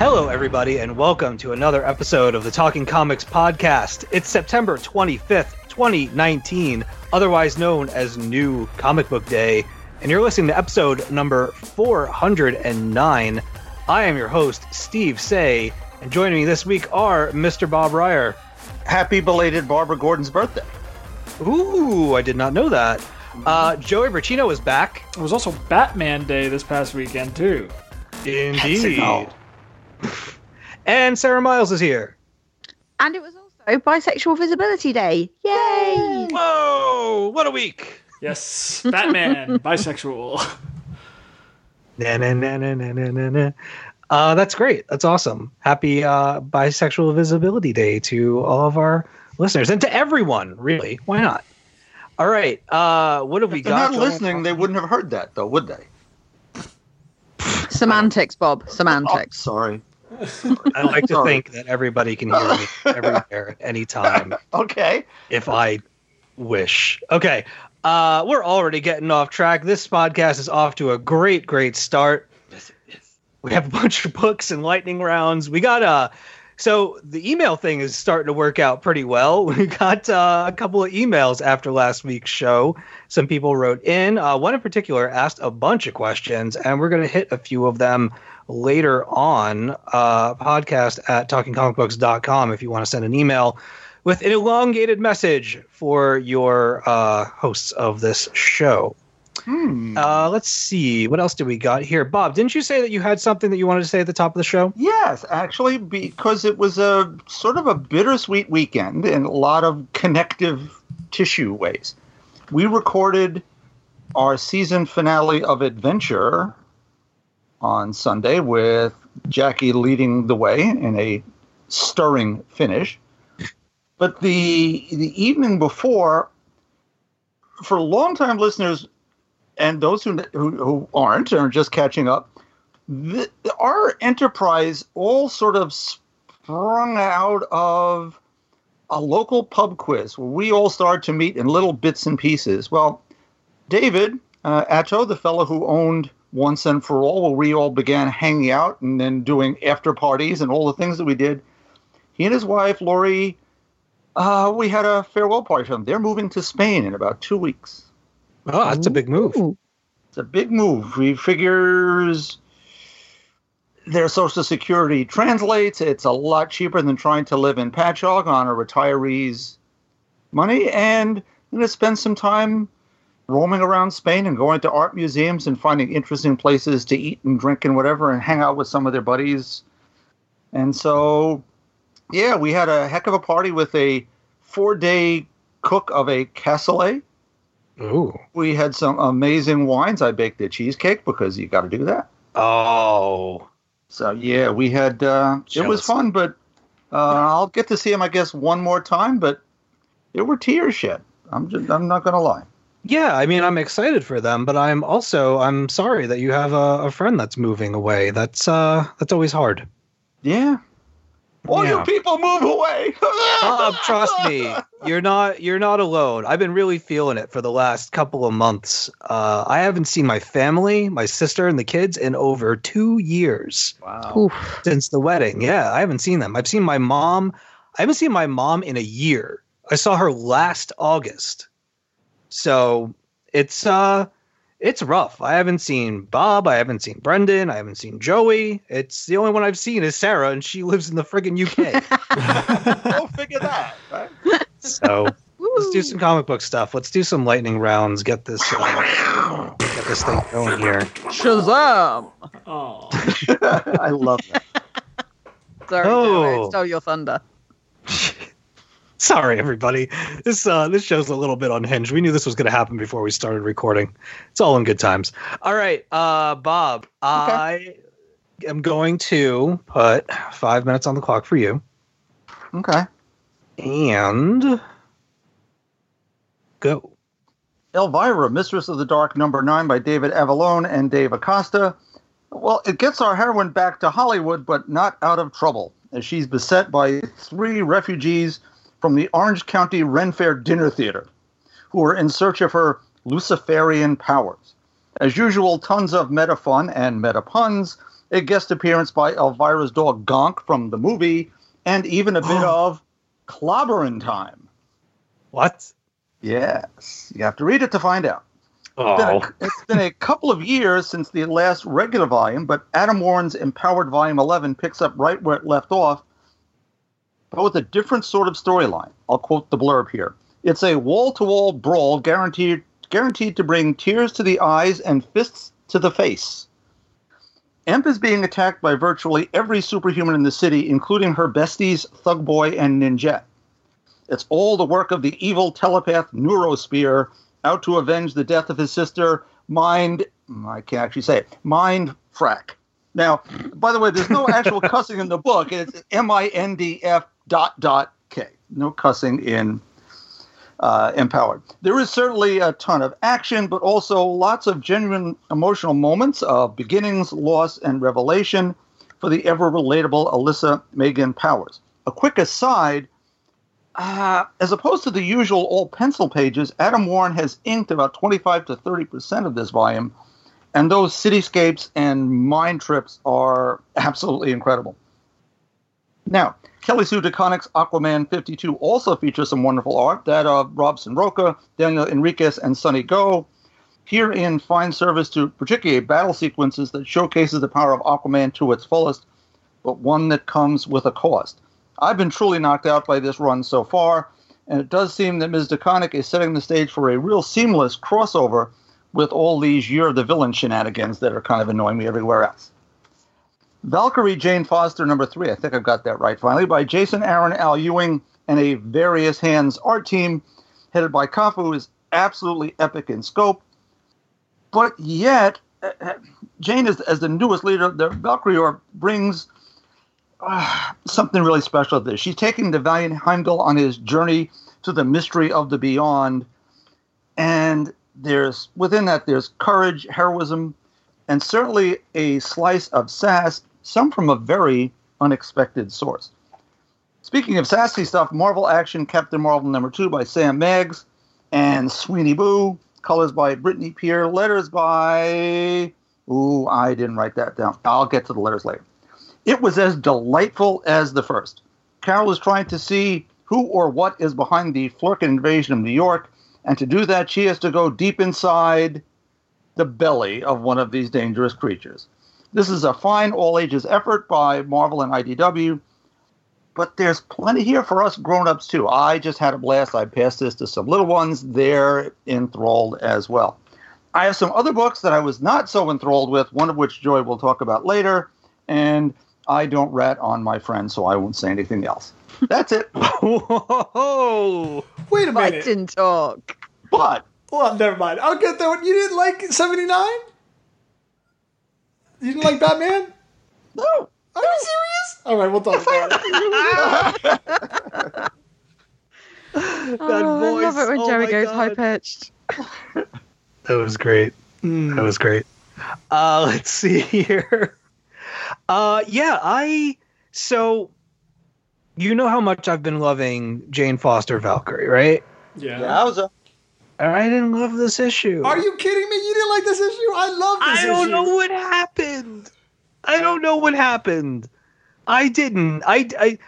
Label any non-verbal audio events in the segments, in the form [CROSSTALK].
Hello, everybody, and welcome to another episode of the Talking Comics podcast. It's September 25th, 2019, otherwise known as New Comic Book Day, and you're listening to episode number 409. I am your host, Steve Seigh, and joining me this week are Mr. Bob Reyer. happy belated Barbara Gordon's birthday. Ooh, I did not know that. Uh, Joey Braccino is back. It was also Batman Day this past weekend too. Indeed. And Sarah Miles is here. And it was also Bisexual Visibility Day. Yay! Whoa, what a week! Yes, Batman, [LAUGHS] bisexual. Na, na, na, na, na, na, na, na. Uh, that's great. That's awesome. Happy uh, Bisexual Visibility Day to all of our listeners and to everyone, really. Why not? All right. Uh, what have we If they're got? not listening, on? they wouldn't have heard that, though, would they? Semantics, Bob. Oh, Semantics. sorry. [LAUGHS] I like to think that everybody can hear me [LAUGHS] everywhere, anytime, Okay. if I wish. Okay. Uh, we're already getting off track. This podcast is off to a great, great start. We have a bunch of books and lightning rounds. We got uh so the email thing is starting to work out pretty well. [LAUGHS] We got uh, a couple of emails after last week's show. Some people wrote in. Uh, one in particular asked a bunch of questions, and we're going to hit a few of them later on. Uh, podcast at talkingcomicbooks.com if you want to send an email with an elongated message for your uh, hosts of this show. Hmm. Uh, let's see. What else do we got here? Bob, didn't you say that you had something that you wanted to say at the top of the show? Yes, actually, because it was a sort of a bittersweet weekend in a lot of connective tissue ways. We recorded our season finale of Adventure on Sunday with Jackie leading the way in a stirring finish. But the the evening before, for longtime listeners and those who who, who aren't or are just catching up, the, our enterprise all sort of sprung out of a local pub quiz where we all started to meet in little bits and pieces. Well, David uh, Atto, the fellow who owned Once and For All, where we all began hanging out and then doing after parties and all the things that we did, he and his wife, Lori, uh, we had a farewell party for them. They're moving to Spain in about two weeks. Oh, that's a big move. Ooh. It's a big move. He figures their social security translates. It's a lot cheaper than trying to live in Patchogue on a retiree's money. And I'm going to spend some time roaming around Spain and going to art museums and finding interesting places to eat and drink and whatever and hang out with some of their buddies. And so, yeah, we had a heck of a party with a four day cook of a cassoulet Ooh. we had some amazing wines. I baked a cheesecake because you got to do that. Oh. So yeah, we had. Uh, it was fun, but uh, I'll get to see him, I guess, one more time. But there were tears shed. I'm just. I'm not gonna lie. Yeah, I mean, I'm excited for them, but I'm also I'm sorry that you have a, a friend that's moving away. That's uh that's always hard. Yeah. All Yeah. you people move away. Bob, [LAUGHS] trust me, you're not you're not alone. I've been really feeling it for the last couple of months. Uh, I haven't seen my family, my sister, and the kids in over two years Wow. Oof. since the wedding. Yeah, I haven't seen them. I've seen my mom. I haven't seen my mom in a year. I saw her last August. So it's uh it's rough. I haven't seen Bob. I haven't seen Brendan. I haven't seen Joey. It's the only one I've seen is Sarah, and she lives in the friggin' UK. [LAUGHS] Go figure that. Right? so Woo. let's do some comic book stuff. Let's do some lightning rounds. Get this uh, get this thing going here. Shazam! Oh, [LAUGHS] I love that. Sorry, Oh. Joe, I stole your thunder. [LAUGHS] Sorry, everybody. This uh, this show's a little bit unhinged. We knew this was going to happen before we started recording. It's all in good times. All right, uh, Bob. I am going to put five minutes on the clock for you, Okay. and go. Elvira, Mistress of the Dark, number nine by David Avallone and Dave Acosta. Well, it gets our heroine back to Hollywood, but not out of trouble, as she's beset by three refugees from the Orange County Renfair Dinner Theater, who are in search of her Luciferian powers. As usual, tons of meta fun and meta puns, a guest appearance by Elvira's dog Gonk from the movie, and even a bit [GASPS] of clobbering time. What? Yes, you have to read it to find out. It's been, Oh, a, it's been a couple of years since the last regular volume, but Adam Warren's Empowered Volume 11 picks up right where it left off, but with a different sort of storyline. I'll quote the blurb here. It's a wall-to-wall brawl guaranteed guaranteed to bring tears to the eyes and fists to the face. Emp is being attacked by virtually every superhuman in the city, including her besties, Thug Boy and Ninjet. It's all the work of the evil telepath Neurospear, out to avenge the death of his sister, Mind. I can't actually say it. Mind Frack. Now, by the way, there's no actual cussing in the book. It's M I N D F dot dot K. No cussing in uh, Empowered. There is certainly a ton of action, but also lots of genuine emotional moments of beginnings, loss, and revelation for the ever relatable Alyssa Megan Powers. A quick aside uh, as opposed to the usual all pencil pages, Adam Warren has inked about 25 to 30 percent of this volume, and those cityscapes and mind trips are absolutely incredible. Now, Kelly Sue DeConnick's Aquaman 52 also features some wonderful art that of Robson Rocha, Daniel Henriques, and Sonny Gho. Here in fine service to particularly battle sequences that showcases the power of Aquaman to its fullest, but one that comes with a cost. I've been truly knocked out by this run so far, and it does seem that Ms. DeConnick is setting the stage for a real seamless crossover with all these Year of the Villain shenanigans that are kind of annoying me everywhere else. Valkyrie Jane Foster, number three, I think I've got that right finally, by Jason Aaron, Al Ewing, and a Various Hands art team headed by Cafu, is absolutely epic in scope. But yet, uh, uh, Jane, is, as the newest leader, of the Valkyrior brings uh, something really special to this. She's taking the valiant Heimdall on his journey to the mystery of the beyond, and there's within that there's courage, heroism, and certainly a slice of sass, some from a very unexpected source. Speaking of sassy stuff, Marvel Action Captain Marvel number two by Sam Maggs and Sweeney Boo, colors by Brittany Peer, letters by. Ooh, I didn't write that down. I'll get to the letters later. It was as delightful as the first. Carol is trying to see who or what is behind the Flerken invasion of New York, and to do that, she has to go deep inside the belly of one of these dangerous creatures. This is a fine all ages effort by Marvel and IDW, but there's plenty here for us grown ups too. I just had a blast. I passed this to some little ones. They're enthralled as well. I have some other books that I was not so enthralled with, one of which Joy will talk about later, and I don't rat on my friends, so I won't say anything else. That's it. [LAUGHS] Whoa! wait a minute. I didn't talk. But Well, never mind. I'll get that one. You didn't like 79? You didn't like Batman? no, Are you serious? All right, we'll talk about it. [LAUGHS] That oh, I love it when oh Jerry goes high pitched. That was great. That was great. Uh, let's see [LAUGHS] here. Uh, yeah, I so you know how much I've been loving Jane Foster Valkyrie, right? Yeah. Yowza. I didn't love this issue. Are you kidding me? You didn't like this issue? I love this issue. I don't issue. know what happened. I don't know what happened. I didn't. I, I,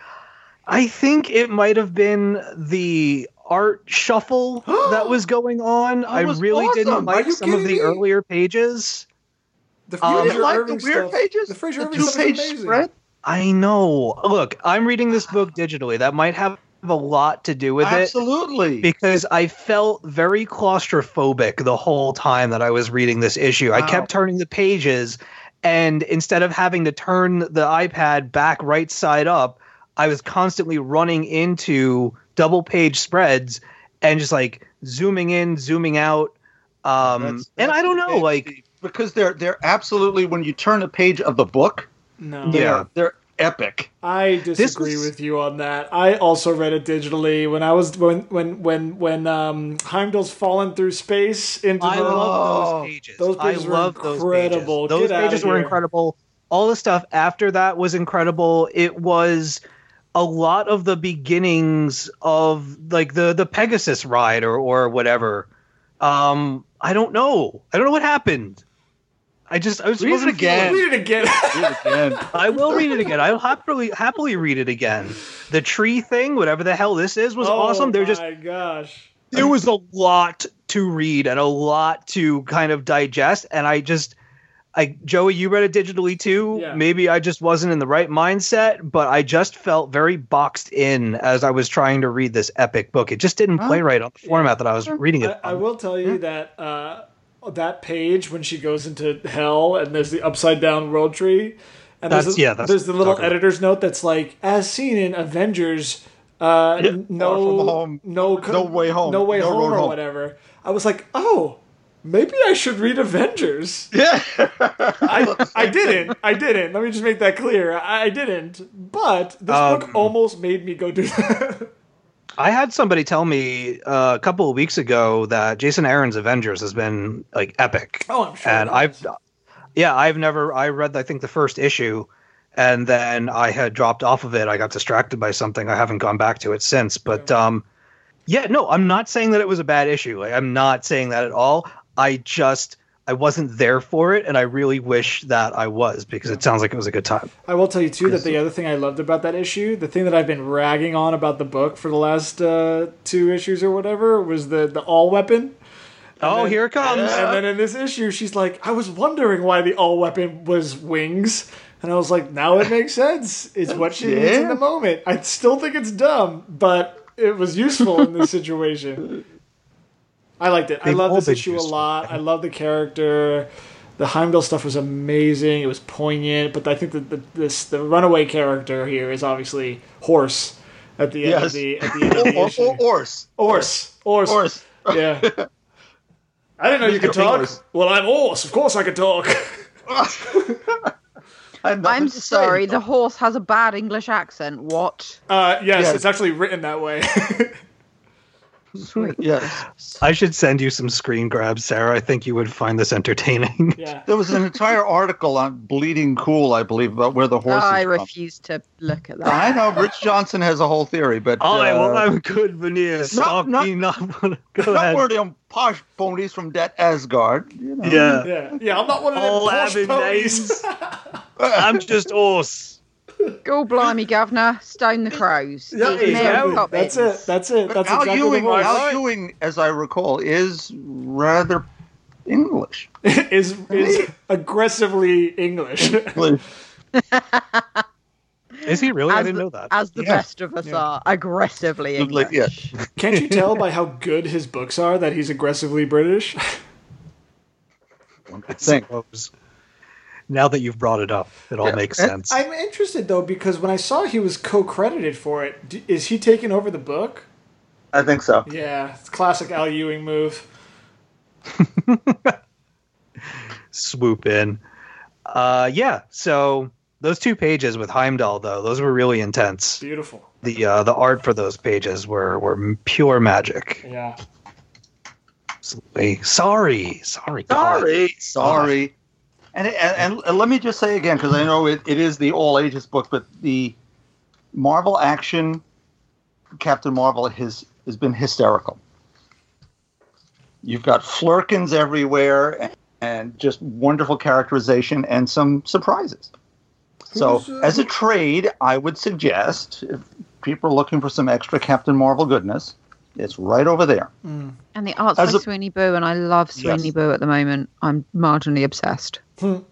I think it might have been the art shuffle [GASPS] that was going on. I was really didn't like some of the me? earlier pages. The Um, You didn't like the weird stuff. pages? The Fraser the Irving two stuff is page amazing. spread? I know. Look, I'm reading this book digitally. That might have a lot to do with it Absolutely. because I felt very claustrophobic the whole time that I was reading this issue. I kept turning the pages, and instead of having to turn the iPad back right side up, I was constantly running into double page spreads and just like zooming in, zooming out. Um, That's- and I don't know, like, Steve, because they're they're absolutely when you turn a page of the book, No. they're Yeah. they're epic. I disagree was- with you on that. I also read it digitally when I was when when when when um, Heimdall's fallen through space into I the. love those pages. those I pages were love those incredible. pages. Those pages were incredible. All the stuff after that was incredible. It was a lot of the beginnings of like the the Pegasus ride or or whatever. Um, I don't know. I don't know what happened. I just I was Read it again. Read it again. Read it again. [LAUGHS] I will read it again. I'll happily happily read it again. The tree thing, whatever the hell this is, was oh awesome. They're just my gosh. there was a lot to read and a lot to kind of digest and i just i joey you read it digitally too Yeah. maybe i just wasn't in the right mindset but i just felt very boxed in as i was trying to read this epic book it just didn't play right on the format that i was reading it I, I will tell you that uh, that page when she goes into hell and there's the upside down world tree, and there's, a- yeah, that's there's the little editor's note that's like, as seen in Avengers, uh, Yeah, no, Far From no, No Way Home, no way No home, Road or Home. whatever. I was like, oh, maybe I should read Avengers. [LAUGHS] Yeah. I, I didn't. I didn't. Let me just make that clear. I, I didn't. But this book Um, almost made me go do that. [LAUGHS] i had somebody tell me uh, a couple of weeks ago that jason aaron's avengers has been like epic oh, I'm sure. and I've is. yeah, I've never I read I think the first issue and then I had dropped off of it. I got distracted by something. I haven't gone back to it since. But um yeah, no, I'm not saying that it was a bad issue. Like, I'm not saying that at all. I just I wasn't there for it and I really wish that I was because it sounds like it was a good time. I will tell you too that the other thing I loved about that issue, the thing that I've been ragging on about the book for the last uh, two issues or whatever, was the the all weapon. oh, then- here it comes. And then in this issue, she's like, "I was wondering why the all weapon was wings," and I was like, "Now it makes sense. It's what she needs in the moment." I still think it's dumb, but it was useful in this [LAUGHS] situation. I liked it. I They've love this been issue a lot. I love the character. The Heimdall stuff was amazing. It was poignant, but I think that the this the runaway character here is obviously Horse at the end of the at the end of the or, issue. or, Orse. Horse, Horse, Orse. yeah. [LAUGHS] I didn't know you could talk. Horse. Well, I'm horse. Of course I could talk. I had nothing I'm to say. sorry, the horse has a bad English accent. What? Uh, yes, Yeah. it's actually written that way. [LAUGHS] Sweet. Yes. I should send you some screen grabs, Sarah. I think you would find this entertaining. yeah. [LAUGHS] There was an entire article on Bleeding Cool, I believe, about where the horses I come. refuse to look at that. I know Rich Johnston has a whole theory, but I uh, will have good veneer. Stop not- me not. [LAUGHS] Go not ahead. where them posh ponies from that Asgard. You know. Yeah. Yeah, yeah. I'm not one of them All posh ponies. [LAUGHS] I'm just horse. Go blimey, governor. Stone the crows. Yeah, exactly. That's it. That's it. That's Al exactly Ewing, the. Al Ewing, as I recall, is rather English. [LAUGHS] is is aggressively English. Is he really? I didn't the, know that. as the Yeah. best of us are, aggressively Like, English. yeah. Can't you tell by [LAUGHS] how good his books are that he's aggressively British? One could think. suppose. Now that you've brought it up, it all Yeah. makes And sense. I'm interested though because when I saw he was co-credited for it, d- is he taking over the book? I think so. Yeah, it's classic Al Ewing move. [LAUGHS] Swoop in. Uh, yeah. So those two pages with Heimdall, though, those were really intense. Beautiful. The uh, the art for those pages were were pure magic. Yeah. Absolutely. Sorry, sorry, God. Sorry, sorry. And, and and let me just say again, because I know it, it is the all ages book, but the Marvel action Captain Marvel has has been hysterical. You've got Flerkens everywhere and, and just wonderful characterization and some surprises. So, uh, as a trade, I would suggest if people are looking for some extra Captain Marvel goodness, it's right over there. And the art's As by a- Sweeney Boo, and I love Sweeney Yes. Boo at the moment. I'm marginally obsessed.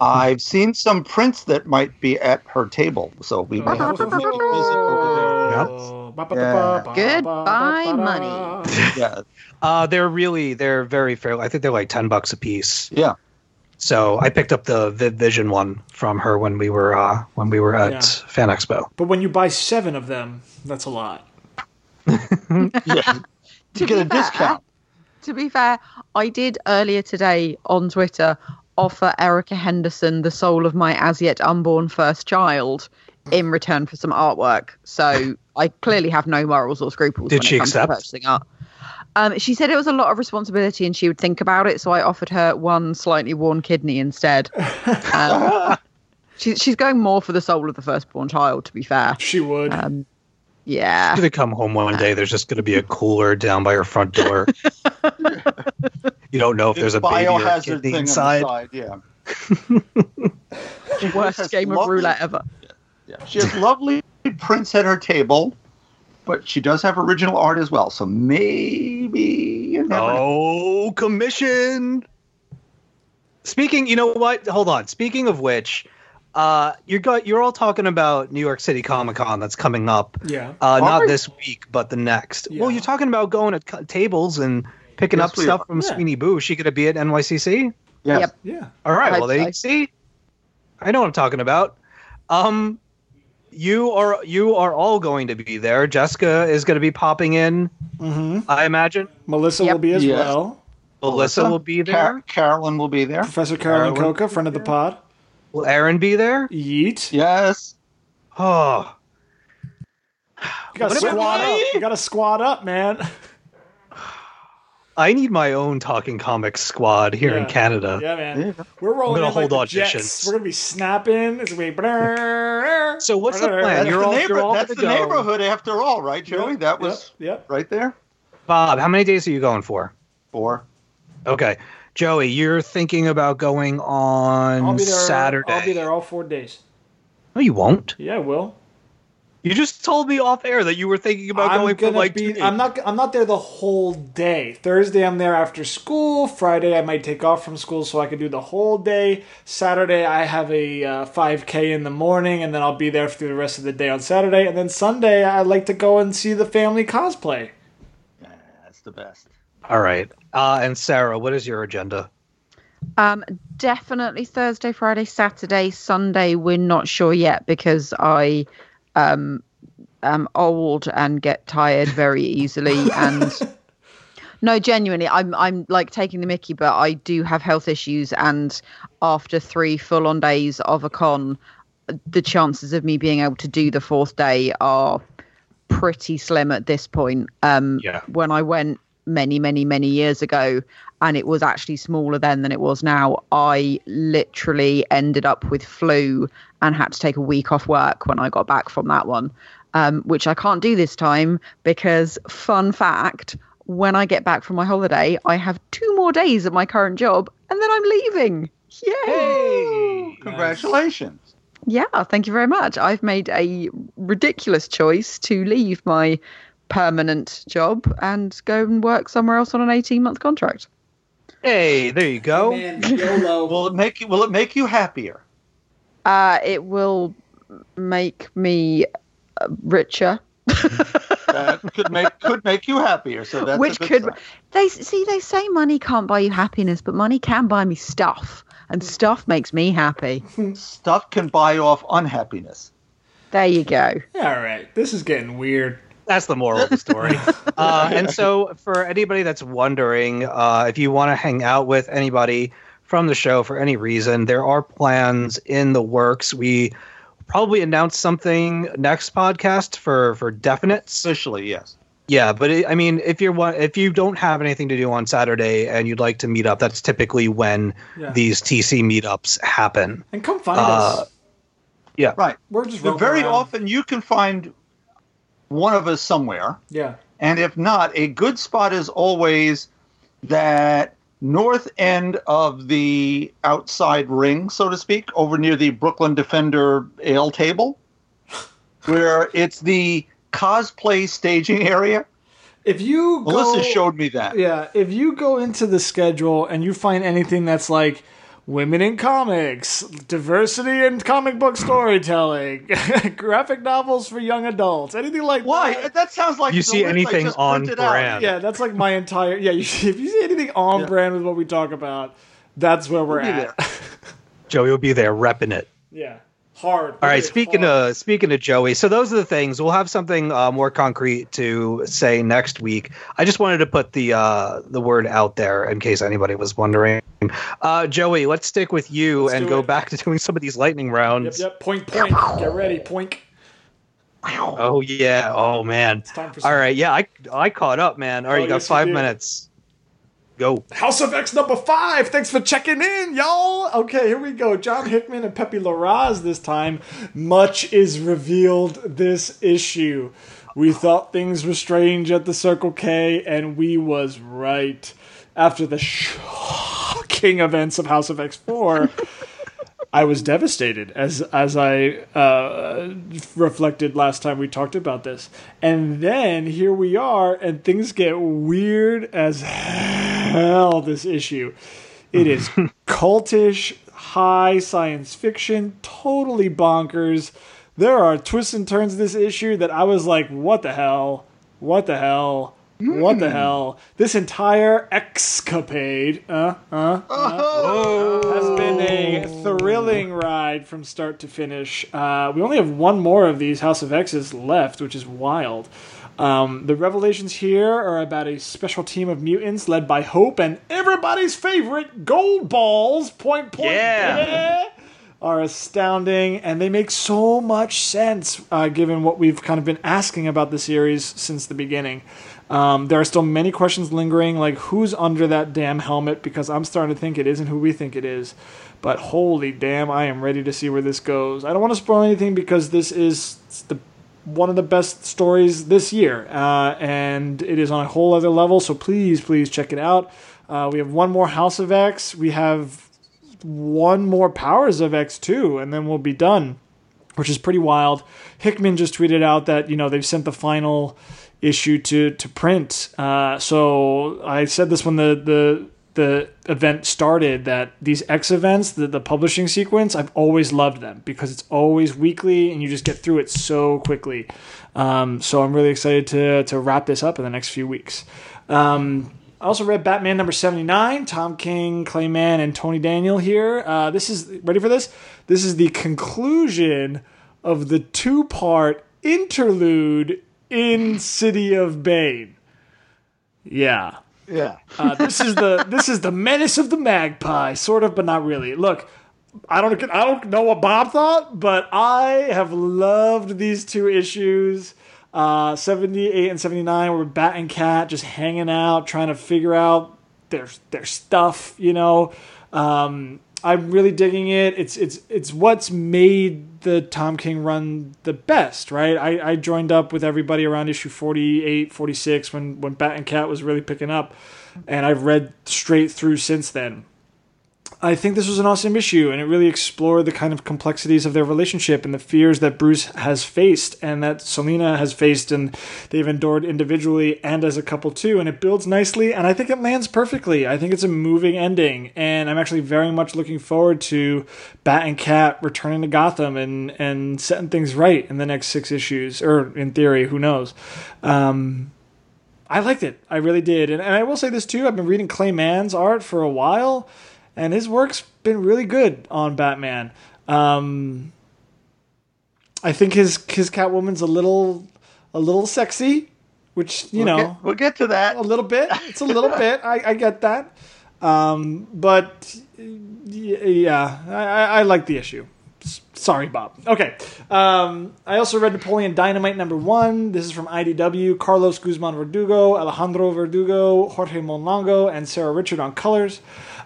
I've seen some prints that might be at her table, so we may have to visit over there. Ba- ba- Yeah. ba- [LAUGHS] ba- Goodbye, ba- ba- money. Yeah, Uh, they're really they're very fair. I think they're like ten bucks a piece. yeah. So I picked up the Viv Vision one from her when we were uh, when we were at Yeah. Fan Expo. But when you buy seven of them, that's a lot. [LAUGHS] yeah. To You get a fair, discount. To be fair, I did earlier today on Twitter offer Erica Henderson the soul of my as yet unborn first child in return for some artwork. So I clearly have no morals or scruples Did when she it comes accept? to purchasing art. Um, she said it was a lot of responsibility and she would think about it, so I offered her one slightly worn kidney instead. [LAUGHS] Um, she, she's going more for the soul of the firstborn child, to be fair. She would. Um, yeah. Gonna come home one day. There's just gonna be a cooler down by her front door. [LAUGHS] you don't know if there's a baby or a biohazard thing inside. on the side. Yeah. [LAUGHS] Worst has game of roulette ever. Yeah. She has lovely prints at her table, but she does have original art as well. So maybe you never know. Oh, commission. Speaking, you know what? Hold on. Speaking of which, uh, you're got you're all talking about New York City Comic Con that's coming up. yeah. Uh, not this week, but the next. Yeah. Well, you're talking about going to co- tables and picking Yes, up stuff are. from Yeah. Sweeney Boo. She gonna be at NYCC. Yes. Yep. Yeah. All right. I Well, they so. see. I know what I'm talking about. Um, you are you are all going to be there. Jessica is going to be popping in. hmm I imagine. Melissa Yep. will be as Yes. well. Melissa will be there. Car- Carolyn will be there. Professor Carolyn Carolyn. Cocca, friend of the pod. Will Aaron be there? Yeet. Yes. Oh, You gotta What squat up. You gotta squat up, man. I need my own Talking Comics squad here in Yeah. Canada. Yeah, man. We're rolling gonna in like hold the auditions. We're gonna be snapping. It's gonna be. So what's the plan? That's, You're the, all- neighbor- you're all that's the go. neighborhood after all, right, Joey? Yep, That was Yep. yep. right there. Bob, how many days are you going for? Four. Okay, Joey, you're thinking about going on I'll be there. Saturday. I'll be there all four days. No, you won't. Yeah, I will. You just told me off air that you were thinking about I'm going for gonna like be. two days. I'm not. I'm not there the whole day. Thursday, I'm there after school. Friday, I might take off from school so I can do the whole day. Saturday, I have a uh, 5K in the morning, and then I'll be there through the rest of the day on Saturday. And then Sunday, I like to go and see the family cosplay. Yeah, That's the best. All right. Uh, and Sarah, what is your agenda? Um, definitely Thursday, Friday, Saturday, Sunday. We're not sure yet because I um am old and get tired very easily. And [LAUGHS] no, genuinely, I'm I'm like taking the Mickey, but I do have health issues. And after three full-on days of a con, the chances of me being able to do the fourth day are pretty slim at this point. Um, Yeah. When I went many, many, many years ago, and it was actually smaller then than it was now, I literally ended up with flu and had to take a week off work when I got back from that one, um, which I can't do this time because, fun fact, when I get back from my holiday, I have two more days at my current job and then I'm leaving. Yay! Hey, Congratulations. Yeah, thank you very much. I've made a ridiculous choice to leave my permanent job and go and work somewhere else on an 18 month contract. Hey, there you go. Man, Will it make you? Will it make you happier? Uh, it will make me uh, richer. That could make could make you happier. So that's a Which good could sign. they see they say money can't buy you happiness, but money can buy me stuff, and stuff makes me happy. stuff can buy off unhappiness. There you go. All right, this is getting weird. That's the moral of the story. [LAUGHS] uh, and so, for anybody that's wondering, uh, if you want to hang out with anybody from the show for any reason, there are plans in the works. We probably announce something next podcast for for definite. Officially, yes. Yeah, but it, I mean, if you're one, if you don't have anything to do on Saturday and you'd like to meet up, that's typically when Yeah. these TC meetups happen. And come find Uh, us. Yeah, right. We're just But roaming very around. often you can find one of us somewhere. Yeah. And if not, a good spot is always that north end of the outside ring, so to speak, over near the Brooklyn Defender ale table, [LAUGHS] where it's the cosplay staging area. If you go, Melissa showed me that. Yeah, if you go into the schedule and you find anything that's like women in comics, diversity in comic book storytelling, [LAUGHS] graphic novels for young adults, anything like Why? that. That sounds like You the see list I anything just on printed out. brand. Yeah, that's like my entire. Yeah, you, if you see anything on Yeah. brand with what we talk about, that's where we're We'll at. [LAUGHS] Joey will be there repping it. yeah, hard. All right, speaking of speaking of Joey, so those are the things. We'll have something uh, more concrete to say next week. I just wanted to put the uh, the word out there in case anybody was wondering. Uh, Joey, let's stick with you Let's and go it. back to doing some of these lightning rounds. yep. Point, point. Get ready. Point. Oh yeah. Oh man. It's time for. All right. Yeah, I I caught up, man. All right, Oh, you got yes, you five did. minutes. Go. House of X number five. Thanks for checking in, y'all. Okay, here we go. John Hickman and Pepe Larraz this time. Much is revealed this issue. We thought things were strange at the Circle K, and we was right. After the shocking events of House of X four, I was devastated as as I uh, reflected last time we talked about this, and then here we are, and things get weird as hell. This issue, it is [LAUGHS] cultish, high science fiction, totally bonkers. There are twists and turns this issue that I was like, what the hell, what the hell. What the hell? This entire escapade, uh, uh, has been a thrilling ride from start to finish. Uh, we only have one more of these House of X's left, which is wild. Um, the revelations here are about a special team of mutants led by Hope and everybody's favorite Gold Balls. Point, point, Yeah. baby, Are astounding and they make so much sense uh, given what we've kind of been asking about the series since the beginning. Um, there are still many questions lingering, like who's under that damn helmet, because I'm starting to think it isn't who we think it is. But holy damn, I am ready to see where this goes. I don't want to spoil anything because this is the one of the best stories this year, uh, and it is on a whole other level. So please, please check it out. Uh, we have one more House of X. We have one more Powers of X too, and then we'll be done which is pretty wild. Hickman just tweeted out that you know they've sent the final issue to to print. Uh, so I said this when the the the event started that these X events, the, the publishing sequence, I've always loved them because it's always weekly and you just get through it so quickly. Um, so I'm really excited to to wrap this up in the next few weeks. Um, I also read Batman number 79, Tom King, Clay Clayman, and Tony Daniel here. Uh, this is, ready for this? This is the conclusion of the two part interlude in City of Bane. Yeah. Yeah. Uh, this is the this is the menace of the magpie, sort of, but not really. Look, I don't I don't know what Bob thought, but I have loved these two issues. Uh, 78 and 79 were Bat and Cat just hanging out, trying to figure out their their stuff, you know. Um, I'm really digging it. It's it's it's what's made the Tom King run the best, right? I, I joined up with everybody around issue 48, 46 when when Bat and Cat was really picking up, and I've read straight through since then. I think this was an awesome issue, and it really explored the kind of complexities of their relationship and the fears that Bruce has faced and that Selina has faced, and they've endured individually and as a couple too. And it builds nicely, and I think it lands perfectly. I think it's a moving ending, and I'm actually very much looking forward to Bat and Cat returning to Gotham and and setting things right in the next six issues, or in theory, who knows. Um, I liked it. I really did. And, and I will say this too. I've been reading Clay Mann's art for a while, and his work's been really good on Batman. Um, I think his his Catwoman's a little a little sexy, which you We'll know get- we'll get to that. a little bit. It's a little bit. I, I get that. Um, but yeah, I, I, like the issue. Sorry, Bob. Okay. Um, I also read Napoleon Dynamite number one. This is from IDW. Carlos Guzman Verdugo, Alejandro Verdugo, Jorge Monlongo, and Sarah Richard on colors.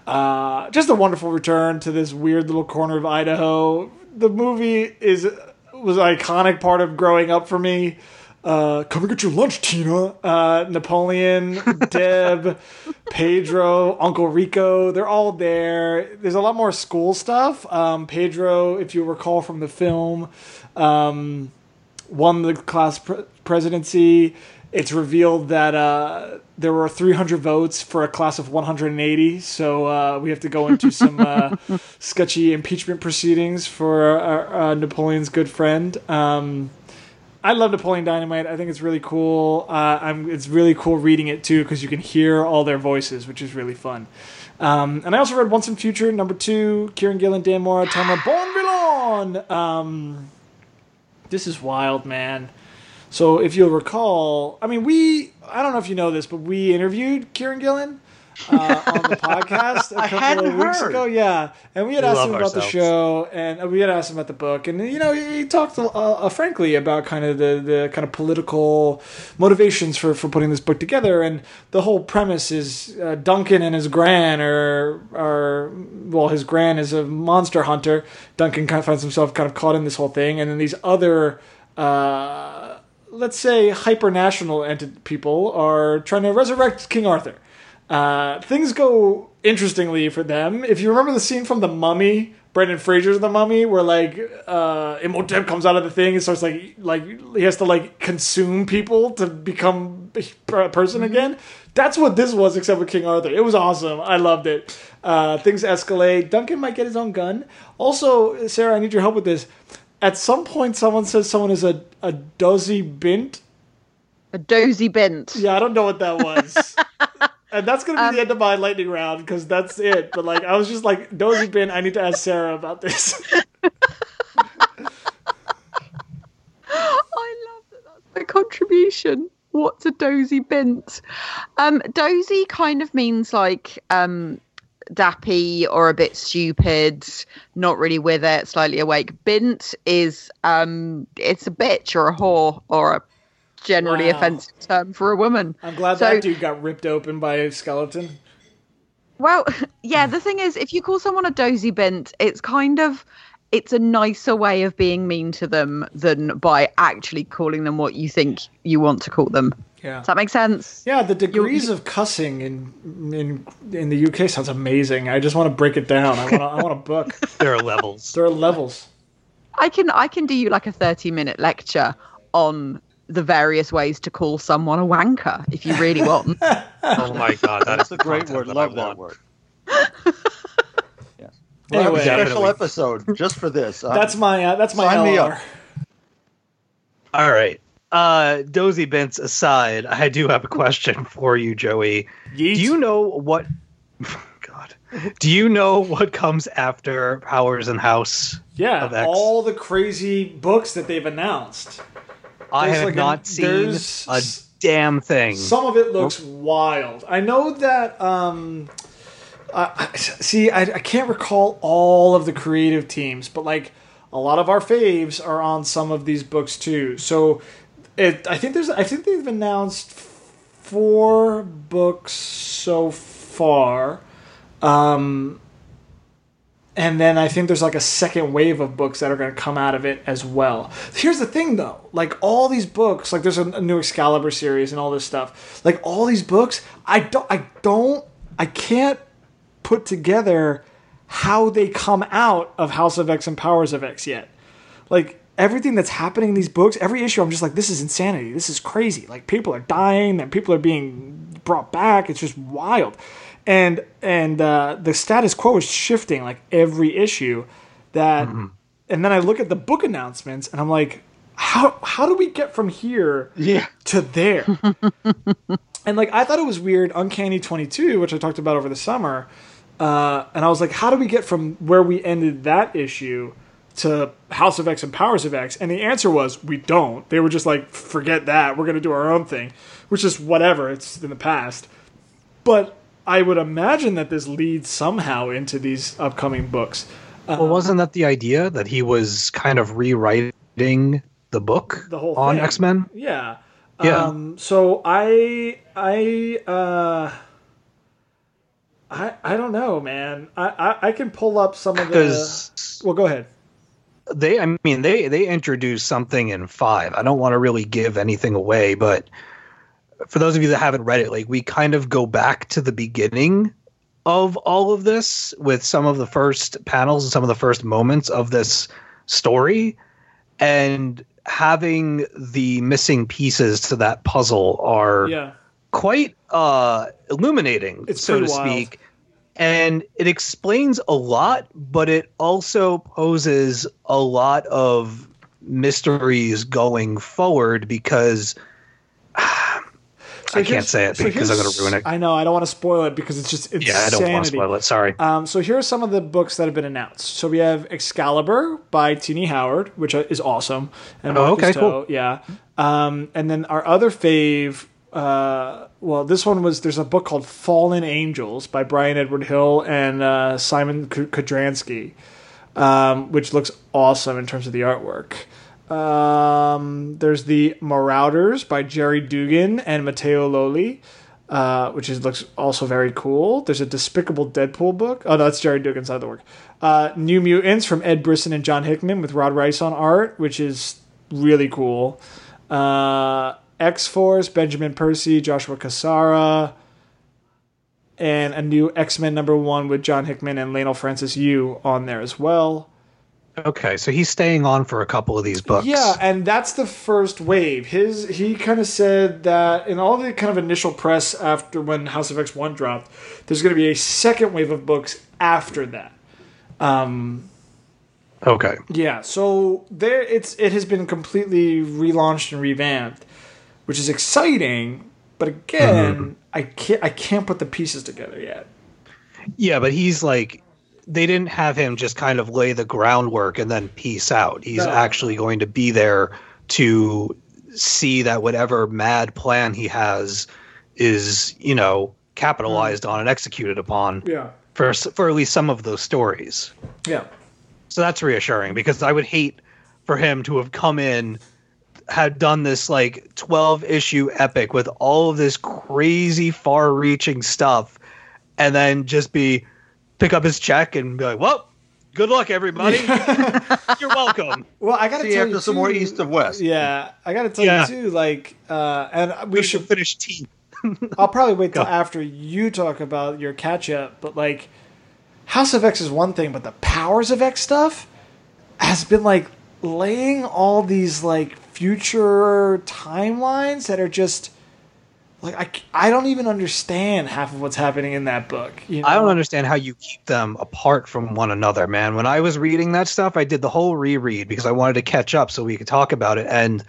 Uh, just a wonderful return to this weird little corner of Idaho. The movie is was an iconic part of growing up for me. Uh, come and get your lunch, Tina. Uh, Napoleon, [LAUGHS] Deb, Pedro, Uncle Rico, they're all there. There's a lot more school stuff. Um, Pedro, if you recall from the film, um, won the class pre- presidency. It's revealed that uh, there were 300 votes for a class of 180. So uh, we have to go into some uh, [LAUGHS] sketchy impeachment proceedings for uh, Napoleon's good friend. Um, I love Napoleon Dynamite. I think it's really cool. Uh, I'm, it's really cool reading it too because you can hear all their voices, which is really fun. Um, and I also read Once and Future, number two, Kieran Gillen, Dan Mora, Tamara Bonvillain. Um, this is wild, man. So if you'll recall, I mean, we, I don't know if you know this, but we interviewed Kieran Gillen uh, on the [LAUGHS] podcast a couple of weeks heard. ago. Yeah. And we had We asked him about the show and uh, we had asked him about the book. And, you know, he, he talked uh, uh, frankly about kind of the, the kind of political motivations for, for putting this book together. And the whole premise is uh, Duncan and his gran are, are, well, his gran is a monster hunter. Duncan kind of finds himself kind of caught in this whole thing. And then these other, uh, let's say, hyper national enti- people are trying to resurrect King Arthur. Uh, things go interestingly for them. If you remember the scene from The Mummy, Brendan Fraser's The Mummy, where like uh, Imhotep comes out of the thing and starts like like he has to like consume people to become a person again. That's what this was, except with King Arthur. It was awesome. I loved it. Uh, things escalate. Duncan might get his own gun. Also, Sarah, I need your help with this. At some point, someone says someone is a a dozy bint. A dozy bent. Yeah, I don't know what that was. [LAUGHS] and that's gonna be the end of my lightning round because that's it. But like, I was just like, dozy bin. I need to ask Sarah about this. [LAUGHS] I love that that's my contribution. What's a dozy bent? Um, dozy kind of means like um, dappy or a bit stupid, not really with it, slightly awake. Bint is um, it's a bitch or a whore or a generally Wow. offensive term for a woman. I'm glad So- that dude got ripped open by a skeleton. Well, [LAUGHS] yeah, the thing is, if you call someone a dozy bint, it's kind of it's a nicer way of being mean to them than by actually calling them what you think you want to call them. Yeah. Does that make sense? Yeah, the degrees of cussing in in in the UK sounds amazing. I just want to break it down. I want I want a book. [LAUGHS] There are levels. There are levels. I can I can do you like a 30 minute lecture on the various ways to call someone a wanker if you really want. [LAUGHS] Oh my god, That's a great word. that I Love that word. yes. We'll have a Anyway. special Definitely. episode just for this. Uh, That's my uh, that's my Sign LR. All right. Uh, dozy bents aside, I do have a question for you, Joey. Yeet. Do you know what? [LAUGHS] God, do you know what comes after Powers and House? yeah, of X? all the crazy books that they've announced. I There's have like a- not seen there's a damn thing. Some of it looks wild. I know that. Um, I I- see, I, I can't recall all of the creative teams, but like a lot of our faves are on some of these books too. So, it, I think there's. I think they've announced four books so far. Um, and then I think there's like a second wave of books that are going to come out of it as well. Here's the thing though, like all these books, like there's a, a new Excalibur series and all this stuff. Like all these books, I don't I don't I can't put together how they come out of House of X and Powers of X yet. Like everything that's happening in these books, every issue I'm just like this is insanity. This is crazy. Like people are dying, and people are being brought back. It's just wild. And and uh, the status quo is shifting like every issue that and then I look at the book announcements and I'm like how how do we get from here yeah. to there. [LAUGHS] and like I thought it was weird, Uncanny Twenty Two, which I talked about over the summer, uh, and I was like, how do we get from where we ended that issue to House of X and Powers of X? And the answer was we don't. They were just like, forget that, we're gonna do our own thing, which is whatever. It's in the past, but I would imagine that this leads somehow into these upcoming books. well, wasn't that the idea that he was kind of rewriting the book The whole on. X Men? Yeah. Yeah. Um, so I I uh I I don't know, man. I I, I can pull up some of the. Well, go ahead. They, I mean, they they introduced something in five. I don't want to really give anything away, but for those of you that haven't read it, like we kind of go back to the beginning of all of this with some of the first panels and some of the first moments of this story. And having the missing pieces to that puzzle are Yeah. quite uh, illuminating, It's so to wild. speak. And it explains a lot, but it also poses a lot of mysteries going forward because I can't say it so because I'm going to ruin it. I know. I don't want to spoil it because it's just it's yeah, I don't want to spoil it. Sorry. Um, so here are some of the books that have been announced. So we have Excalibur by Tini Howard, which is awesome. And Oh, Marcus okay, cool. Yeah. Um, and then our other fave, uh, well, this one was there's a book called Fallen Angels by Bryan Edward Hill and uh, Simon K- Kudranski, um, which looks awesome in terms of the artwork. Um, there's the Marauders by Gerry Duggan and Matteo Lolli, uh, which is looks also very cool. There's a Despicable Deadpool book. Oh, no, that's Gerry Duggan's other work. Uh, New Mutants from Ed Brisson and John Hickman with Rod Reis on art, which is really cool. Uh, X Force, Benjamin Percy, Joshua Cassara, and a new X Men number one with John Hickman and Leinil Francis Yu on there as well. Okay, so he's staying on for a couple of these books. Yeah, and that's the first wave. His he kind of said that in all the kind of initial press after when House of X one dropped, there's going to be a second wave of books after that. Um, Okay. Yeah, so there it's it has been completely relaunched and revamped, which is exciting. But again, mm-hmm. I can't I can't put the pieces together yet. Yeah, but he's like they didn't have him just kind of lay the groundwork and then peace out. He's No. actually going to be there to see that whatever mad plan he has is, you know, capitalized mm-hmm. on and executed upon Yeah, for for at least some of those stories. yeah, So that's reassuring because I would hate for him to have come in had done this like 12 issue epic with all of this crazy far reaching stuff and then just be pick up his check and be like, "Well, good luck everybody. [LAUGHS] You're welcome." Well, I gotta See, tell after you some more east of west. Yeah, I gotta tell Yeah. you too. Like, uh, and we We should should finish team. [LAUGHS] I'll probably wait till Go. after you talk about your catch up, but like House of X is one thing, but the Powers of X stuff has been like laying all these like future timelines that are just like I, I don't even understand half of what's happening in that book. You know? I don't understand how you keep them apart from one another, man. When I was reading that stuff, I did the whole reread because I wanted to catch up so we could talk about it. And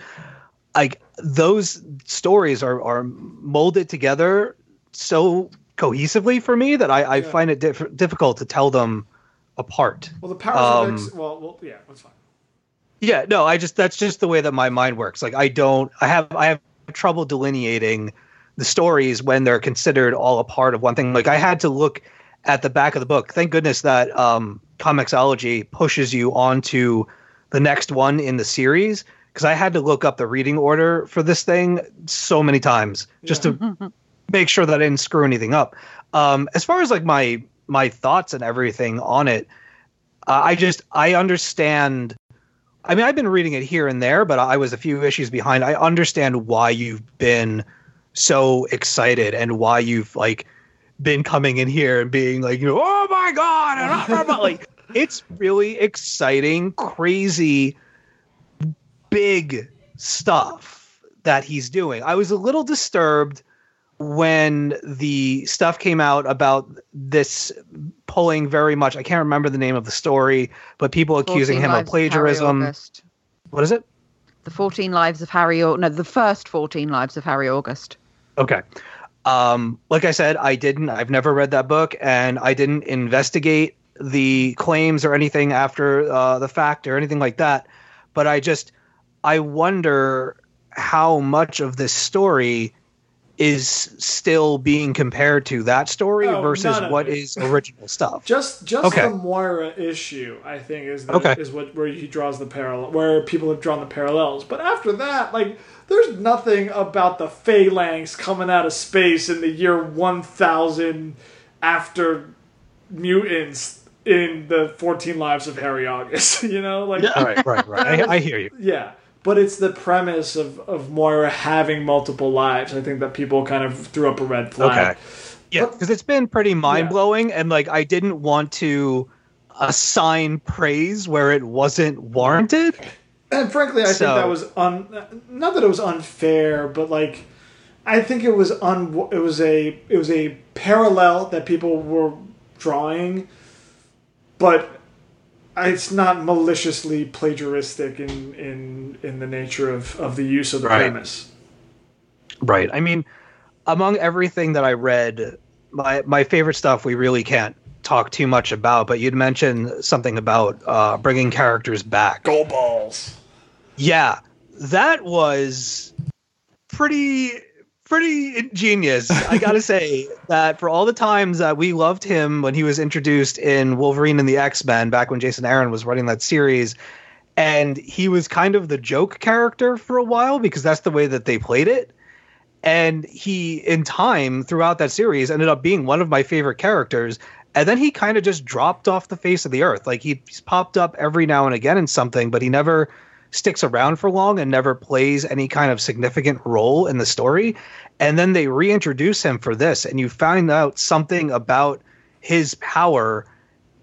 like those stories are are molded together so cohesively for me that I, I Yeah. find it diff- difficult to tell them apart. Well, the Powers Um. Well, well, yeah, that's fine. Yeah, no, I just that's just the way that my mind works. Like I don't I have I have trouble delineating the stories when they're considered all a part of one thing. Like I had to look at the back of the book. Thank goodness that um Comixology pushes you onto the next one in the series because I had to look up the reading order for this thing so many times just to [LAUGHS] make sure that I didn't screw anything up. Um as far as like my my thoughts and everything on it, uh, I just I understand I mean, I've been reading it here and there, but I was a few issues behind. I understand why you've been so excited and why you've like been coming in here and being like, you know, oh my god, and oh, blah." like [LAUGHS] it's really exciting, crazy, big stuff that he's doing. I was a little disturbed when the stuff came out about this pulling very much. I can't remember the name of the story, but people accusing him of plagiarism. What is it? The 14 Lives of Harry August. No, the first 14 Lives of Harry August. Okay. Um, like I said, I didn't. I've never read that book, and I didn't investigate the claims or anything after uh, the fact or anything like that. But I just, I wonder how much of this story is still being compared to that story Oh, versus none of what it. is original stuff. [LAUGHS] Just just Okay. the Moira issue, I think, is the, Okay. is what where he draws the parallel, where people have drawn the parallels. But after that, like, there's nothing about the phalanx coming out of space in the year one thousand after mutants in the fourteen lives of Harry August. [LAUGHS] You know, like All right, right, right. I, I hear you. [LAUGHS] yeah. But it's the premise of, of Moira having multiple lives. I think that people kind of threw up a red flag. Okay. Yeah, because it's been pretty mind blowing, and like I didn't want to assign praise where it wasn't warranted. And frankly, I So- think that was un. Not that it was unfair, but like, I think it was un. It was a. It was a parallel that people were drawing, but it's not maliciously plagiaristic in in in the nature of of the use of the Right. premise. Right. I mean, among everything that I read, my my favorite stuff we really can't talk too much about. But you'd mentioned something about uh, bringing characters back. Goldballs. Yeah, that was pretty pretty ingenious. I gotta [LAUGHS] say that for all the times that we loved him when he was introduced in Wolverine and the X Men back when Jason Aaron was running that series, and he was kind of the joke character for a while because that's the way that they played it. And he, in time throughout that series, ended up being one of my favorite characters. And then he kind of just dropped off the face of the earth. Like he- he's popped up every now and again in something, but he never sticks around for long and never plays any kind of significant role in the story. And then they reintroduce him for this, and you find out something about his power.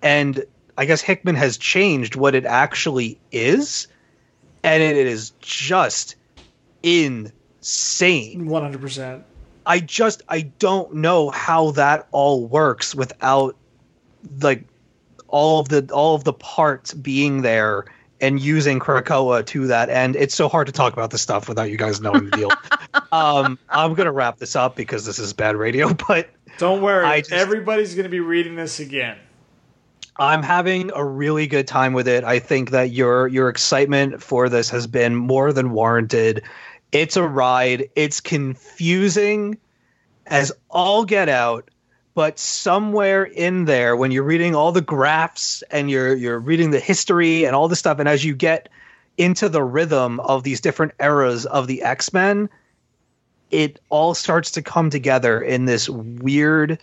And I guess Hickman has changed what it actually is. And it is just insane. One hundred percent. I just I don't know how that all works without like all of the all of the parts being there and using Krakoa to that end. It's so hard to talk about this stuff without you guys knowing the deal. [LAUGHS] um, I'm gonna wrap this up because this is bad radio, [LAUGHS] but Don't worry, just- everybody's going to be reading this again. I'm having a really good time with it. I think that your your excitement for this has been more than warranted. It's a ride. It's confusing as all get out, but somewhere in there when you're reading all the graphs and you're you're reading the history and all this stuff and as you get into the rhythm of these different eras of the X-Men, it all starts to come together in this weird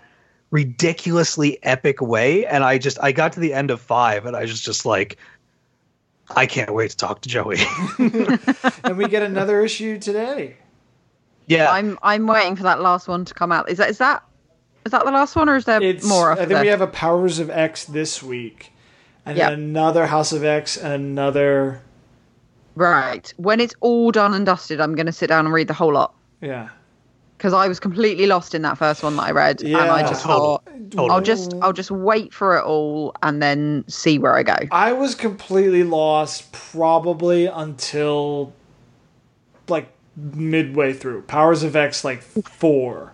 ridiculously epic way and i just i got to the end of five and i was just like i can't wait to talk to joey [LAUGHS] and we get another issue today. yeah I'm I'm waiting for that last one to come out. Is that is that is that the last one, or is there It's more I after think we have a Powers of X this week, and Yep. then another House of X, and another Right. When it's all done and dusted, I'm going to sit down and read the whole lot yeah. because I was completely lost in that first one that I read, and I just Total- thought totally. I'll just I'll just wait for it all and then see where I go. I was completely lost probably until like midway through Powers of X like four.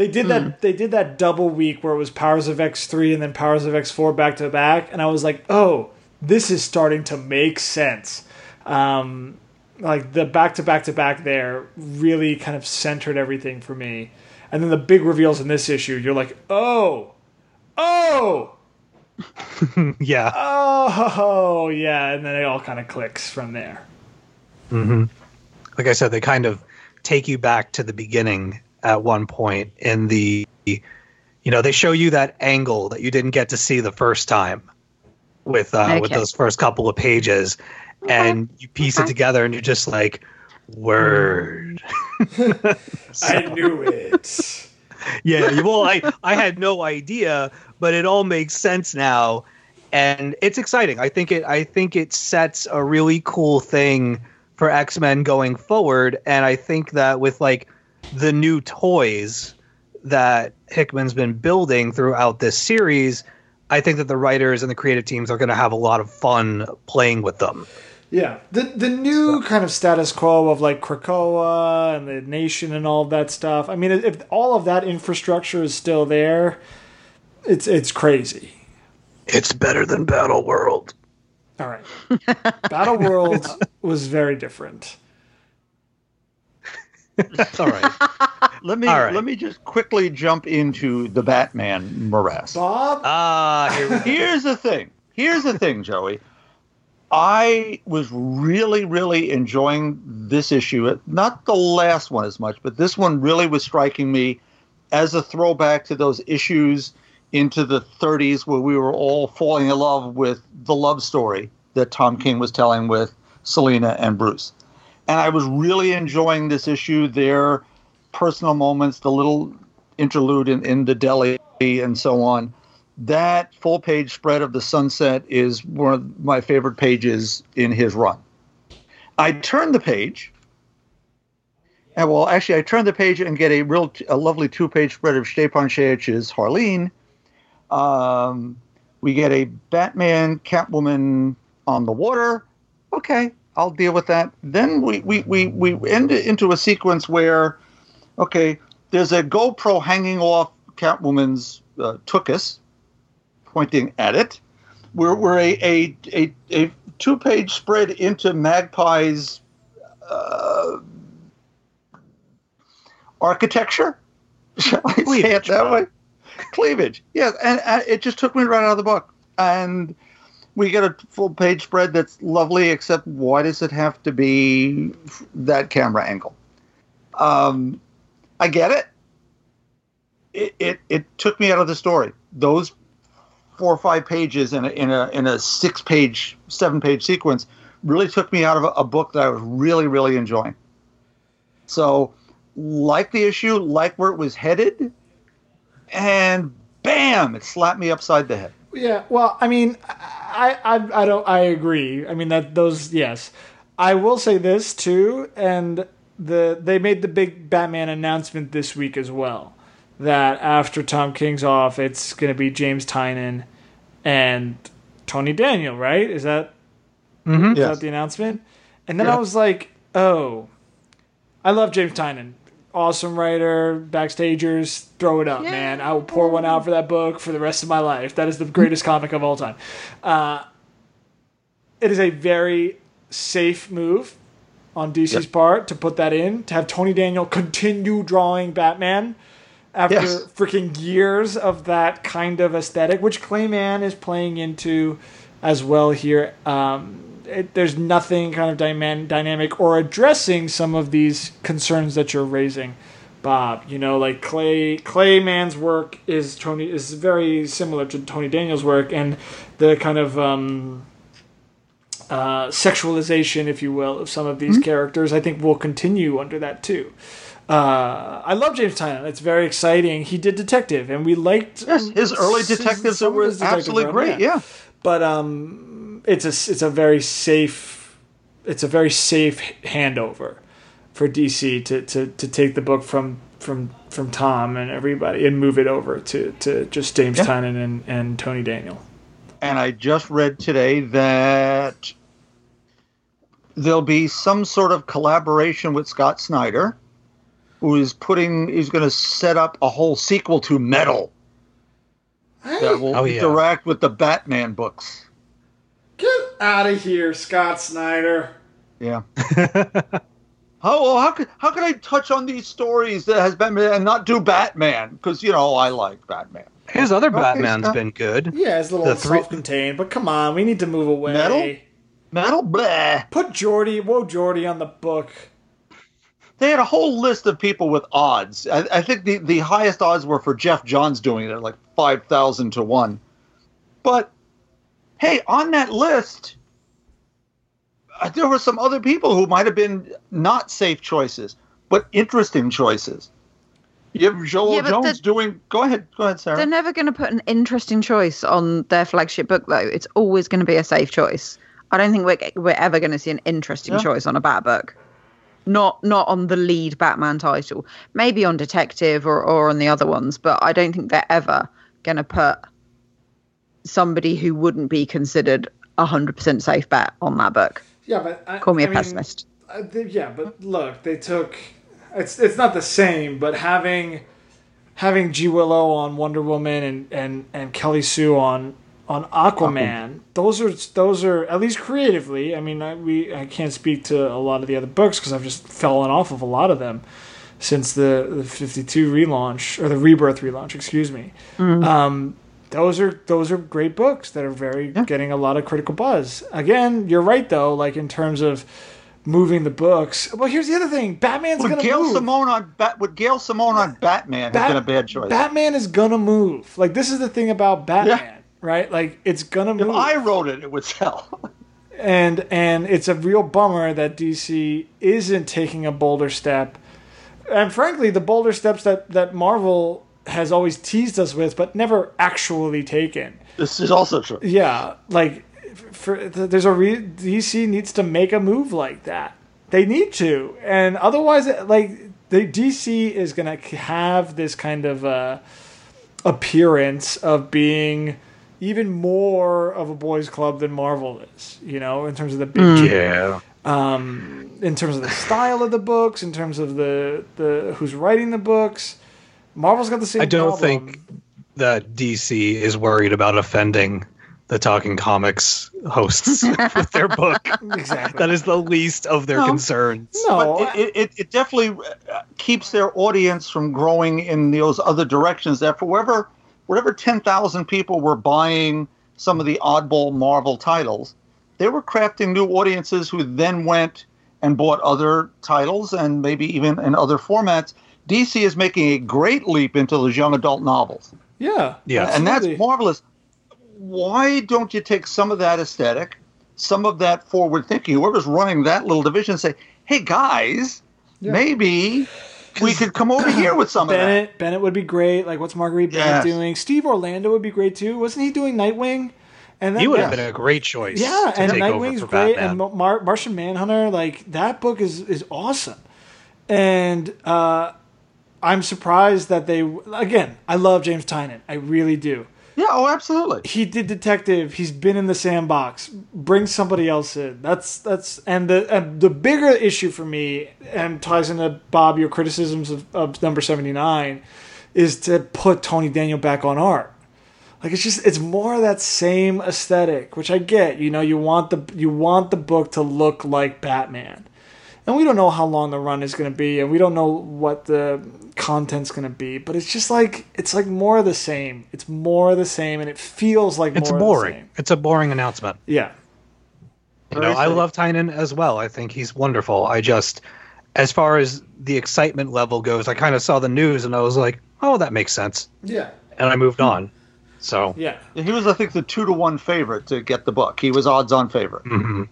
They did that. They did that double week where it was Powers of X three and then Powers of X four back to back, and I was like, oh, this is starting to make sense. Um, like the back to back to back there really kind of centered everything for me, and then the big reveals in this issue, you're like, oh, oh. [LAUGHS] yeah Oh yeah, and then it all kind of clicks from there. Mm-hmm. like i said they kind of take you back to the beginning at one point in the you know they show you that angle that you didn't get to see the first time with uh with those first couple of pages. And you piece it together and you're just like word. [LAUGHS] I knew it. yeah well i i had no idea but it all makes sense now. And it's exciting. I think it i think it sets a really cool thing for x-men going forward. And i think that with like the new toys that hickman's been building throughout this series i think that the writers and the creative teams are going to have a lot of fun playing with them Yeah, the the new kind of status quo of like Krakoa and the nation and all that stuff. I mean, if all of that infrastructure is still there, it's it's crazy. it's better than battle world All right, Battle World [LAUGHS] was very different. [LAUGHS] all right Let me All right. let me just quickly jump into the Batman morass. Bob, ah here. Here's the thing. Here's the thing, Joey. I was really, really enjoying this issue. Not the last one as much, but this one really was striking me as a throwback to those issues into the 30s where we were all falling in love with the love story that Tom King was telling with Selina and Bruce. And I was really enjoying this issue, their personal moments, the little interlude in, in the deli and so on that full page spread of the sunset is one of my favorite pages in his run. I turn the page, and well, actually, I turn the page and get a real, a lovely two-page spread of Stjepan Sejic's Harleen. Um, we get a Batman Catwoman on the water. Okay, I'll deal with that. Then we we we we end it into a sequence where, okay, there's a GoPro hanging off Catwoman's uh, tuchus, pointing at it. We're we're a a a, a two page spread into Magpie's uh, architecture. [LAUGHS] Shall I say it Cleavage, that way? Cleavage, yes, and uh, it just took me right out of the book. And we get a full page spread that's lovely, except why does it have to be that camera angle? Um, I get it. It, it. it took me out of the story. Those four or five pages in a in a in a six page, seven page sequence really took me out of a, a book that I was really really enjoying. So, like the issue, like where it was headed, and bam, it slapped me upside the head. Yeah, well, I mean, I, I, I don't, I agree. I mean that those, yes. I will say this too, and the they made the big Batman announcement this week as well. That after Tom King's off, it's going to be James Tynion and Tony Daniel, right? Is that mm-hmm. is Yes. that the announcement? And then Yeah. I was like, oh, I love James Tynion. Awesome writer, backstagers, throw it up, man. I will pour one out for that book for the rest of my life. That is the greatest comic of all time. Uh, it is a very safe move on DC's part to put that in, to have Tony Daniel continue drawing Batman after Yes. freaking years of that kind of aesthetic, which Clay Mann is playing into as well here. Um, it, there's nothing kind of dyman- dynamic or addressing some of these concerns that you're raising, Bob. You know, like Clay Clayman's work is Tony is very similar to Tony Daniel's work, and the kind of um, uh, sexualization, if you will, of some of these characters, I think will continue under that too. Uh, I love James Tynion. It's very exciting. He did Detective, and we liked Yes, his early detectives were detective absolutely great. Yeah. but um, it's a it's a very safe it's a very safe handover for DC to, to, to take the book from from from Tom and everybody and move it over to, to just James Yeah. Tynion and, and Tony Daniel. And I just read today that there'll be some sort of collaboration with Scott Snyder, who is putting, he's going to set up a whole sequel to Metal that will Oh, yeah. interact with the Batman books. Get out of here, Scott Snyder. Yeah. [LAUGHS] how well, how could how could I touch on these stories that has Batman and not do Batman? Because you know I like Batman. His other Okay, Batman's Scott. been good. Yeah, it's a little three- self-contained, but come on, we need to move away. Metal? Metal, blah. Put Jordy, whoa, Jordy on the book. They had a whole list of people with odds. I, I think the, the highest odds were for Geoff Johns doing it at like 5,000 to 1. But hey, on that list, uh, there were some other people who might have been not safe choices, but interesting choices. You have Joelle Yeah, Jones the- doing. Go ahead, go ahead, Sarah. They're never going to put an interesting choice on their flagship book, though. It's always going to be a safe choice. I don't think we're we're ever going to see an interesting Yeah. choice on a Bat book. Not not on the lead Batman title. Maybe on Detective or, or on the other ones, but I don't think they're ever going to put somebody who wouldn't be considered a hundred percent safe bet on that book. Yeah, but I, Call me a I mean, pessimist. Uh, yeah, but look, they took it's it's not the same, but having having G Willow on Wonder Woman and and and Kelly Sue on on Aquaman, those are those are at least creatively. I mean, I, we I can't speak to a lot of the other books because I've just fallen off of a lot of them since the the fifty two relaunch or the Rebirth relaunch. Excuse me. Um, those are those are great books that are very getting a lot of critical buzz. Again, you're right though. Like in terms of moving the books. Well, here's the other thing: Batman's Would gonna Gail move. Simone on Bat? Would Gail Simone on Batman Bat- have been a bad choice? Batman is gonna move. Like this is the thing about Batman, right? Like it's gonna move. if. I wrote it, it would sell. [LAUGHS] and and it's a real bummer that DC isn't taking a bolder step. And frankly, the bolder steps that that Marvel has always teased us with, but never actually taken. this is also true. Yeah, like for there's a re- DC needs to make a move like that. They need to, and otherwise, like the DC is gonna have this kind of uh, appearance of being even more of a boys' club than Marvel is. You know, in terms of the big Yeah. um, in terms of the style of the books, in terms of the the who's writing the books. Marvel's got the same. I don't problem. think that DC is worried about offending the Talking Comics hosts [LAUGHS] with their book. exactly. That is the least of their No. concerns. no, but it, it, it definitely uh, keeps their audience from growing in those other directions. That for whatever whatever ten thousand people were buying some of the oddball Marvel titles, they were crafting new audiences who then went and bought other titles and maybe even in other formats. DC is making a great leap into those young adult novels, yeah, Yeah. and that's marvelous. Why don't you take some of that aesthetic, some of that forward thinking, whoever's running that little division, say, "Hey guys, Yeah. maybe we could come over here with some of that." Bennett. Bennett would be great. Like, what's Marguerite Bennett Yes. doing? Steve Orlando would be great too. Wasn't he doing Nightwing? And He would have been a great choice. yeah, to and take over Nightwing's for great, Batman. and Mar- Martian Manhunter. Like that book is is awesome, and uh, I'm surprised that they again. I love James Tynion. I really do. Yeah, oh, absolutely. he did detective. He's been in the sandbox. Bring somebody else in. That's that's and the and the bigger issue for me and ties into Bob your criticisms of, of number seventy nine is to put Tony Daniel back on art. Like it's just it's more of that same aesthetic, which I get. You know, you want the you want the book to look like Batman. And we don't know how long the run is going to be, and we don't know what the content's going to be. But it's just like it's like more of the same. It's more of the same, and it feels like it's more Of the boring. same. It's a boring announcement. Yeah, You know, I love Tynion as well. I think he's wonderful. I just, as far as the excitement level goes, I kind of saw the news and I was like, oh, that makes sense. yeah, And I moved on. So, yeah. He was, I think, the two to one favorite to get the book. He was odds on favorite. Mm-hmm.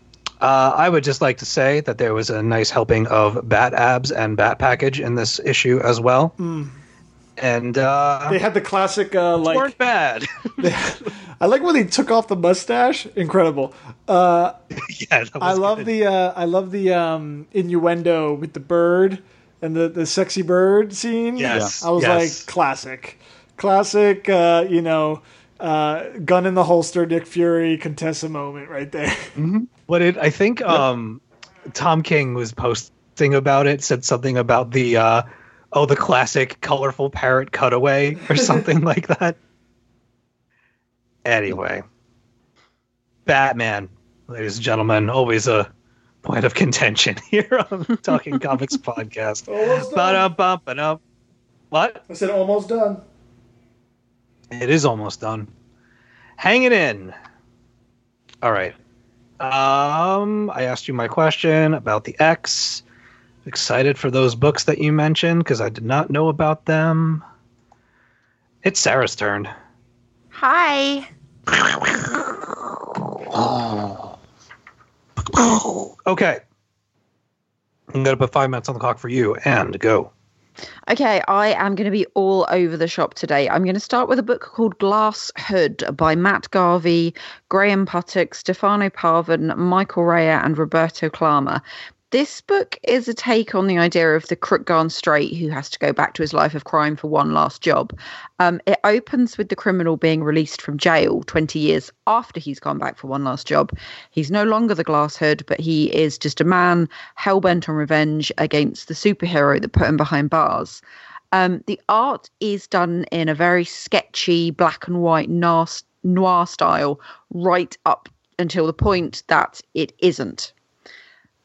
Uh, I would just like to say that there was a nice helping of Bat Abs and Bat Package in this issue as well. And uh, They had the classic uh, weren't like. bad. [LAUGHS] I like when they took off the mustache. Incredible. [LAUGHS] yeah, that was I love the uh, I love the um, innuendo with the bird and the, the sexy bird scene. Yes, I was yes. like classic, classic. Uh, you know, uh, gun in the holster, Nick Fury, Contessa moment right there. What it? I think um, Tom King was posting about it. Said something about the uh, oh, the classic colorful parrot cutaway or [LAUGHS] something like that. Anyway, Batman, ladies and gentlemen, always a point of contention [LAUGHS] here on the Talking Comics [LAUGHS] podcast. Almost ba-dum. What? I said almost done. It is almost done. Hang it in. All right. Um, I asked you my question about the X. Excited for those books that you mentioned because I did not know about them. It's Sarah's turn. Hi. Okay. I'm gonna put five minutes on the clock for you and go. Okay, I am going to be all over the shop today. I'm going to start with a book called Glass Hood by Matt Garvey, Graham Puttock, Stefano Parvin, Michael Rea, and Roberto Clama. This book is a take on the idea of the crook gone straight who has to go back to his life of crime for one last job. Um, it opens with the criminal being released from jail 20 years after he's gone back for one last job. He's no longer the glass hood, but he is just a man hell bent on revenge against the superhero that put him behind bars. Um, the art is done in a very sketchy black and white noir, noir style, right up until the point that it isn't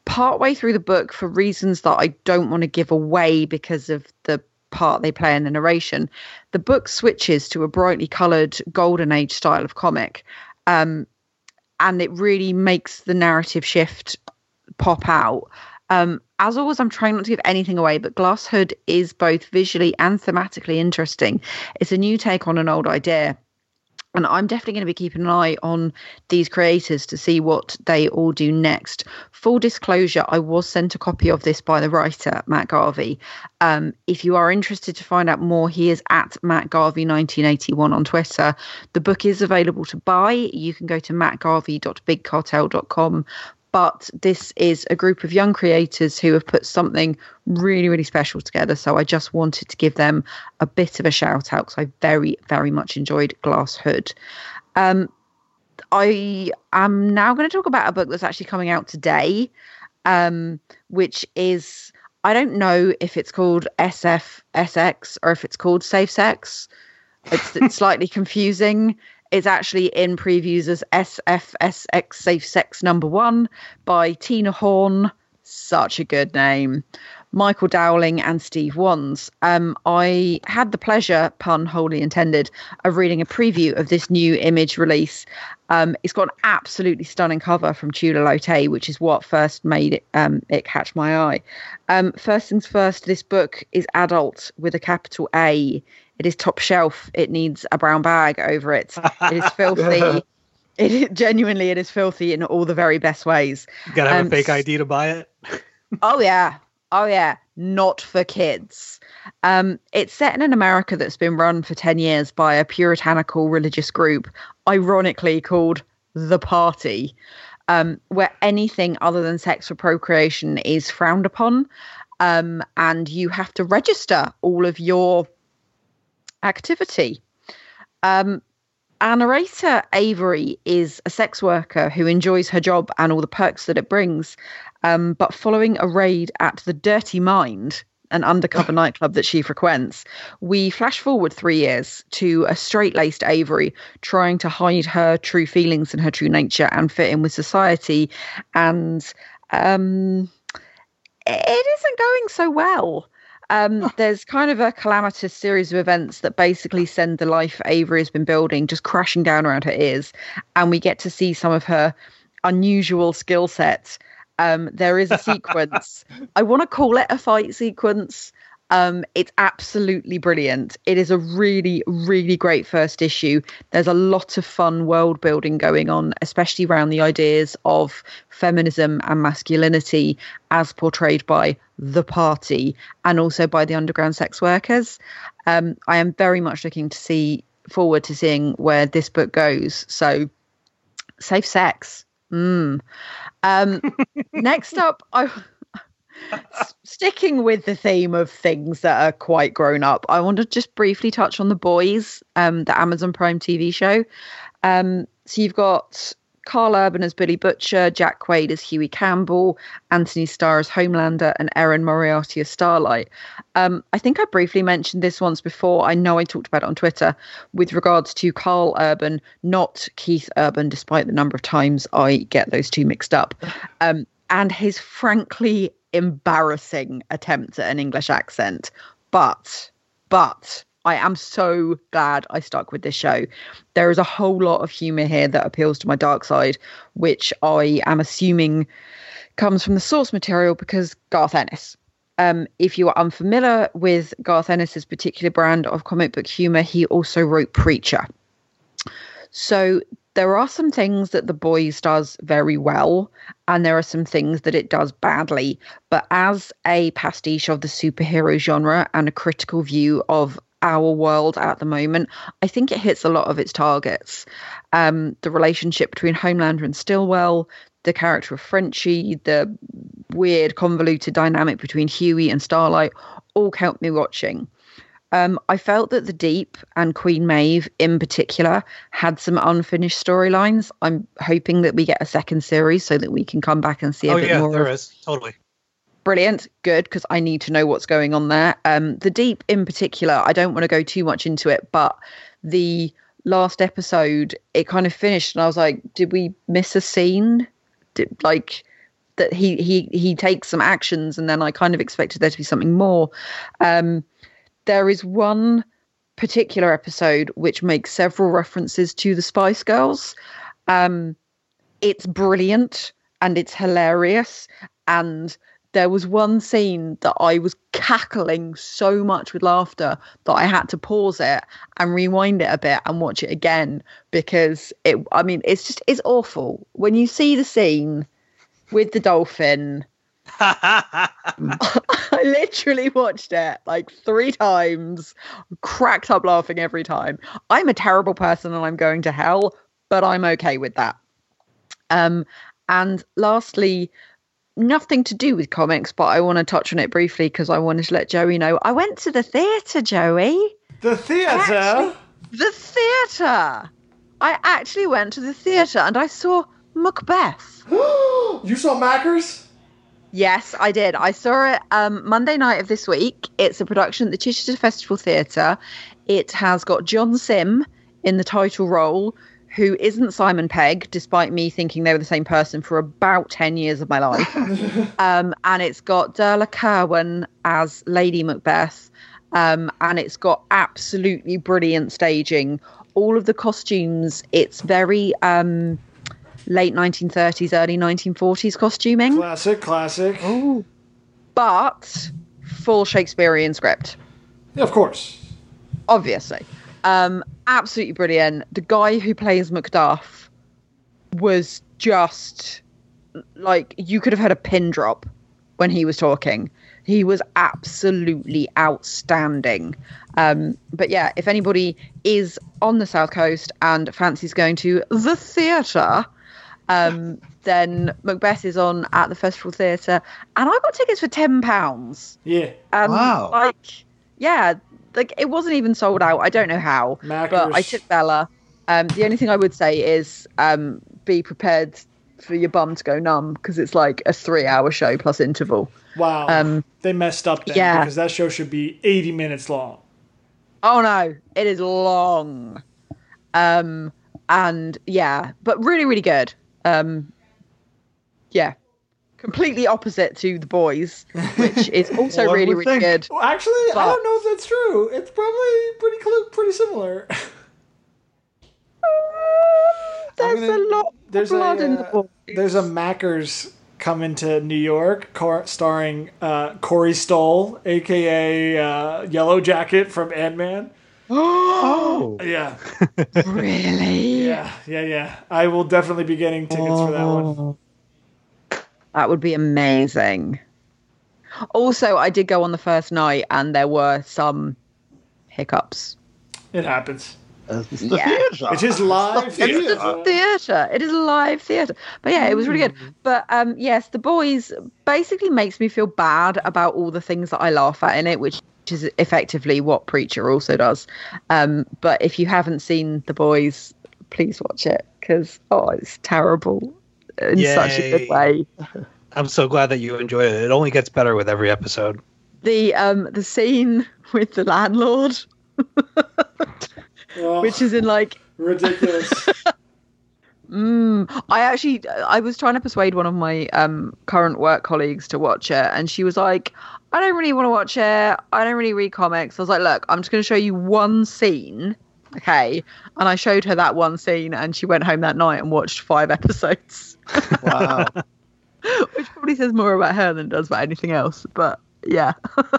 partway through the book for reasons that I don't want to give away because of the part they play in the narration, the book switches to a brightly coloured golden age style of comic. Um, and it really makes the narrative shift pop out. Um, as always, I'm trying not to give anything away, but Glass Hood is both visually and thematically interesting. It's a new take on an old idea And I'm definitely going to be keeping an eye on these creators to see what they all do next. Full disclosure, I was sent a copy of this by the writer, Matt Garvey. Um, if you are interested to find out more, he is at Matt Garvey 1981 on Twitter. The book is available to buy. You can go to mattgarvey.bigcartel.com but this is a group of young creators who have put something really, really special together. So I just wanted to give them a bit of a shout out because I very, very much enjoyed Glass Hood. Um, I am now going to talk about a book that's actually coming out today, um, which is I don't know if it's called SFSX or if it's called Safe Sex. It's, it's [LAUGHS] slightly confusing is actually in previews as SFSX Safe Sex Number One by Tina Horn. Such a good name. Michael Dowling and Steve Wands. Um, I had the pleasure, pun wholly intended, of reading a preview of this new image release. Um, it's got an absolutely stunning cover from Tula Lotay, which is what first made it, um, it catch my eye. Um, first things first, this book is adult with a capital A. It is top shelf. It needs a brown bag over it. It is [LAUGHS] filthy. It is, genuinely, it is filthy in all the very best ways. You gotta have Um, a fake ID to buy it. [LAUGHS] Oh yeah. Oh yeah. Not for kids. Um, it's set in an America that's been run for 10 years by a puritanical religious group, ironically called the Party, um, where anything other than sex for procreation is frowned upon. Um, and you have to register all of your activity. Um, our narrator, Avery, is a sex worker who enjoys her job and all the perks that it brings. Um, but following a raid at the Dirty Mind, an undercover [LAUGHS] nightclub that she frequents, we flash forward three years to a straight laced Avery trying to hide her true feelings and her true nature and fit in with society. And um, it isn't going so well. Um, there's kind of a calamitous series of events that basically send the life Avery has been building just crashing down around her ears, and we get to see some of her unusual skill sets. Um, there is a sequence. [LAUGHS] I want to call it a fight sequence. Um, it's absolutely brilliant. It is a really, really great first issue. There's a lot of fun world building going on, especially around the ideas of feminism and masculinity as portrayed by the party and also by the underground sex workers. Um, I am very much looking to see forward to seeing where this book goes. So, safe sex. Mm. Um, [LAUGHS] next up, I sticking with the theme of things that are quite grown up. I want to just briefly touch on the boys, um, the Amazon Prime TV show. Um, so you've got Karl Urban as Billy Butcher, Jack Quaid as Hughie Campbell, Anthony Starr as Homelander, and Erin Moriarty as Starlight. Um, I think I briefly mentioned this once before. I know I talked about it on Twitter with regards to Karl Urban, not Keith Urban, despite the number of times I get those two mixed up. [LAUGHS] Um, and his frankly embarrassing attempt at an English accent. But, but I am so glad I stuck with this show. There is a whole lot of humor here that appeals to my dark side, which I am assuming comes from the source material because Garth Ennis. Um, if you are unfamiliar with Garth Ennis's particular brand of comic book humor, he also wrote Preacher. So there are some things that the boys does very well, and there are some things that it does badly. But as a pastiche of the superhero genre and a critical view of our world at the moment, I think it hits a lot of its targets. Um, the relationship between Homelander and Stillwell, the character of Frenchie, the weird convoluted dynamic between Hughie and Starlight, all kept me watching. Um, I felt that the Deep and Queen Maeve in particular had some unfinished storylines. I'm hoping that we get a second series so that we can come back and see a Oh bit yeah, more there of is. Totally. brilliant. Good because i need to know what's going on there. Um the deep in particular i don't want to go too much into it but the last episode it kind of finished and i was like did we miss a scene? Did, like that he he he takes some actions and then i kind of expected there to be something more. Um there is one particular episode which makes several references to the spice girls um it's brilliant and it's hilarious and there was one scene that I was cackling so much with laughter that I had to pause it and rewind it a bit and watch it again because it I mean it's just it's awful. When you see the scene with the dolphin [LAUGHS] I literally watched it like three times, cracked up laughing every time. I'm a terrible person and I'm going to hell, but I'm okay with that. Um, and lastly, nothing to do with comics, but I want to touch on it briefly because I wanted to let Joey know. I went to the theatre, Joey. The theater. The theatre. I actually went to the theatre and I saw Macbeth. [GASPS] you saw Mackers? Yes, I did. I saw it um, Monday night of this week. It's a production at the Chichester Festival Theatre. It has got John Simm in the title role, who isn't Simon Pegg, despite me thinking they were the same person for about 10 years of my life. [LAUGHS] um, and it's got Dervla Kirwan as Lady Macbeth. Um, and it's got absolutely brilliant staging. All of the costumes, it's very um, late 1930s, early 1940s costuming Classic, classic. but full Shakespearean script, Yeah, of course. obviously. Um, absolutely brilliant. The guy who plays Macduff was just like you could have had a pin drop when he was talking. He was absolutely outstanding. Um, but yeah, if anybody is on the south coast and fancies going to the theatre, um, then Macbeth is on at the Festival Theatre, and I got tickets for ten pounds. Yeah. Um, Wow. Like, yeah, like it wasn't even sold out. I don't know how, but I took Bella. Um, the only thing I would say is um, be prepared for your bum to go numb because it's like a three-hour show plus interval. Wow. Um, they messed up then yeah. because that show should be 80 minutes long. Oh no, it is long. Um, and yeah, but really, really good. Um, yeah, completely opposite to the boys, which is [LAUGHS] also One really, would really think. good. Well, actually, I don't know if that's true. It's probably pretty close, pretty similar. [LAUGHS] [LAUGHS] There's gonna- a lot of there's blood a, in the uh. There's a Mackers coming to New York, car- starring uh, Corey Stoll, aka uh, Yellow Jacket from Ant Man. Oh, [GASPS] Yeah, really? yeah, yeah, yeah. I will definitely be getting tickets for that one. That would be amazing. Also, I did go on the first night, and there were some hiccups. It happens. it's the Yeah. theater. It is live It's theater. the theatre. It is a live theatre. But yeah, it was really good. But um, yes, the boys basically makes me feel bad about all the things that I laugh at in it, which is effectively what Preacher also does. Um, but if you haven't seen the boys, please watch it because oh, it's terrible in such a good way. [LAUGHS] I'm so glad that you enjoyed it. It only gets better with every episode. The um the scene with the landlord, Oh, which is in like ridiculous. [LAUGHS] Mm, I actually I was trying to persuade one of my um current work colleagues to watch it and she was like I don't really want to watch it. I don't really read comics. I was like, "Look, I'm just going to show you one scene." Okay? And I showed her that one scene and she went home that night and watched 5 [LAUGHS] episodes, wow. [LAUGHS] which probably says more about her than it does about anything else, but yeah. [LAUGHS]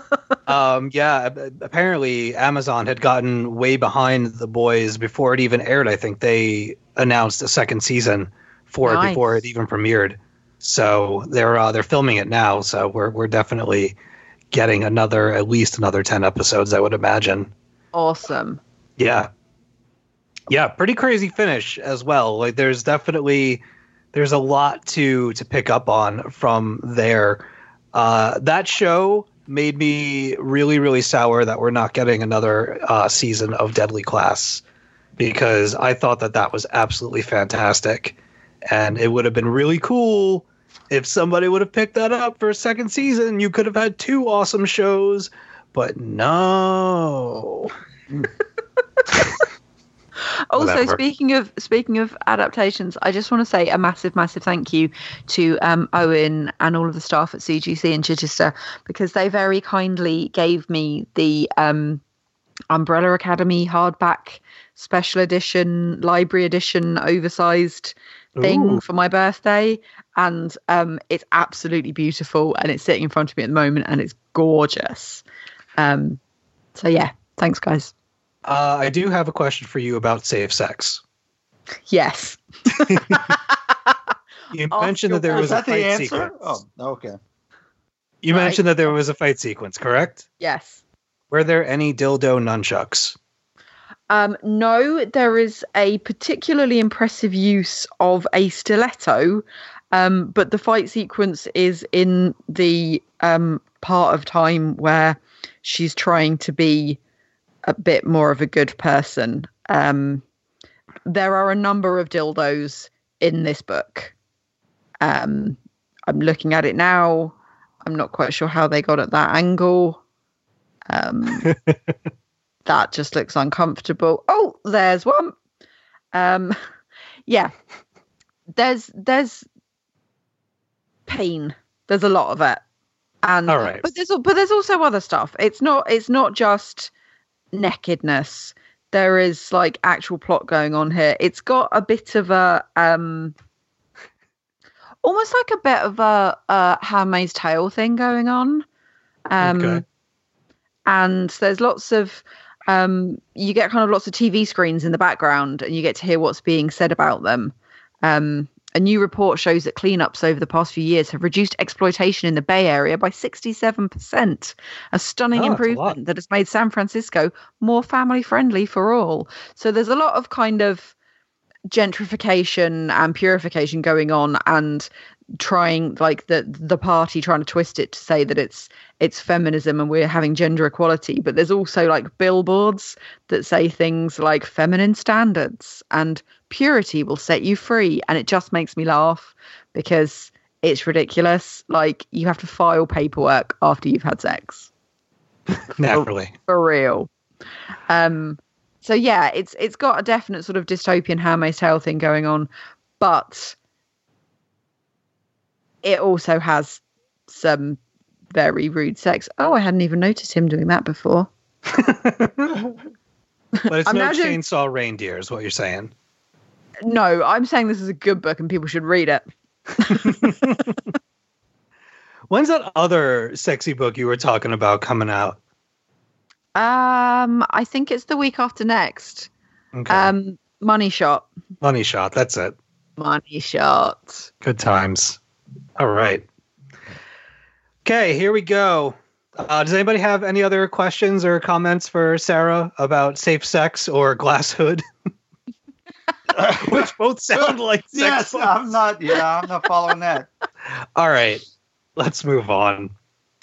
Um, yeah, apparently Amazon had gotten way behind the boys before it even aired. I think they announced a second season for it before it even premiered. So they're uh, they're filming it now. So we're we're definitely getting another at least another ten episodes. I would imagine. awesome. Yeah. Yeah, pretty crazy finish as well. Like there's definitely there's a lot to to pick up on from there. Uh that show made me really really sour that we're not getting another uh season of Deadly Class because I thought that that was absolutely fantastic and it would have been really cool if somebody would have picked that up for a second season. You could have had two awesome shows, but no. [LAUGHS] Also, Whatever. speaking of speaking of adaptations, I just want to say a massive, massive thank you to um, Owen and all of the staff at CGC in Chichester because they very kindly gave me the um, Umbrella Academy hardback special edition, library edition, oversized thing Ooh. for my birthday, and um, it's absolutely beautiful, and it's sitting in front of me at the moment, and it's gorgeous. Um, so yeah, thanks, guys. Uh, I do have a question for you about safe sex. Yes. [LAUGHS] You Ask mentioned that there Is was a that the fight answer? sequence. Oh, okay. You Right. mentioned that there was a fight sequence, correct? Yes. Were there any dildo nunchucks? Um, no, there is a particularly impressive use of a stiletto, um, but the fight sequence is in the um, part of time where she's trying to be a bit more of a good person. Um, there are a number of dildos in this book. Um, I'm looking at it now. I'm not quite sure how they got at that angle. Um, [LAUGHS] that just looks uncomfortable. Oh, there's one. Um, [LAUGHS] yeah, there's there's pain. There's a lot of it, and All right. but there's but there's also other stuff. It's not it's not just nakedness. There is like actual plot going on here. It's got a bit of a um, almost like a bit of a, a Handmaid's Tale thing going on. Um, Okay. and there's lots of um, you get kind of lots of TV screens in the background, and you get to hear what's being said about them. Um, a new report shows that cleanups over the past few years have reduced exploitation in the Bay Area by 67%, a stunning Oh, that's a improvement that has made San Francisco more family friendly for all. So there's a lot of kind of gentrification and purification going on and trying like the the party trying to twist it to say that it's it's feminism and we're having gender equality. But there's also like billboards that say things like feminine standards and purity will set you free and it just makes me laugh because it's ridiculous like you have to file paperwork after you've had sex [LAUGHS] Naturally. for real. Um, so yeah, it's it's got a definite sort of dystopian Handmaid's Tale thing going on, but it also has some very rude sex. Oh, I hadn't even noticed him doing that before. [LAUGHS] But it's I'm [LAUGHS] no now doing- chainsaw reindeer, is what you're saying. No, I'm saying this is a good book and people should read it. [LAUGHS] When's that other sexy book you were talking about coming out? Um, I think it's the week after next. Okay. Um, Money Shot. Money shot. That's it. Money Shot. Good times. All right. Okay, here we go. Uh, does anybody have any other questions or comments for Sarah about safe sex or glass hood? [LAUGHS] [LAUGHS] Which both sound like sex yes, books. I'm not. Yeah, I'm not following that. [LAUGHS] All right, let's move on.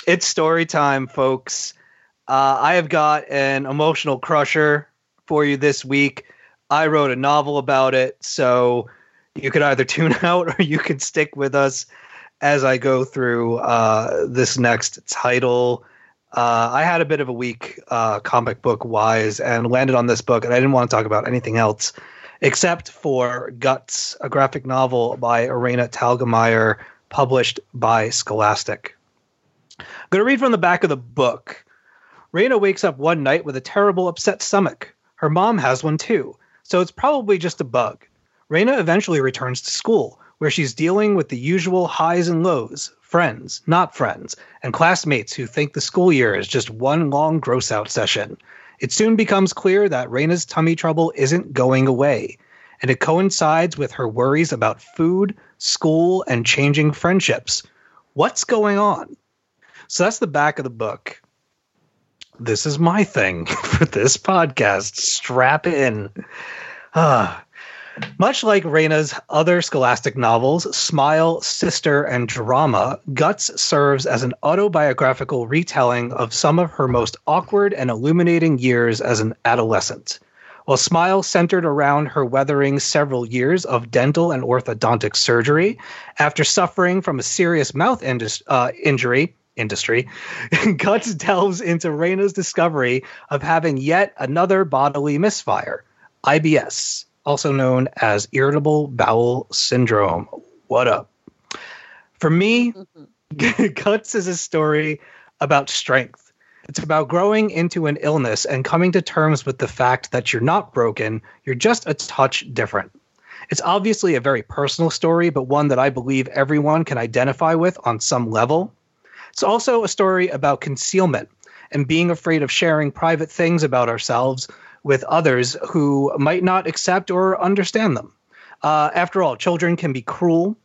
It's story time, folks. Uh, I have got an emotional crusher for you this week. I wrote a novel about it, so you could either [LAUGHS] tune out or you can stick with us as I go through uh, this next title. Uh, I had a bit of a week uh, comic book wise and landed on this book, and I didn't want to talk about anything else except for Guts, a graphic novel by Raina Telgemeier, published by Scholastic. I'm going to read from the back of the book. Raina wakes up one night with a terrible upset stomach. Her mom has one too, so it's probably just a bug. Raina eventually returns to school, where she's dealing with the usual highs and lows friends, not friends, and classmates who think the school year is just one long gross out session. It soon becomes clear that Raina's tummy trouble isn't going away, and it coincides with her worries about food, school, and changing friendships. What's going on? So that's the back of the book. This is my thing [LAUGHS] for this podcast. Strap in. Ah. Much like Raina's other scholastic novels, Smile, Sister, and Drama, Guts serves as an autobiographical retelling of some of her most awkward and illuminating years as an adolescent. While Smile centered around her weathering several years of dental and orthodontic surgery after suffering from a serious mouth indus- uh, injury, industry, [LAUGHS] Guts delves into Raina's discovery of having yet another bodily misfire, IBS, also known as irritable bowel syndrome. What up? For me, mm-hmm. [LAUGHS] Guts is a story about strength. It's about growing into an illness and coming to terms with the fact that you're not broken, you're just a touch different. It's obviously a very personal story, but one that I believe everyone can identify with on some level. It's also a story about concealment and being afraid of sharing private things about ourselves with others who might not accept or understand them. Uh, after all, children can be cruel,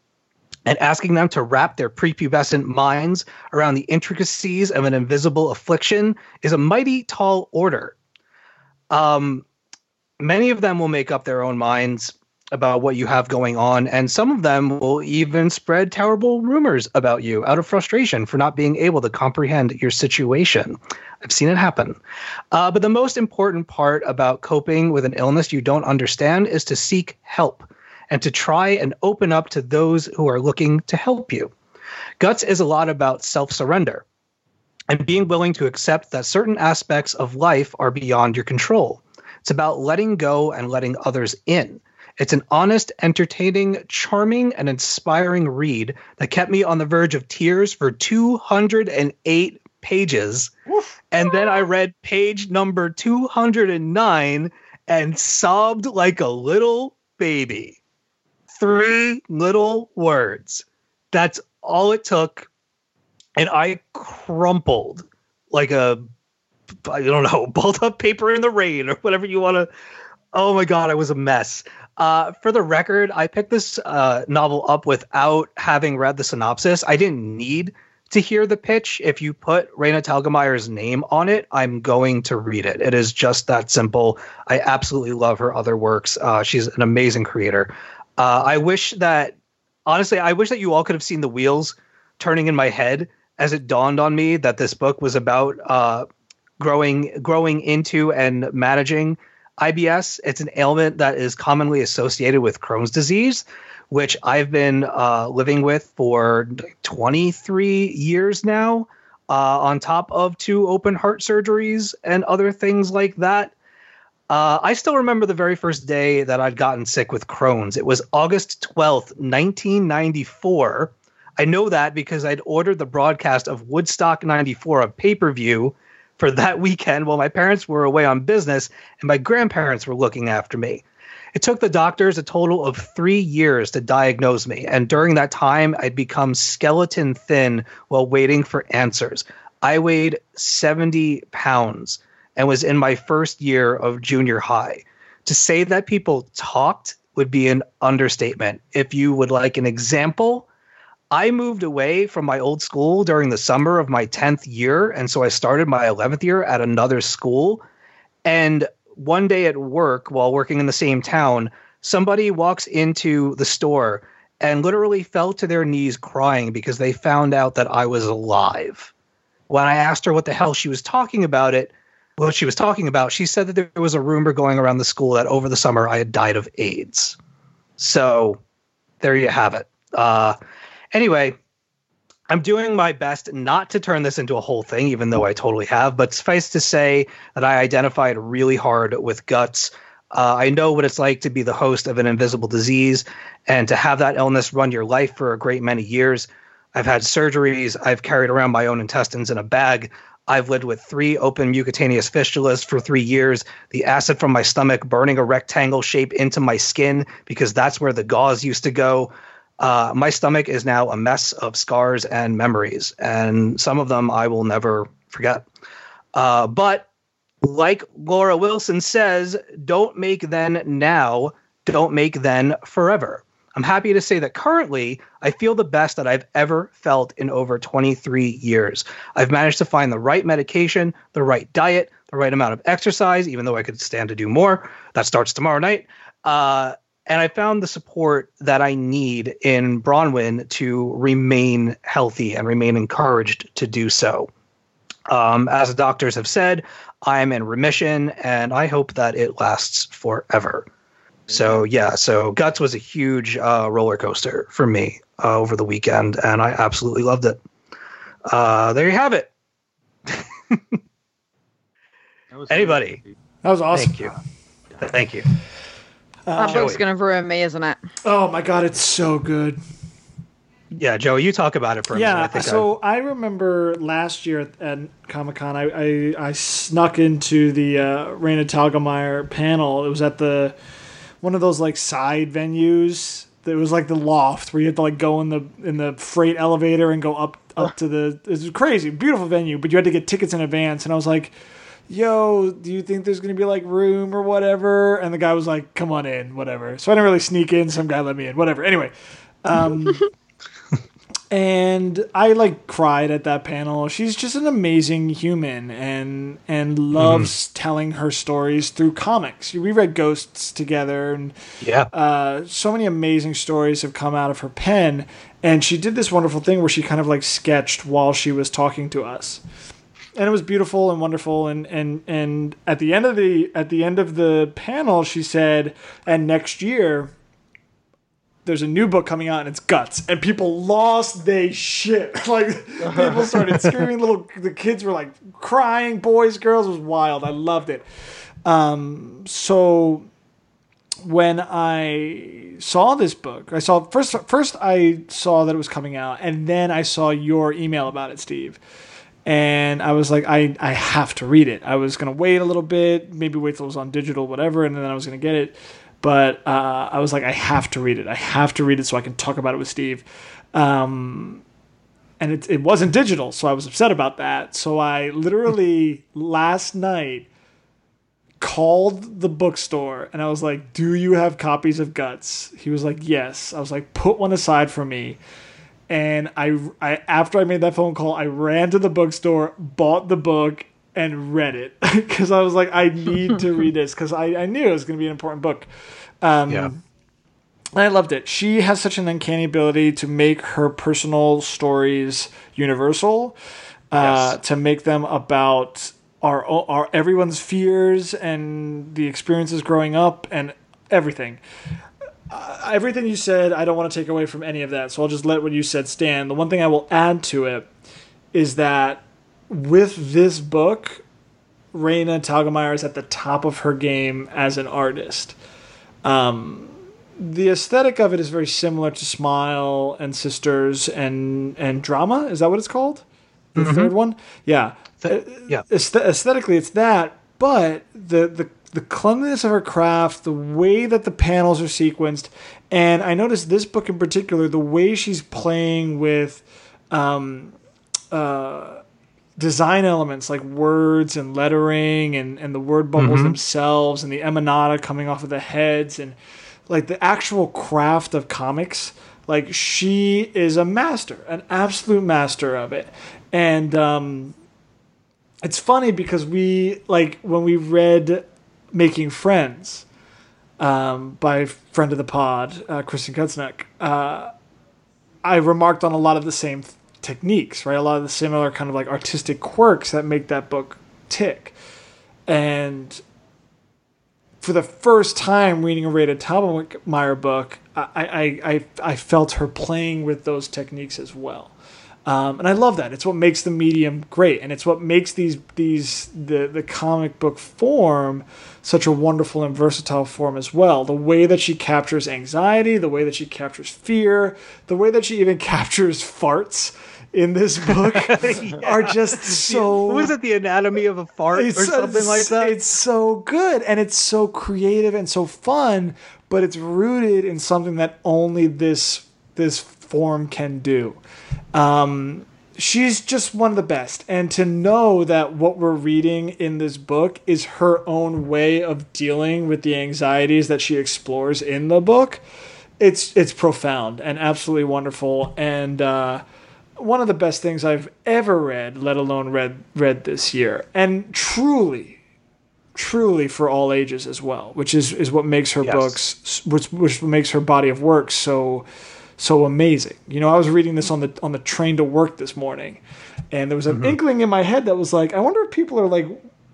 and asking them to wrap their prepubescent minds around the intricacies of an invisible affliction is a mighty tall order. Um, many of them will make up their own minds about what you have going on, and some of them will even spread terrible rumors about you out of frustration for not being able to comprehend your situation. I've seen it happen. Uh, but the most important part about coping with an illness you don't understand is to seek help and to try and open up to those who are looking to help you. Guts is a lot about self surrender and being willing to accept that certain aspects of life are beyond your control. It's about letting go and letting others in. It's an honest, entertaining, charming, and inspiring read that kept me on the verge of tears for 208 pages. And then I read page number 209 and sobbed like a little baby. Three little words. That's all it took. And I crumpled like a, I don't know, [LAUGHS] balled up paper in the rain or whatever you want to. Oh my God, I was a mess. Uh, for the record, I picked this uh, novel up without having read the synopsis. I didn't need to hear the pitch. If you put Raina Telgemeier's name on it, I'm going to read it. It is just that simple. I absolutely love her other works. Uh, she's an amazing creator. Uh, I wish that, honestly, I wish that you all could have seen the wheels turning in my head as it dawned on me that this book was about uh, growing, growing into and managing IBS. It's an ailment that is commonly associated with Crohn's disease, which I've been uh, living with for 23 years now, uh, on top of two open heart surgeries and other things like that. Uh, I still remember the very first day that I'd gotten sick with Crohn's. It was August 12th, 1994. I know that because I'd ordered the broadcast of Woodstock 94, a pay per view, for that weekend while my parents were away on business and my grandparents were looking after me. It took the doctors a total of three years to diagnose me, and during that time, I'd become skeleton thin while waiting for answers. I weighed 70 pounds and was in my first year of junior high. To say that people talked would be an understatement. If you would like an example, I moved away from my old school during the summer of my 10th year. And so I started my 11th year at another school. And one day at work, while working in the same town, somebody walks into the store and literally fell to their knees crying because they found out that I was alive. When I asked her what the hell she was talking about it, what she was talking about, she said that there was a rumor going around the school that over the summer I had died of AIDS. So there you have it. Uh, Anyway, I'm doing my best not to turn this into a whole thing, even though I totally have. But suffice to say that I identified really hard with guts. Uh, I know what it's like to be the host of an invisible disease and to have that illness run your life for a great many years. I've had surgeries. I've carried around my own intestines in a bag. I've lived with three open mucocutaneous fistulas for three years. The acid from my stomach burning a rectangle shape into my skin because that's where the gauze used to go. Uh, my stomach is now a mess of scars and memories, and some of them I will never forget. Uh, but like Laura Wilson says, don't make then now, don't make then forever. I'm happy to say that currently I feel the best that I've ever felt in over 23 years. I've managed to find the right medication, the right diet, the right amount of exercise, even though I could stand to do more. That starts tomorrow night. Uh, and I found the support that I need in Bronwyn to remain healthy and remain encouraged to do so. Um, as the doctors have said, I'm in remission, and I hope that it lasts forever. So yeah, so Guts was a huge uh, roller coaster for me uh, over the weekend, and I absolutely loved it. Uh, there you have it. [LAUGHS] Anybody? That was awesome. Thank you. Thank you. That Joey. book's going to ruin me, isn't it? Oh my god, it's so good. Yeah, Joey, you talk about it for a minute. I Yeah, think so I, remember last year at, at Comic Con, I, I I snuck into the uh, Raina Telgemeier panel. It was at the one of those like side venues. It was like the loft where you had to like go in the in the freight elevator and go up up to the. It was crazy, beautiful venue, but you had to get tickets in advance. And I was like, "Yo, do you think there's gonna be like room or whatever?" And the guy was like, "Come on in, whatever." So I didn't really sneak in. Some guy let me in, whatever. Anyway, um, [LAUGHS] and I like cried at that panel. She's just an amazing human and and loves telling her stories through comics. We read Ghosts together and Yeah. uh, so many amazing stories have come out of her pen and she did this wonderful thing where she kind of like sketched while she was talking to us and it was beautiful and wonderful and and and at the end of the at the end of the panel she said and next year there's a new book coming out and it's guts. And people lost they shit. [LAUGHS] Like people started [LAUGHS] screaming. Little the kids were like crying. Boys girls it was wild. I loved it. Um so when I saw this book, I saw first first I saw that it was coming out, and then I saw your email about it, Steve. And I was like, I, I have to read it. I was gonna wait a little bit, maybe wait till it was on digital, whatever, and then I was gonna get it. But uh, I was like, I have to read it. I have to read it so I can talk about it with Steve. Um, and it, it wasn't digital, so I was upset about that. So I literally [LAUGHS] last night called the bookstore and I was like, "Do you have copies of Guts?" He was like, "Yes." I was like, "Put one aside for me." And I, I after I made that phone call, I ran to the bookstore, bought the book, and read it [LAUGHS] because I was like, I need to read this because I, I knew it was going to be an important book. Um, Yeah. and I loved it. She has such an uncanny ability to make her personal stories universal, uh, Yes. to make them about our our everyone's fears and the experiences growing up and everything. Uh, everything you said, I don't want to take away from any of that, so I'll just let what you said stand. The one thing I will add to it is that with this book, Raina Telgemeier is at the top of her game as an artist the aesthetic of it is very similar to Smile and Sisters and and Drama. Is that what it's called? The third one, yeah. Th- yeah. Aesthe- aesthetically, it's that, but the the the cleanliness of her craft, the way that the panels are sequenced, and I noticed this book in particular, the way she's playing with um, uh, design elements like words and lettering and, and the word bubbles themselves and the emanata coming off of the heads and like the actual craft of comics like she is a master an absolute master of it. And um, it's funny because we like when we read making friends um, by friend of the pod uh, Kristen Gudsnuk uh, I remarked on a lot of the same th- techniques, right? A lot of the similar kind of like artistic quirks that make that book tick. And for the first time reading a Rita Talbot book, I, I, I, I felt her playing with those techniques as well. Um, and I love that. It's what makes the medium great, and it's what makes these these the the comic book form such a wonderful and versatile form as well. The way that she captures anxiety, the way that she captures fear, the way that she even [LAUGHS] captures farts in this book [LAUGHS] are just so was it the anatomy of a fart or something like that? It's so good and it's so creative and so fun, but it's rooted in something that only this this form can do. Um, she's just one of the best, and to know that what we're reading in this book is her own way of dealing with the anxieties that she explores in the book, it's it's profound and absolutely wonderful and. Uh, one of the best things I've ever read, let alone read read this year, and truly, truly for all ages as well, which is is what makes her Yes. books, which which makes her body of work so so amazing. You know, I was reading this on the on the train to work this morning, and there was an inkling in my head that was like, I wonder if people are like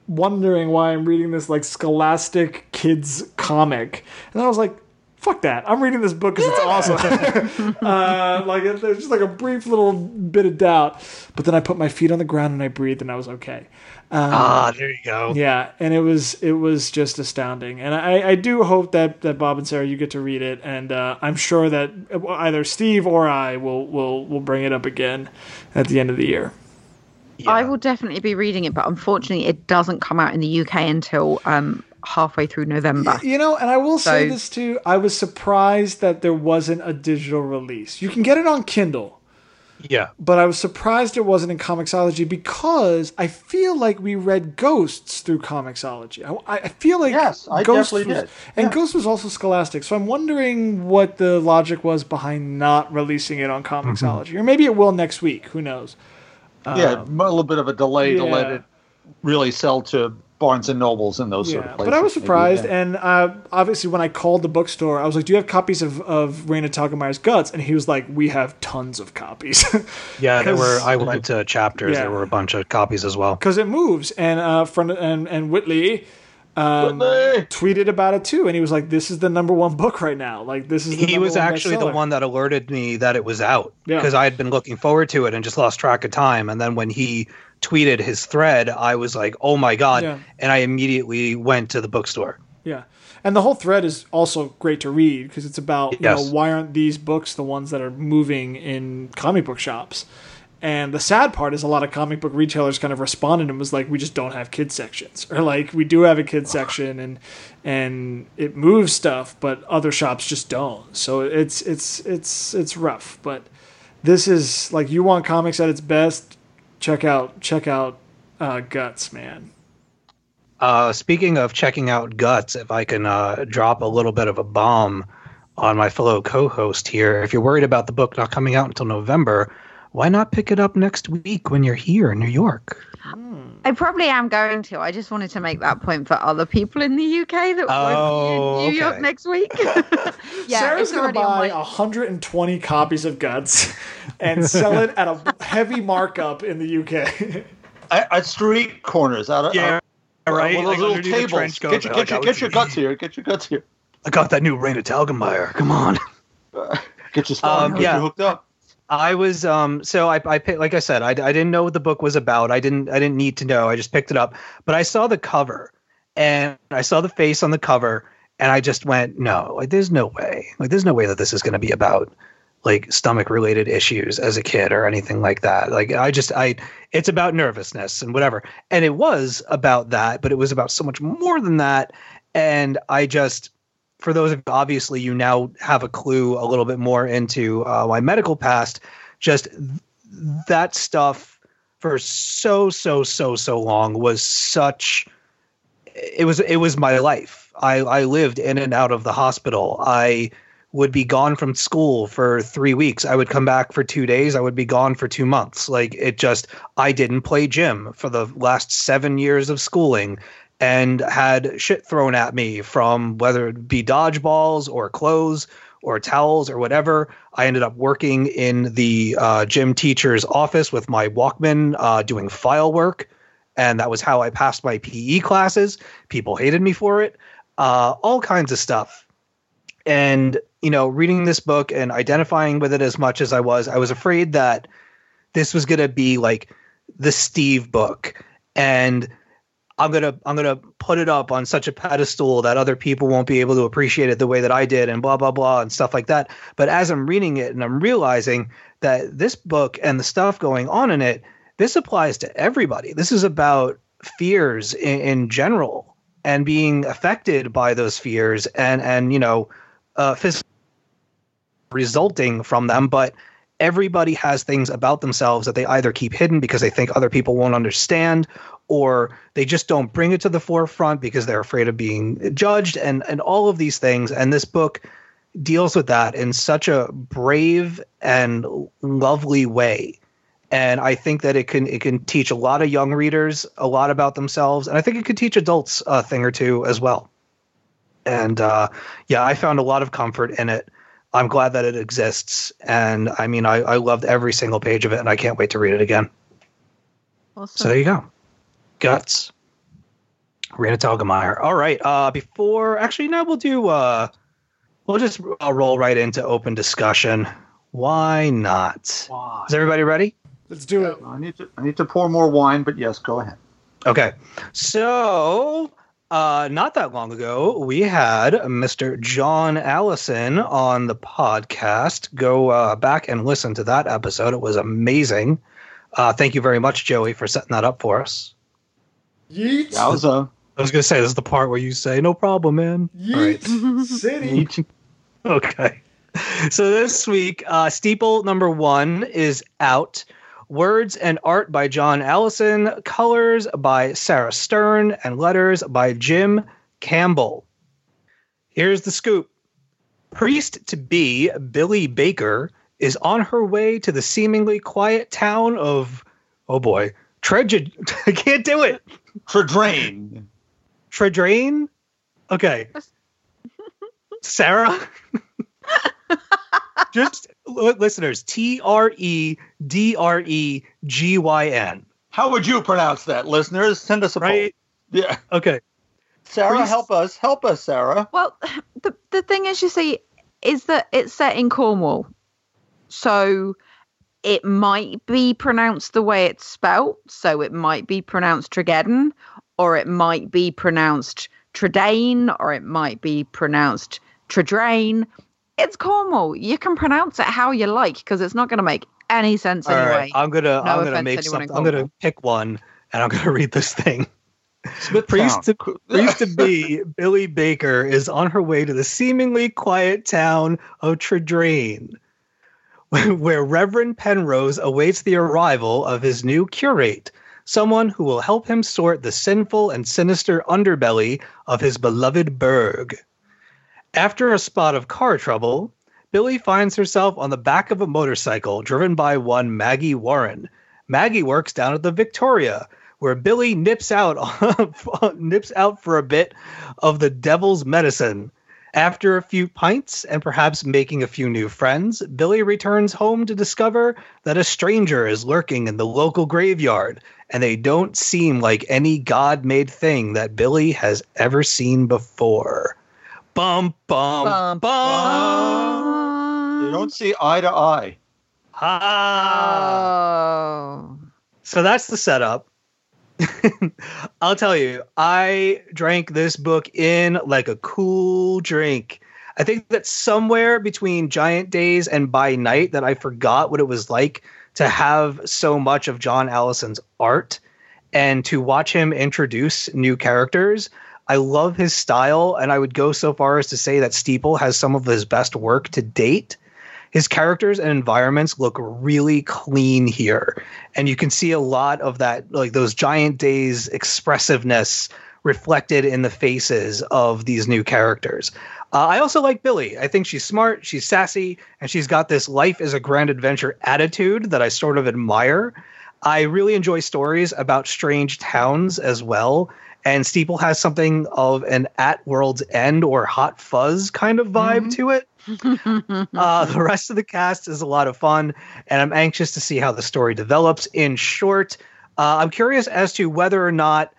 wondering why I'm reading this like scholastic kids comic, and I was like. Fuck that! I'm reading this book because it's awesome. [LAUGHS] [LAUGHS] uh, like there's just like a brief little bit of doubt, but then I put my feet on the ground and I breathed and I was okay. Ah, there you go. Yeah, and it was it was just astounding, and I, I do hope that, that Bob and Sarah you get to read it, and uh, I'm sure that either Steve or I will will will bring it up again at the end of the year. I will definitely be reading it, but unfortunately, it doesn't come out in the UK until um, halfway through November. You know, and I will say So- this too. I was surprised that there wasn't a digital release. You can get it on Kindle, Yeah. but I was surprised it wasn't in Comixology because I feel like we read Ghosts through Comixology. I, I feel like Yes, I Ghosts definitely was, did. and Yeah. Ghost was also Scholastic. So I'm wondering what the logic was behind not releasing it on mm-hmm. Comixology, or maybe it will next week. Who knows? yeah, um, a little bit of a delay to let it really sell to Barnes and Nobles and those sort of Yeah, places. but I was maybe, surprised, yeah. and uh, obviously when I called the bookstore, I was like, "Do you have copies of of Raina Telgemeier's Guts?" And he was like, "We have tons of copies." [LAUGHS] Yeah, there were. I went to chapters. Yeah. There were a bunch of copies as well. because it moves. And uh, friend and and Whitley um, Whitley! tweeted about it too, and he was like, "This is the number one book right now. Like this is." The He was one actually the one that alerted me that it was out Yeah. because I had been looking forward to it and just lost track of time. And then when he tweeted his thread, I was like, "Oh my god!" Yeah. And I immediately went to the bookstore. Yeah. And the whole thread is also great to read because it's about, you know, why aren't these books the ones that are moving in comic book shops? And the sad part is a lot of comic book retailers kind of responded and was like, we just don't have kids sections. [LAUGHS] Or like, we do have a kids section and and it moves stuff, but other shops just don't. So it's it's it's it's rough. But this is like you want comics at its best, check out check out uh, Guts, man. Uh, speaking of checking out guts, if I can uh, drop a little bit of a bomb on my fellow co-host here, if you're worried about the book not coming out until November, why not pick it up next week when you're here in New York? I probably am going to. I just wanted to make that point for other people in the UK that Oh, won't be in New York next week. [LAUGHS] [LAUGHS] yeah, Sarah's it's gonna already on buy my 120 copies of Guts [LAUGHS] and sell it at a heavy markup in the UK. at, at street corners, out of Yeah, out, right. One of Like those little tables. trench coat, Get your, get your, get your guts here. Get your guts here. I got that new Raina Telgemeier. Come on. Get your spot. Um, get yeah. you hooked up. I was um so I I picked like I said I, I didn't know what the book was about. I didn't I didn't need to know. I just picked it up. But I saw the cover and I saw the face on the cover and I just went no like there's no way. Like there's no way that this is going to be about like stomach related issues as a kid or anything like that. Like I just I it's about nervousness and whatever. And it was about that but it was about so much more than that. And I just for those of obviously you now have a clue a little bit more into uh, my medical past just th- that stuff for so so so so long was such it was it was my life. I i lived in and out of the hospital. I would be gone from school for 3 weeks. I would come back for 2 days. I would be gone for 2 months. Like it just i didn't play gym for the last 7 years of schooling and had shit thrown at me from whether it be dodgeballs or clothes or towels or whatever. I ended up working in the uh, gym teacher's office with my Walkman uh, doing file work. And that was how I passed my PE classes. People hated me for it, uh, all kinds of stuff. And, you know, reading this book and identifying with it as much as I was, I was afraid that this was going to be like the Steve book. And I'm gonna I'm gonna put it up on such a pedestal that other people won't be able to appreciate it the way that I did and blah blah blah and stuff like that. But as I'm reading it and I'm realizing that this book and the stuff going on in it, this applies to everybody. This is about fears in, in general and being affected by those fears and and you know uh, resulting from them, but everybody has things about themselves that they either keep hidden because they think other people won't understand or they just don't bring it to the forefront because they're afraid of being judged and and all of these things. And this book deals with that in such a brave and lovely way. And i think that it can it can teach a lot of young readers a lot about themselves and i think it could teach adults a thing or two as well. And uh, yeah i found a lot of comfort in it i'm glad that it exists and i mean I, I loved every single page of it and i can't wait to read it again Awesome. so there you go. Guts. Raina Telgemeier. All right. Uh, before actually, no, we'll do. Uh, we'll just uh, roll right into open discussion. Why not? Is everybody ready? Let's do it. I need to I need to pour more wine, but yes, go ahead. Okay. So, uh, not that long ago, we had Mr. John Allison on the podcast. Go uh, back and listen to that episode. It was amazing. Uh, thank you very much, Joey, for setting that up for us. Yeet. That was a I was gonna say this is the part where you say, "No problem, man." All right. Yeet City. [LAUGHS] Okay. So this week, uh, Steeple number one is out. Words and art by John Allison, colors by Sarah Stern, and letters by Jim Campbell. Here's the scoop Priest to be Billy Baker is on her way to the seemingly quiet town of, oh boy, Treja. [LAUGHS] I can't do it. Tradrain. Tredrain? Okay. [LAUGHS] Sarah? Just li- listeners, T R E D R E G Y N. How would you pronounce that, listeners? Send us a poll. Yeah. Okay. Sarah, Priest- help us. Help us, Sarah. Well, the the thing is, you see, is that it's set in Cornwall, so it might be pronounced the way it's spelt. So it might be pronounced Tregeddon, or it might be pronounced Tredane, or it might be pronounced Tredrain. It's Cornwall. You can pronounce it how you like because it's not going to make any sense All anyway. right. I'm gonna I'm gonna make to something. I'm gonna pick one and I'm gonna [LAUGHS] read this thing. Smithtown. Priest to, priest to be Billy Baker is on her way to the seemingly quiet town of Tredrain, [LAUGHS] where Reverend Penrose awaits the arrival of his new curate, someone who will help him sort the sinful and sinister underbelly of his beloved burg. After a spot of car trouble, Billy finds herself on the back of a motorcycle driven by one Maggie Warren. Maggie works down at the Victoria, where Billy nips out [LAUGHS] nips out for a bit of the devil's medicine. After a few pints and perhaps making a few new friends, Billy returns home to discover that a stranger is lurking in the local graveyard, and they don't seem like any god made thing that Billy has ever seen before. Bum bum Bum, bum. You don't see eye to eye. Ah. Oh. So that's the setup. [LAUGHS] I'll tell you, I drank this book in like a cool drink. I think that somewhere between Giant Days and By Night that I forgot what it was like to have so much of John Allison's art and to watch him introduce new characters. I love his style, and I would go so far as to say that Steeple has some of his best work to date. His characters and environments look really clean here, and you can see a lot of that, like those Giant Days expressiveness reflected in the faces of these new characters. Uh, I also like Billy. I think she's smart, she's sassy, and she's got this life is a grand adventure attitude that I sort of admire. I really enjoy stories about strange towns as well. And Steeple has something of an at world's end or hot fuzz kind of vibe to it. [LAUGHS] uh, the rest of the cast is a lot of fun, and I'm anxious to see how the story develops. In short, uh, I'm curious as to whether or not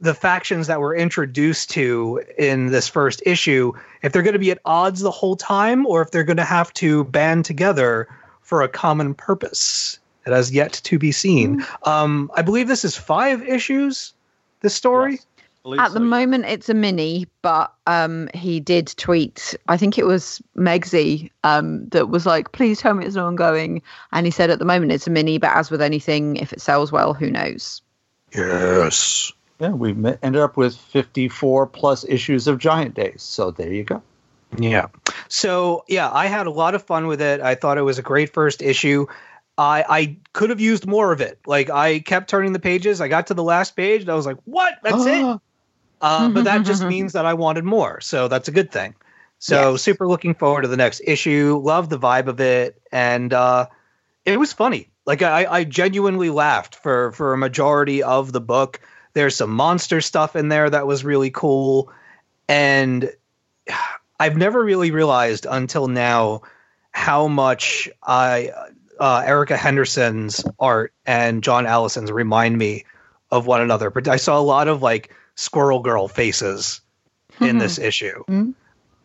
the factions that we're introduced to in this first issue, if they're going to be at odds the whole time, or if they're going to have to band together for a common purpose. It has yet to be seen. Um, I believe this is five issues. This story. Believe At the so, yeah. moment, it's a mini, but um, he did tweet. I think it was Megsy um, that was like, "Please tell me it's not ongoing." And he said, "At the moment, it's a mini, but as with anything, if it sells well, who knows?" Yes. Yeah, we ended up with 54 plus issues of Giant Days. So there you go. Yeah. So yeah, I had a lot of fun with it. I thought it was a great first issue. I I could have used more of it. Like I kept turning the pages. I got to the last page and I was like, "What? That's it." Uh, but that just [LAUGHS] means that I wanted more. So that's a good thing. So Yes. super looking forward to the next issue. Love the vibe of it, and uh, it was funny. Like I, I genuinely laughed for for a majority of the book. There's some monster stuff in there that was really cool, and [SIGHS] I've never really realized until now how much I uh, Erica Henderson's art and John Allison's remind me of one another. But I saw a lot of like Squirrel Girl faces in this issue, Mhm.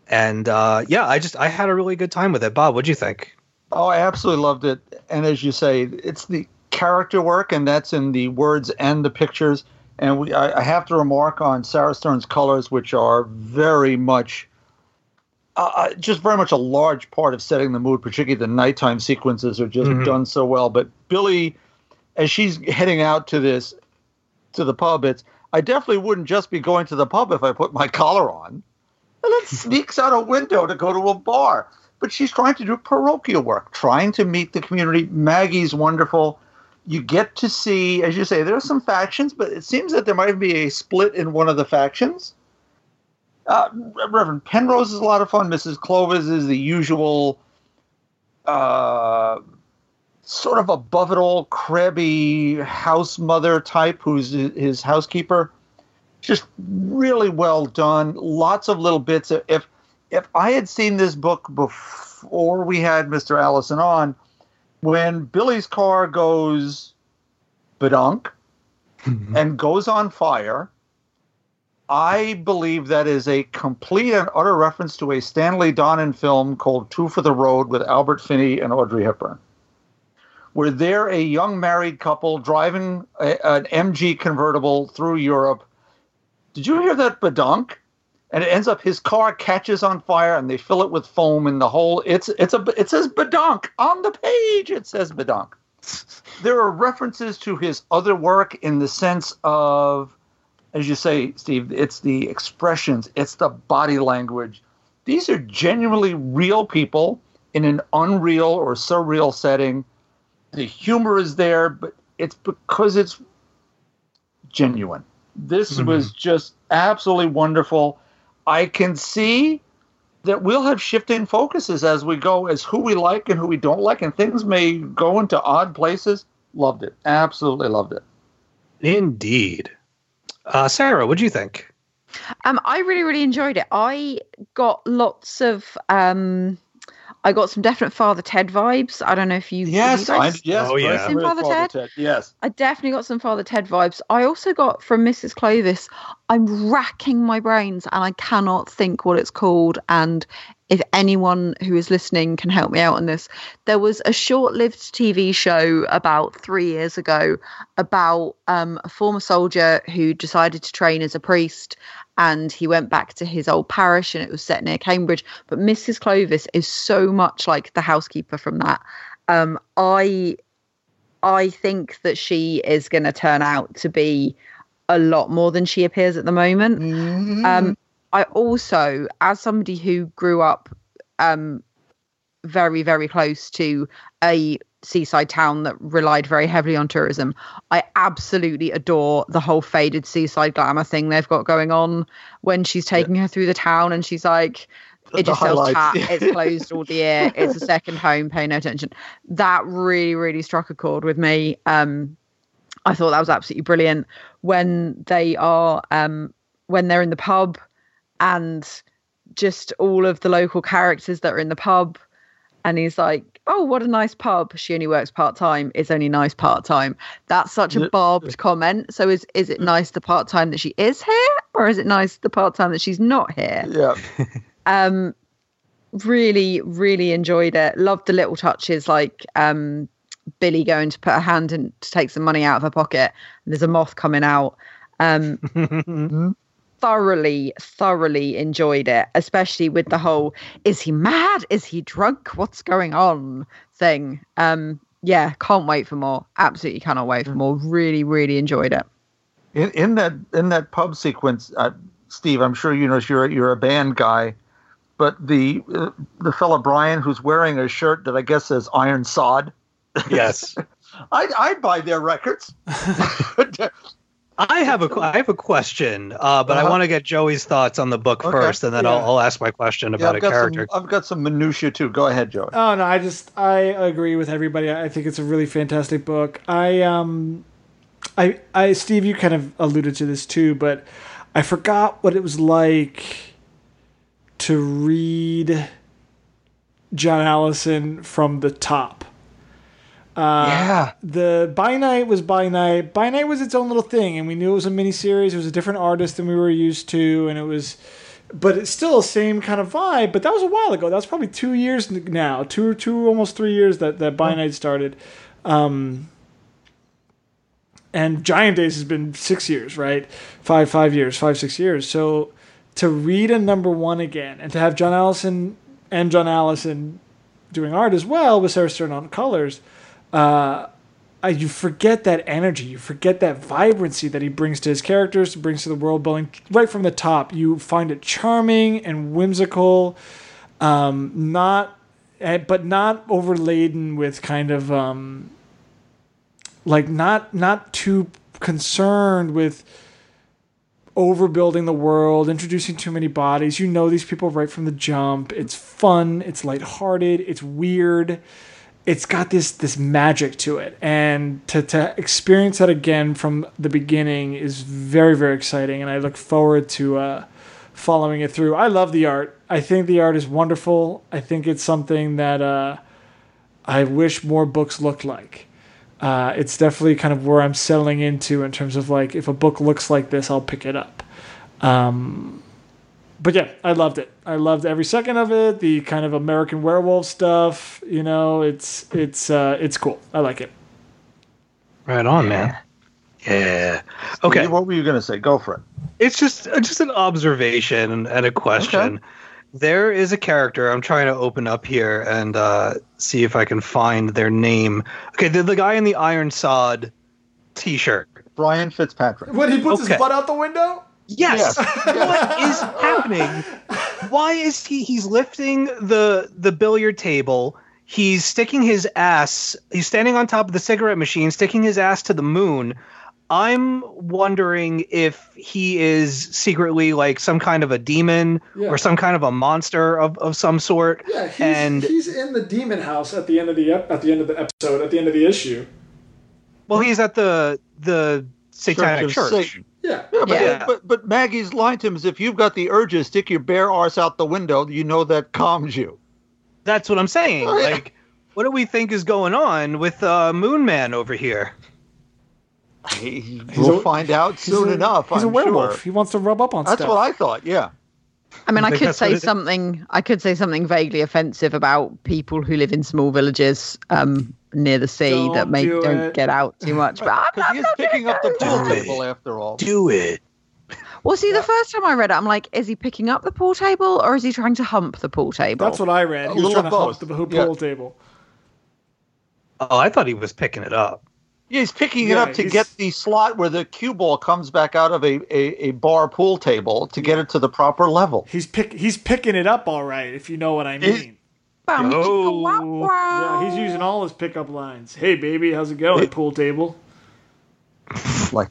and uh, yeah, I just I had a really good time with it. Bob, what'd you think? Oh, I absolutely loved it. And as you say, it's the character work, and that's in the words and the pictures. And we, I, I have to remark on Sarah Stern's colors, which are very much, uh, uh, just very much a large part of setting the mood. Particularly the nighttime sequences are just Mhm. done so well. But Billy, as she's heading out to this, to the pub, it's I definitely wouldn't just be going to the pub if I put my collar on. And then [LAUGHS] sneaks out a window to go to a bar. But she's trying to do parochial work, trying to meet the community. Maggie's wonderful. You get to see, as you say, there are some factions, but it seems that there might be a split in one of the factions. Uh, Reverend Penrose is a lot of fun. Mrs. Clovis is the usual, uh, sort of above it all, crabby house mother type who's his housekeeper. Just really well done. Lots of little bits. If if I had seen this book before we had Mr. Allison on, when Billy's car goes badunk [LAUGHS] and goes on fire, I believe that is a complete and utter reference to a Stanley Donen film called Two for the Road with Albert Finney and Audrey Hepburn. Where they're a young married couple driving a, an MG convertible through Europe. Did you hear that badunk? And it ends up his car catches on fire and they fill it with foam and the whole it's it's a it says badunk on the page it says badunk. There are references to his other work in the sense of as you say, Steve, it's the expressions, it's the body language. These are genuinely real people in an unreal or surreal setting. The humor is there, but it's because it's genuine. This mm-hmm. was just absolutely wonderful. I can see that we'll have shifting focuses as we go, as who we like and who we don't like, and things may go into odd places. Loved it. Absolutely loved it. Indeed. Uh, Sarah, what do you think? Um, I really, really enjoyed it. I got lots of um, I got some definite Father Ted vibes. I don't know if you. Yes, you I, guys- yes. Oh, yeah. very Seen Father Ted? Yes. I definitely got some Father Ted vibes. I also got from Mrs. Clovis. I'm racking my brains and I cannot think what it's called. And if anyone who is listening can help me out on this, there was a short-lived TV show about three years ago about um, a former soldier who decided to train as a priest. And he went back to his old parish, and it was set near Cambridge. But Mrs. Clovis is so much like the housekeeper from that. Um, I I think that she is going to turn out to be a lot more than she appears at the moment. Mm-hmm. Um, I also, as somebody who grew up um, very, very close to a seaside town that relied very heavily on tourism, I absolutely adore the whole faded seaside glamour thing they've got going on when she's taking her through the town and she's like, it just sells chat. [LAUGHS] It's closed all the year. It's a second home. Pay no attention. That really, really struck a chord with me. Um, I thought that was absolutely brilliant when they are um, when they're in the pub and just all of the local characters that are in the pub. And he's like, "Oh, what a nice pub. She only works part time. It's only nice part time." That's such a barbed comment. So is is it nice the part time that she is here, or is it nice the part time that she's not here? Yeah. [LAUGHS] um really really enjoyed it loved the little touches like um billy going to put her hand in to take some money out of her pocket and there's a moth coming out um [LAUGHS] thoroughly thoroughly enjoyed it especially with the whole is he mad? Is he drunk? What's going on? thing. Um yeah can't wait for more. Absolutely cannot wait for more. Really really enjoyed it. In, in that in that pub sequence, uh, Steve, I'm sure you know you're you're a band guy, but the uh, the fella Brian who's wearing a shirt that I guess says Iron Sod, yes. [LAUGHS] I'd I'd buy their records. [LAUGHS] [LAUGHS] I have a I have a question, uh, but I Uh-huh. want to get Joey's thoughts on the book Okay, first, and then yeah. I'll, I'll ask my question about I've a character. some I've got some minutia too. Go ahead, Joey. Oh no, I just I agree with everybody. I think it's a really fantastic book. I um I I Steve, you kind of alluded to this too, but I forgot what it was like to read John Allison from the top. Uh, yeah, the by night was by night. By night was its own little thing, and we knew it was a miniseries. It was a different artist than we were used to, and it was, but it's still the same kind of vibe. But that was a while ago. That was probably two years now, two two almost three years that that by night started. Um, and Giant Days has been six years, right? Five five years, five six years. So to read a number one again, and to have John Allison and John Allison doing art as well with Sarah Stern on colors uh, you forget that energy, you forget that vibrancy that he brings to his characters, brings to the world building right from the top. You find it charming and whimsical, um, not, eh, but not overladen with kind of um, like not not too concerned with overbuilding the world, introducing too many bodies. You know these people right from the jump. It's fun, it's lighthearted, it's weird. It's got this this magic to it. And to, to experience that again from the beginning is very, very exciting. And I look forward to uh, following it through. I love the art. I think the art is wonderful. I think it's something that uh, I wish more books looked like uh, it's definitely kind of where I'm settling into in terms of like if a book looks like this, I'll pick it up. Um, but yeah, I loved it. I loved every second of it. The kind of American werewolf stuff, you know, it's it's uh, it's cool. I like it. Right on, man. Yeah. Okay. What were you going to say? Go for it. It's just uh, just an observation and a question. Okay. There is a character I'm trying to open up here and uh, see if I can find their name. Okay, the, the guy in the Iron Sod T-shirt. Brian Fitzpatrick. When he puts Okay. his butt out the window? Yes. what is [LAUGHS] happening? Why is he? He's lifting the the billiard table. He's sticking his ass. He's standing on top of the cigarette machine, sticking his ass to the moon. I'm wondering if he is secretly like some kind of a demon Yeah. or some kind of a monster of, of some sort. Yeah, he's, and he's in the demon house at the end of the ep- at the end of the episode, at the end of the issue. well, he's at the the satanic of church. Satan. Yeah. Yeah, but, Yeah. but but Maggie's line to him is if you've got the urges, stick your bare arse out the window. You know that calms you. That's what I'm saying. Oh, yeah. Like, what do we think is going on with uh, Moon Man over here? we'll a- find out He's soon a- enough. He's a I'm werewolf. sure. He wants to rub up on That's stuff. That's what I thought. Yeah. I mean, I could say it- something. I could say something vaguely offensive about people who live in small villages um, near the sea Don't that may do don't it. get out too much. But I'm, I'm he is not picking up the pool table after all. Do it. Well, see, the first time I read it, I'm like, is he picking up the pool table or is he trying to hump the pool table? That's what I read. A He was trying to of hump both. the Yeah. pool table. Oh, I thought he was picking it up. Yeah, he's picking it up to he's- get the slot where the cue ball comes back out of a, a, a bar pool table to get it to the proper level. He's pick he's picking it up all right, if you know what I mean. Bam, chicka, Oh. wow, wow. Yeah, he's using all his pickup lines. Hey baby, how's it going? Pool table. Like,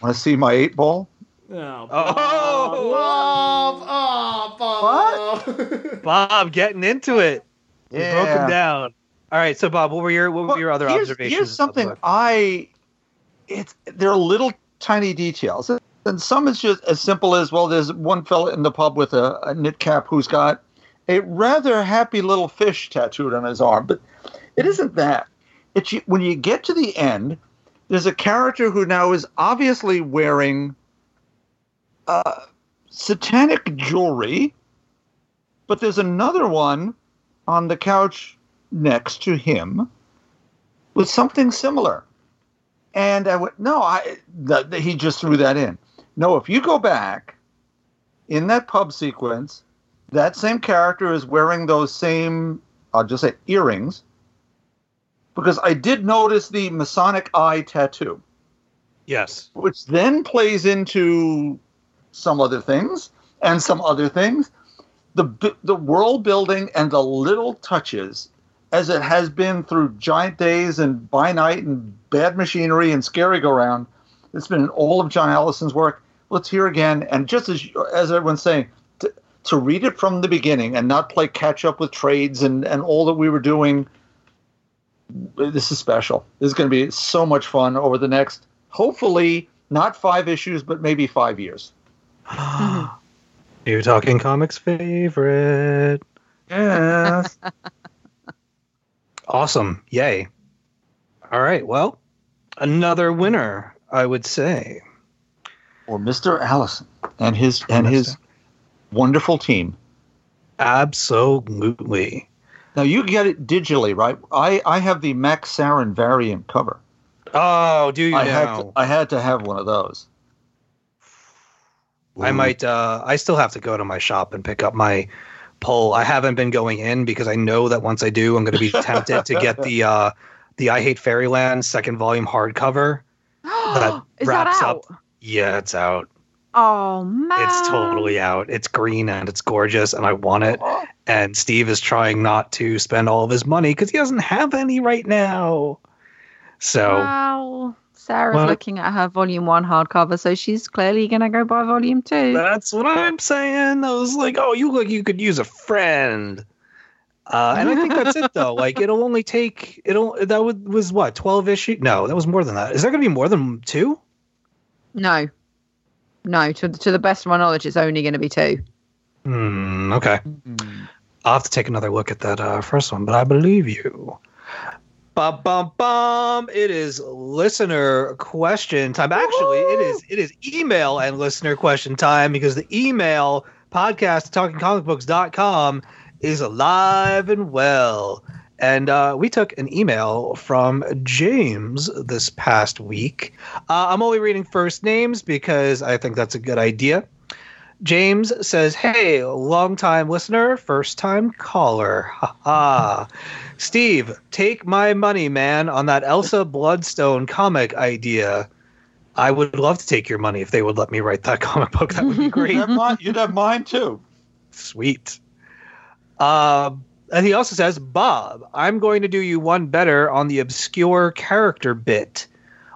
want to see my eight ball? Oh, Oh. Bob. Oh, Bob. [LAUGHS] Bob getting into it. We broke him down. All right, so Bob, what were your what were your other here's, observations? Here's something? I. It's there are little tiny details, and some is just as simple as well. There's one fella in the pub with a, a knit cap who's got a rather happy little fish tattooed on his arm, but it isn't that. It's when you get to the end. There's a character who now is obviously wearing uh, satanic jewelry, but there's another one on the couch next to him with something similar. And I went, no, I th- th- he just threw that in. No, if you go back in that pub sequence, that same character is wearing those same, I'll just say earrings, because I did notice the Masonic eye tattoo, Yes. which then plays into some other things and some other things. The the world building and the little touches as it has been through Giant Days and By Night and Bad Machinery and Scary Go Round. It's been in all of John Allison's work. Let's hear again. And just as as everyone's saying, to, read it from the beginning and not play catch up with trades and, and all that we were doing. This is special. This is going to be so much fun over the next, hopefully, not five issues, but maybe five years. [GASPS] You're talking comics favorite. Yes. [LAUGHS] Awesome. Yay. All right. Well, another winner, I would say. or Mr. Allison and his and his wonderful team. Absolutely. Now you get it digitally, right? I, I have the Max Sarin variant cover. Oh, do you I had now? to, I had to have one of those. I might. Uh, I still have to go to my shop and pick up my pull. I haven't been going in because I know that once I do, I'm going to be tempted to get the [LAUGHS] uh, the I Hate Fairyland second volume hardcover. [GASPS] that Is that wraps out? up. Yeah, it's out. Oh man, It's totally out. It's green and it's gorgeous, and I want it. And Steve is trying not to spend all of his money because he doesn't have any right now. So Wow. Sarah's Well- looking at her volume one hardcover, so she's clearly gonna go buy volume two. that's what I'm saying. I was like, oh, you look, you could use a friend. Uh, and I think that's it though. Like it'll only take it'll that would, was what twelve issue? No, that was more than that. Is there going to be more than two? No, no. To to the best of my knowledge, it's only going to be two. Hmm. Okay. I'll have to take another look at that uh, first one, but I believe you. Bum bum bum! It is listener question time. Actually, it is it is email and listener question time because the email podcast talkingcomicbooks.com is alive and well. And uh, we took an email from James this past week. Uh, I'm only reading first names because I think that's a good idea. James says, Hey, long time listener, first time caller. [LAUGHS] Ha ha. Steve, take my money, man, on that Elsa Bloodstone comic idea. I would love to take your money if they would let me write that [LAUGHS] comic book. That would be You'd great. have mine, you'd have mine too. Sweet. Um, and he also says, Bob, I'm going to do you one better on the obscure character bit.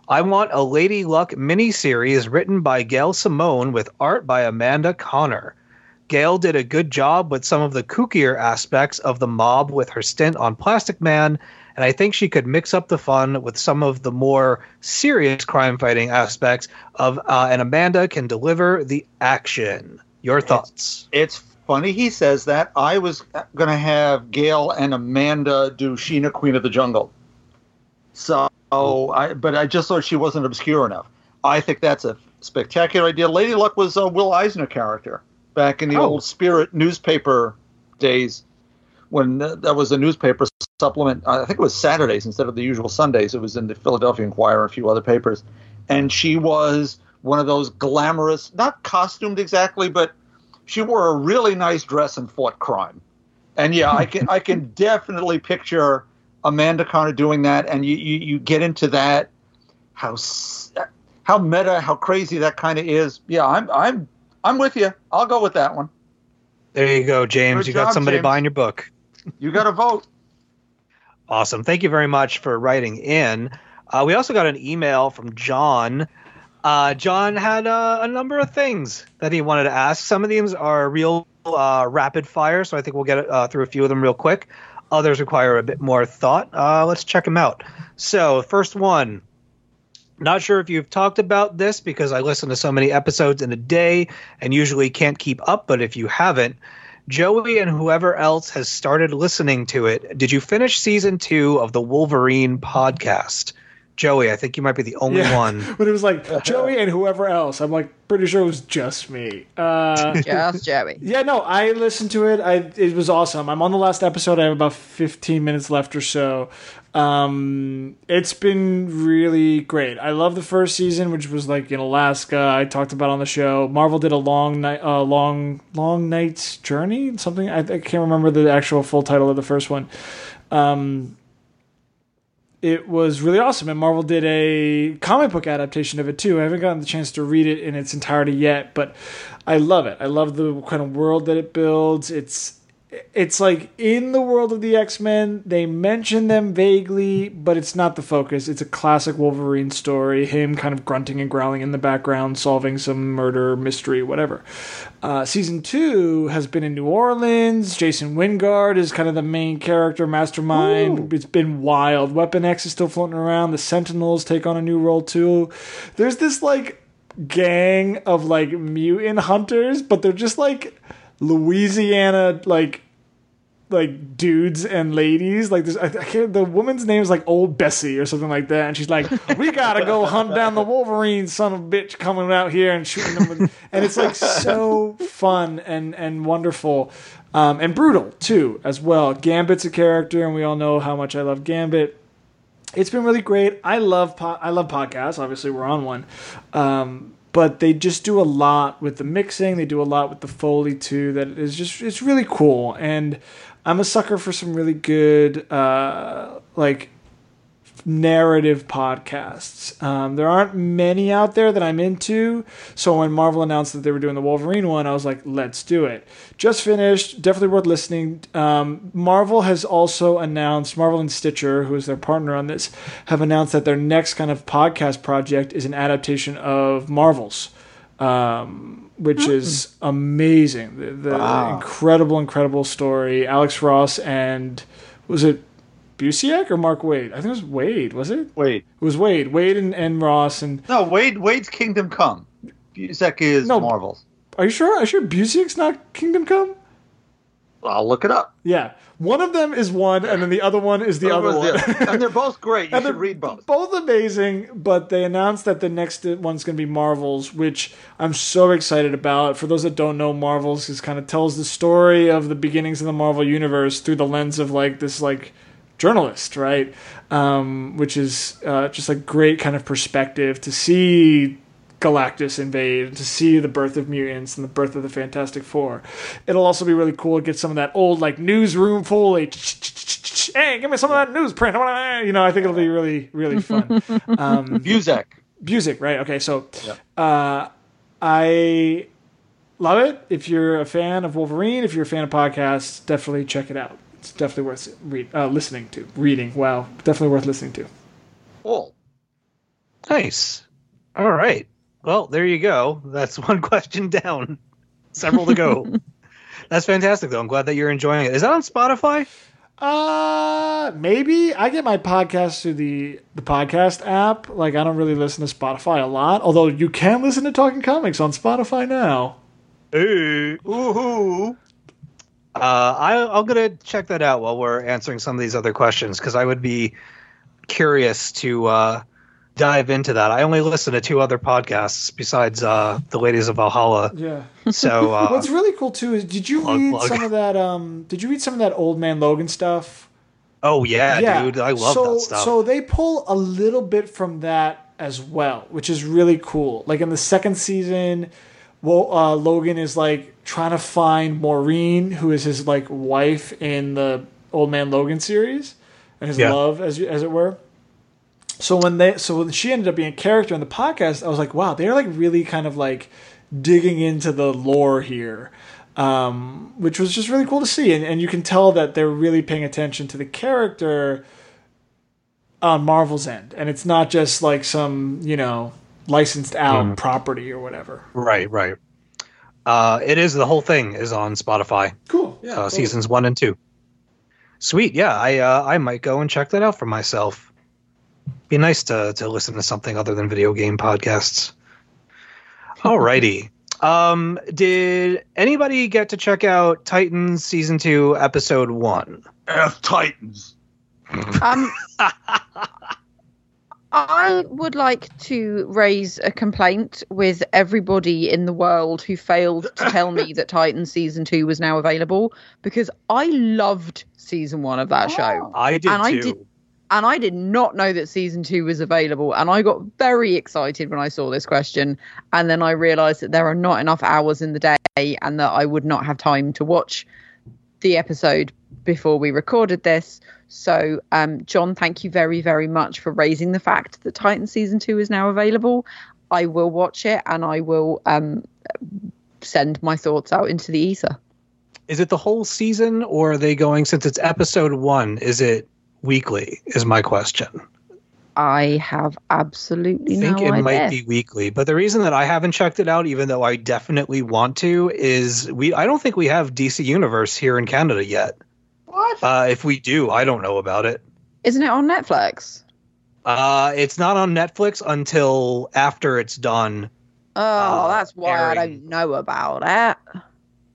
I want a Lady Luck miniseries written by Gail Simone with art by Amanda Conner. Gail did a good job with some of the kookier aspects of the mob with her stint on Plastic Man, and I think she could mix up the fun with some of the more serious crime fighting aspects of, uh, and Amanda can deliver the action. Your thoughts? It's funny he says that. I was going to have Gail and Amanda do Sheena, Queen of the Jungle. So, I but I just thought she wasn't obscure enough. I think that's a spectacular idea. Lady Luck was a Will Eisner character back in the Oh. old Spirit newspaper days when that was a newspaper supplement. I think it was Saturdays instead of the usual Sundays. It was in the Philadelphia Inquirer and a few other papers. And she was one of those glamorous, not costumed exactly, but she wore a really nice dress and fought crime. And yeah, I can I can [LAUGHS] definitely picture Amanda Conner doing that, and you you, you get into that how how meta, how crazy that kind of is. Yeah, I'm I'm I'm with you. I'll go with that one. There you go, James. Good you got somebody James. buying your book. You got a vote. Awesome. Thank you very much for writing in. Uh, we also got an email from John. Uh, John had uh, a number of things that he wanted to ask. Some of these are real uh, rapid fire, so I think we'll get uh, through a few of them real quick. Others require a bit more thought. Uh, let's check them out. So, first one. Not sure if you've talked about this because I listen to so many episodes in a day and usually can't keep up, but if you haven't, Joey and whoever else has started listening to it, did you finish season two of the Wolverine podcast? Joey, I think you might be the only Yeah. one. [LAUGHS] But it was like [LAUGHS] Joey and whoever else. I'm like pretty sure it was just me. Uh, [LAUGHS] Just Joey. yeah, no, I listened to it. I it was awesome. I'm on the last episode. I have about 15 minutes left or so. Um, it's been really great. I love the first season, which was like in Alaska. I talked about on the show. Marvel did a long night, uh, long, long night's journey. Something I, I can't remember the actual full title of the first one. Um, it was really awesome. And Marvel did a comic book adaptation of it too. I haven't gotten the chance to read it in its entirety yet, but I love it. I love the kind of world that it builds. It's it's like in the world of the X-Men, they mention them vaguely, but it's not the focus. It's a classic Wolverine story, him kind of grunting and growling in the background, solving some murder mystery, whatever. Uh, season two has been in New Orleans. Jason Wyngarde is kind of the main character, mastermind. It's been wild. Weapon X is still floating around. The Sentinels take on a new role too. There's this like gang of like mutant hunters, but they're just like Louisiana like like dudes and ladies. Like there's I, can't, the woman's name is like Old Bessie or something like that, and she's like, "We gotta go hunt down the Wolverine son of a bitch coming out here and shooting them." With, and it's like so fun and and wonderful. Um, and brutal too, as well. Gambit's a character, and we all know how much I love Gambit it's been really great. I love po- I love podcasts. Obviously, we're on one, um, but they just do a lot with the mixing. They do a lot with the foley too. That is just it's really cool. And I'm a sucker for some really good uh, like narrative podcasts. Um, there aren't many out there that I'm into. So when Marvel announced that they were doing the Wolverine one, I was like, let's do it. Just finished, definitely worth listening. Um, Marvel has also announced, Marvel and Stitcher, who is their partner on this, have announced that their next kind of podcast project is an adaptation of Marvels. Um, which is amazing. The, the Wow. incredible, incredible story. Alex Ross and was it Busiek or Mark Waid? I think it was Waid. Was it? Wait, It was Waid. Waid and, and Ross and no, Waid. Waid's Kingdom Come. Busiek is No. Marvel. are you sure? Are you sure Busiek's not Kingdom Come? I'll look it up. Yeah, one of them is one, and then the other one is the other one. and they're both great. You [LAUGHS] And should read both. Both amazing, but they announced that the next one's going to be Marvels, which I'm so excited about. For those that don't know, Marvels is kind of tells the story of the beginnings of the Marvel universe through the lens of like this like journalist, right? Um, which is uh, just a great kind of perspective to see Galactus invade, to see the birth of mutants and the birth of the Fantastic Four. It'll also be really cool to get some of that old like newsroom foley. Hey, give me some of that newsprint. I wanna-" You know, I think it'll be really, really fun. [LAUGHS] Um, Busiek. music, right? Okay, so uh, I love it. If you're a fan of Wolverine, if you're a fan of podcasts, definitely check it out. It's definitely worth read, uh, listening to. Reading, wow, definitely worth listening to. Cool. Nice. All right. Well, there you go. That's [LAUGHS] one question down. Several to go. [LAUGHS] That's fantastic, though. I'm glad that you're enjoying it. Is that on Spotify? Uh, maybe I get my podcast through the the podcast app. Like I don't really listen to Spotify a lot, although you can listen to Talking Comics on Spotify now. Hey. Woohoo! Uh, I, I'm gonna check that out while we're answering some of these other questions because I would be curious to uh, dive into that. I only listen to two other podcasts besides uh, the Ladies of Valhalla. Yeah. So [LAUGHS] uh, What's really cool too is did you Plug, read plug. some of that? Um, did you read some of that Old Man Logan stuff? oh yeah, dude, I love so, that stuff. So they pull a little bit from that as well, which is really cool. Like in the second season, well, uh, Logan is like trying to find Maureen, who is his like wife in the Old Man Logan series, and his Yeah. love, as as it were. So when they, so when she ended up being a character in the podcast, I was like, wow, they're like really kind of like digging into the lore here um, which was just really cool to see. And, and you can tell that they're really paying attention to the character on Marvel's end. And it's not just like some, you know, licensed out property or whatever. right, right. Uh, it is the whole thing is on Spotify. Cool. Yeah. uh, cool. seasons one and two. Sweet, yeah. I uh, I might go and check that out for myself. Be nice to to listen to something other than video game podcasts. Alrighty. [LAUGHS] Um, did anybody get to check out Titans season two, episode one? F Titans. Um, [LAUGHS] I would like to raise a complaint with everybody in the world who failed to tell me that Titan season two was now available because I loved season one of that oh. show. I did And I too. did- And I did not know that season two was available. And I got very excited when I saw this question. And then I realized that there are not enough hours in the day and that I would not have time to watch the episode before we recorded this. So, um, John, thank you very, very much for raising the fact that Titan season two is now available. I will watch it and I will um, send my thoughts out into the ether. Is it the whole season, or are they going since it's episode one? Is it weekly? Is my question. I have absolutely I think no it idea. might be weekly, but the reason that I haven't checked it out, even though I definitely want to, is we. I don't think we have DC Universe here in Canada yet. What? Uh, if we do, I don't know about it. Isn't it on Netflix? Uh, it's not on Netflix until after it's done. Oh, Uh, that's why I don't know about it.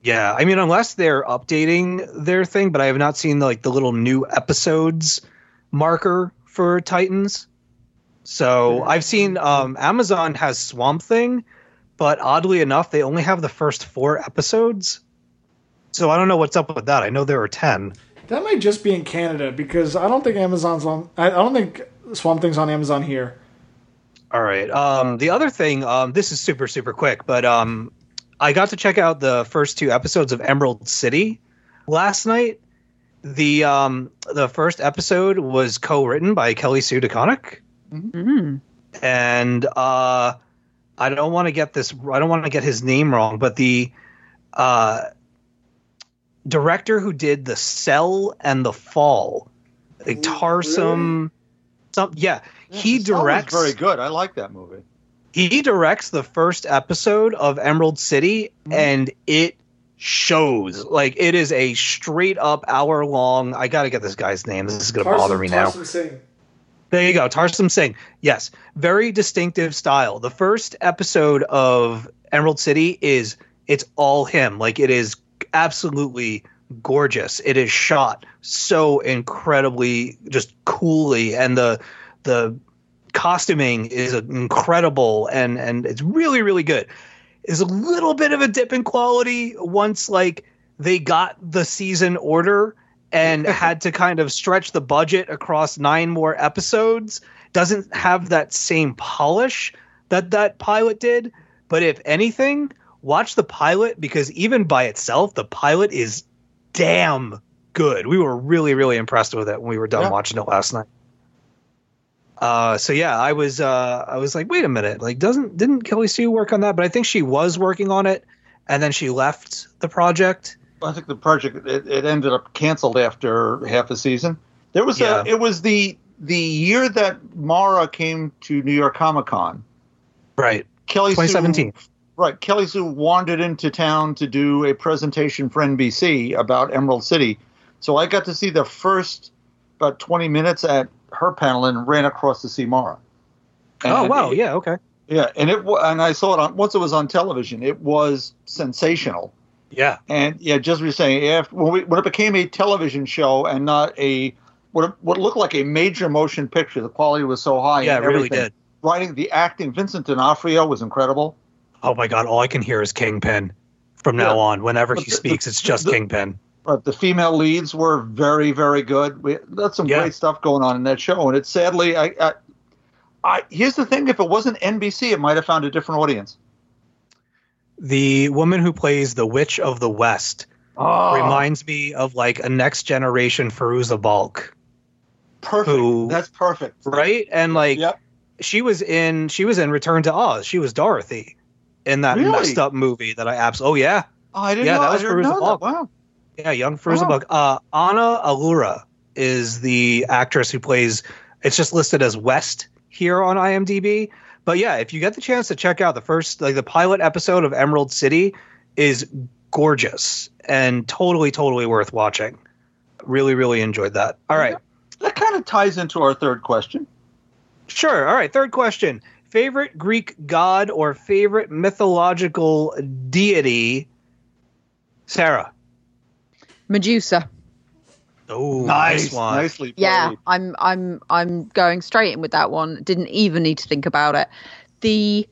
Yeah, I mean, unless they're updating their thing, but I have not seen like the little new episodes marker for Titans. So I've seen um, Amazon has Swamp Thing, but oddly enough, they only have the first four episodes. So I don't know what's up with that. I know there are ten. That might just be in Canada because I don't think Amazon's on. I, I don't think Swamp Thing's on Amazon here. All right. Um, the other thing, um, this is super super quick, but um, I got to check out the first two episodes of Emerald City last night, the um the first episode was co-written by Kelly Sue DeConnick, Mm. and uh, I don't want to get this. I don't want to get his name wrong, but the uh, director who did the Cell and the Fall, like Tarsem, some yeah, he The song was directs very good. I like that movie. he directs the first episode of Emerald City, mm-hmm. and it shows like it is a straight up hour long. I got to get this guy's name. This is going to bother Tarsem- me now. Singh. There you go, Tarsem Singh. Yes, very distinctive style. The first episode of Emerald City is it's all him. Like it is absolutely gorgeous. It is shot so incredibly just coolly and the the costuming is incredible and and it's really really good. Is a little bit of a dip in quality once like they got the season order and [LAUGHS] had to kind of stretch the budget across nine more episodes doesn't have that same polish that that pilot did but if anything watch the pilot because even by itself the pilot is damn good we were really really impressed with it when we were done Yeah. watching it last night uh so yeah i was uh i was like wait a minute like doesn't didn't kelly sue work on that but i think she was working on it and then she left the project I think the project it, it ended up canceled after half a season. There was Yeah. a it was the the year that Mara came to New York Comic Con. right Kelly 2017 Sue, right. Kelly Sue wandered into town to do a presentation for NBC about Emerald City. So I got to see the first about 20 minutes at her panel and ran across to see Mara. oh wow it- yeah okay Yeah, and it and I saw it on once it was on television. It was sensational. yeah And yeah, just what you're saying, after when, we, when it became a television show and not a what what looked like a major motion picture, the quality was so high. yeah it really did Writing, the acting, Vincent D'Onofrio was incredible. Oh my god, all I can hear is Kingpin from now Yeah. on. Whenever But he the- speaks, the- it's just the- Kingpin. But the female leads were very, very good. We, that's some Yeah. great stuff going on in that show. And it's sadly, I, I, I here's the thing: if it wasn't NBC, it might have found a different audience. The woman who plays the Witch of the West Oh, reminds me of like a next generation Fairuza Balk, perfect. who- That's perfect. right? And like Yep. she was in she was in Return to Oz. She was Dorothy in that Really? messed up movie that I absolutely oh yeah Oh, I didn't Yeah, know. that was that. Wow. yeah young Fairuza Wow. Uh, Ana Ularu is the actress who plays. It's just listed as West here on IMDb. But yeah, if you get the chance to check out the first, like the pilot episode of Emerald City, is gorgeous and totally, totally worth watching. Really, really enjoyed that. All right, That kind of ties into our third question. sure. All right, third question: favorite Greek god or favorite mythological deity? Sarah. Medusa. Oh, nice, one. nicely played. Yeah, I'm I'm I'm going straight in with that one. Didn't even need to think about it. The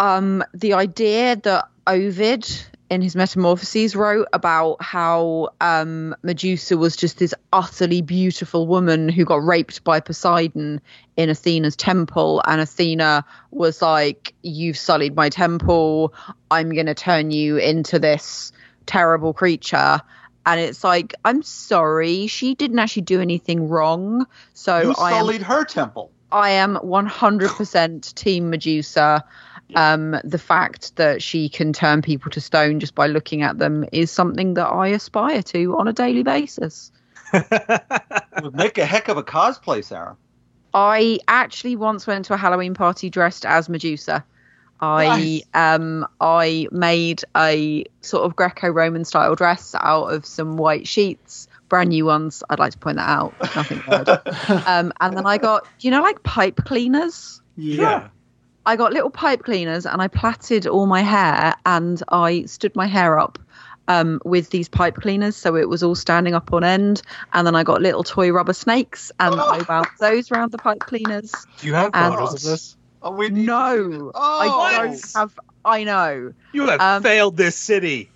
um the idea that Ovid in his Metamorphoses wrote about how um Medusa was just this utterly beautiful woman who got raped by Poseidon in Athena's temple. And Athena was like you've sullied my temple. I'm going to turn you into this terrible creature. And it's like i'm sorry. She didn't actually do anything wrong. So You i am sullied her temple. i am 100% team medusa um the fact that she can turn people to stone just by looking at them is something that i aspire to on a daily basis [LAUGHS] would make a heck of a cosplay, Sarah. I actually once went to a Halloween party dressed as Medusa. I Nice. um I made a sort of Greco-Roman style dress out of some white sheets, brand new ones. I'd like to point that out. Nothing weird. [LAUGHS] um, and then I got you know like pipe cleaners. Yeah. I got little pipe cleaners and I plaited all my hair and I stood my hair up um, with these pipe cleaners so it was all standing up on end. And then I got little toy rubber snakes and [LAUGHS] I wound those around the pipe cleaners. Do you have And- photos of this? Oh, we need No, Oh, I don't What? have. I know. You have Um, failed this city.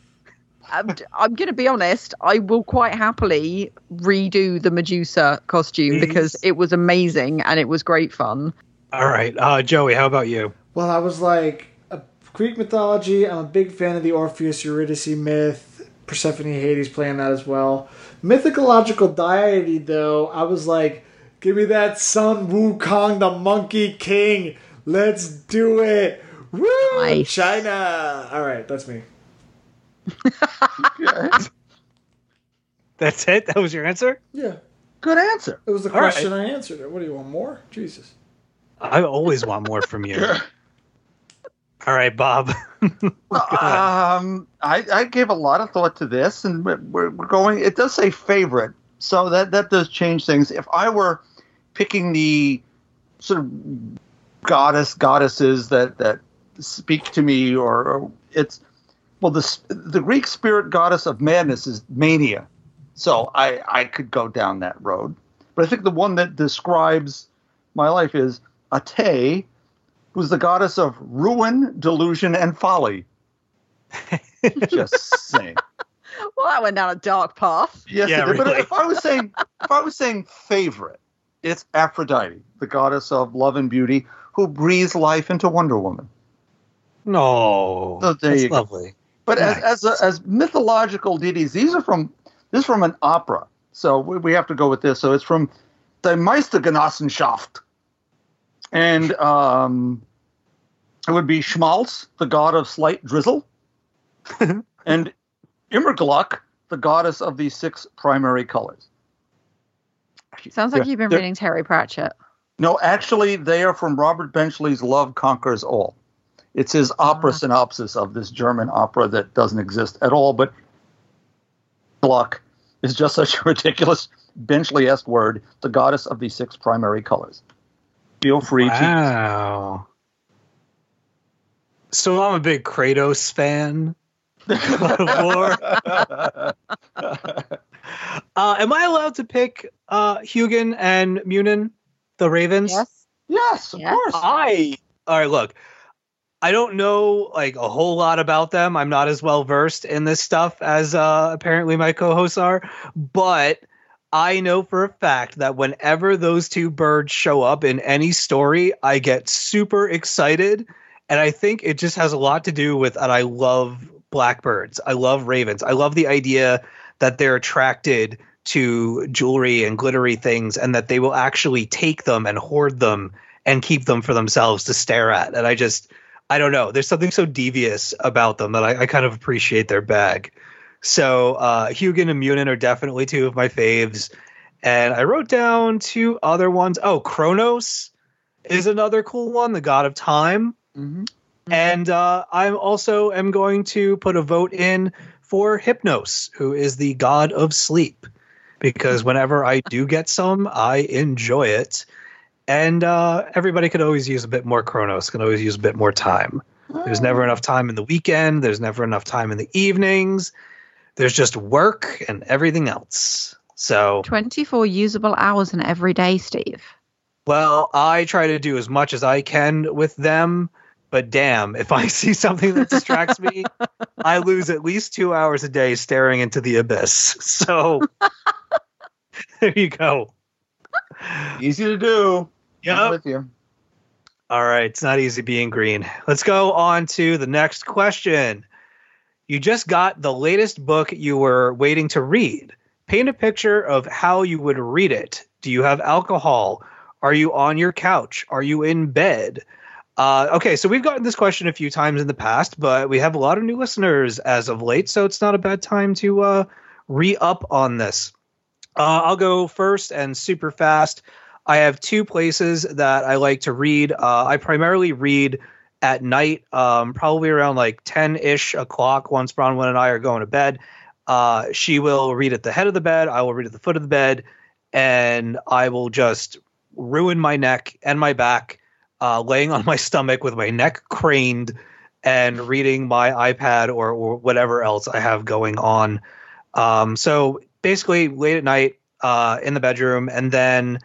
I'm, I'm going to be honest. I will quite happily redo the Medusa costume Please. because it was amazing and it was great fun. All right, uh, Joey, how about you? Well, I was like, a Greek mythology. I'm a big fan of the Orpheus Eurydice myth. Persephone Hades playing that as well. Mythological deity, though, I was like, give me that Sun Wukong, the Monkey King. Let's do it. Woo! Nice. China. All right, that's me. [LAUGHS] That's it. That was your answer. Yeah, Good answer. it was the All right. question I answered. It. What do you want more? Jesus. I always want more from you. [LAUGHS] All right, Bob. [LAUGHS] Um, I, I gave a lot of thought to this, and we're, we're we're going. It does say favorite, so that that does change things. If I were picking the sort of goddess goddesses that that speak to me, or, or it's well, the the Greek spirit goddess of madness is Mania, so I I could go down that road. But I think the one that describes my life is Ate, who's the goddess of ruin, delusion, and folly. [LAUGHS] Just saying. Well, that went down a dark path. Yes, Yeah, it did. but if I was saying, if I was saying favorite, it's Aphrodite, the goddess of love and beauty, who breathes life into Wonder Woman. No, there that's you go. lovely. But Nice. as as, a, as mythological deities, these are from this is from an opera, so we, we have to go with this. So it's from the Meistergenossenschaft, and um, it would be Schmalz, the god of slight drizzle, [LAUGHS] and Immergluck, the goddess of the six primary colors. Sounds like Yeah, you've been reading Terry Pratchett. No, actually, they are from Robert Benchley's Love Conquers All. It's his opera synopsis of this German opera that doesn't exist at all, but Gluck is just such a [LAUGHS] ridiculous Benchley esque word, the goddess of the six primary colors. Feel free to. Wow. So I'm a big Kratos fan. God of War. Uh, am I allowed to pick uh, Hugin and Munin, the Ravens? Yes. Yes, of Yes. course. I all right. Look, I don't know like a whole lot about them. I'm not as well versed in this stuff as uh, apparently my co-hosts are, but I know for a fact that whenever those two birds show up in any story, I get super excited, and I think it just has a lot to do with. And I love blackbirds. I love ravens. I love the idea that they're attracted to jewelry and glittery things and that they will actually take them and hoard them and keep them for themselves to stare at. And I just, I don't know. There's something so devious about them that I, I kind of appreciate their bag. So uh, Hugin and Munin are definitely two of my faves. And I wrote down two other ones. Oh, Kronos is another cool one, the god of time. Mhm. And uh, I also am going to put a vote in for Hypnos, who is the god of sleep, because whenever I do get some, I enjoy it. And uh, everybody could always use a bit more Kronos, can always use a bit more time. There's never enough time in the weekend, there's never enough time in the evenings. There's just work and everything else. So, 24 usable hours in every day, Steve. well, I try to do as much as I can with them, but damn, if I [LAUGHS] see something that distracts me, I lose at least two hours a day staring into the abyss. [LAUGHS] So [LAUGHS] there you go. Easy to do. I'm with you. All right, it's not easy being green. Let's go on to the next question. You just got the latest book you were waiting to read. Paint a picture of how you would read it. Do you have alcohol? Are you on your couch? Are you in bed? Uh, okay, so we've gotten this question a few times in the past, but we have a lot of new listeners as of late, so it's not a bad time to uh, re up on this. Uh, I'll go first and super fast. I have two places that I like to read. Uh, I primarily read at night, um, probably around like 10 ish o'clock once Bronwyn and I are going to bed. Uh, she will read at the head of the bed. I will read at the foot of the bed. And I will just ruin my neck and my back, uh, laying on my stomach with my neck craned and reading my iPad or, or whatever else I have going on. Um, so basically, late at night uh, in the bedroom. And then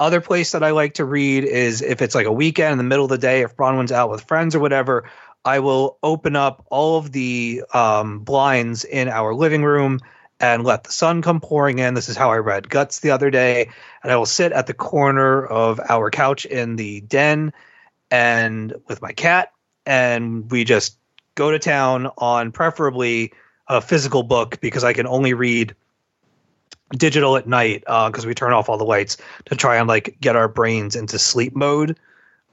other place that I like to read is if it's like a weekend in the middle of the day, if Bronwyn's out with friends or whatever, I will open up all of the um, blinds in our living room and let the sun come pouring in. This is how I read Guts the other day. And I will sit at the corner of our couch in the den and with my cat, and we just go to town on preferably a physical book because I can only read digital at night because we turn off all the lights to try and like get our brains into sleep mode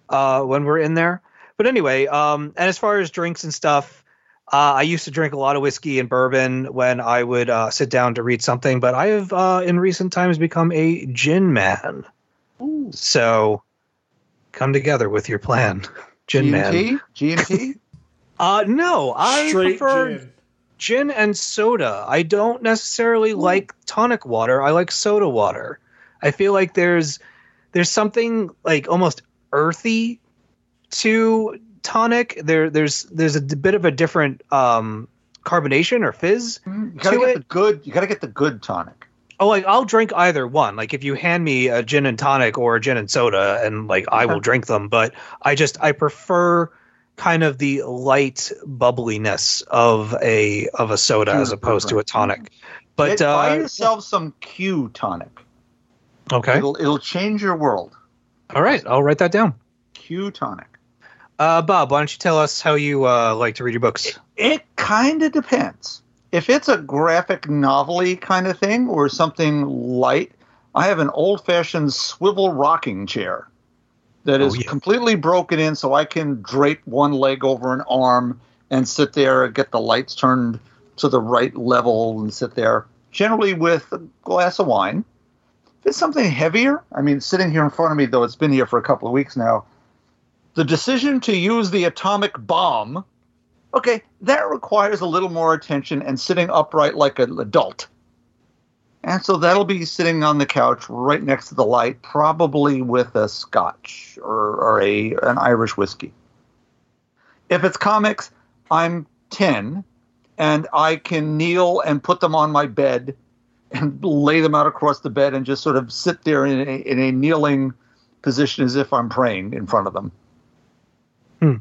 uh, when we're in there. But anyway, um, and as far as drinks and stuff, uh, I used to drink a lot of whiskey and bourbon when I would uh, sit down to read something, but I have uh, in recent times become a gin man. So come together with your plan, gin man. G&T? G&T? [LAUGHS] Uh, no, I Straight prefer gin. Gin and soda. I don't necessarily like tonic water. I like soda water. I feel like there's there's something like almost earthy to tonic. There there's there's a bit of a different um carbonation or fizz. You gotta To get it. the good. You gotta get the good tonic. Oh, like I'll drink either one. Like if you hand me a gin and tonic or a gin and soda, and like I will drink them. But I just I prefer kind of the light bubbliness of a of a soda as opposed to a tonic. But Get, buy uh, yourself some Q tonic. okay, It'll it'll change your world. all right, I'll write that down. Q tonic. Uh, Bob, why don't you tell us how you uh, like to read your books? It kind of depends. If it's a graphic novelty kind of thing or something light, I have an old fashioned swivel rocking chair that oh, is Oh, yeah. completely broken in so I can drape one leg over an arm and sit there and get the lights turned to the right level and sit there, generally with a glass of wine. If it's something heavier, I mean, sitting here in front of me, though it's been here for a couple of weeks now, the decision to use the atomic bomb okay, that requires a little more attention and sitting upright like an adult. And so that'll be sitting on the couch right next to the light, probably with a scotch or, or a an Irish whiskey. If it's comics, I'm 10 and I can kneel and put them on my bed and lay them out across the bed and just sort of sit there in a, in a kneeling position as if I'm praying in front of them. Hmm.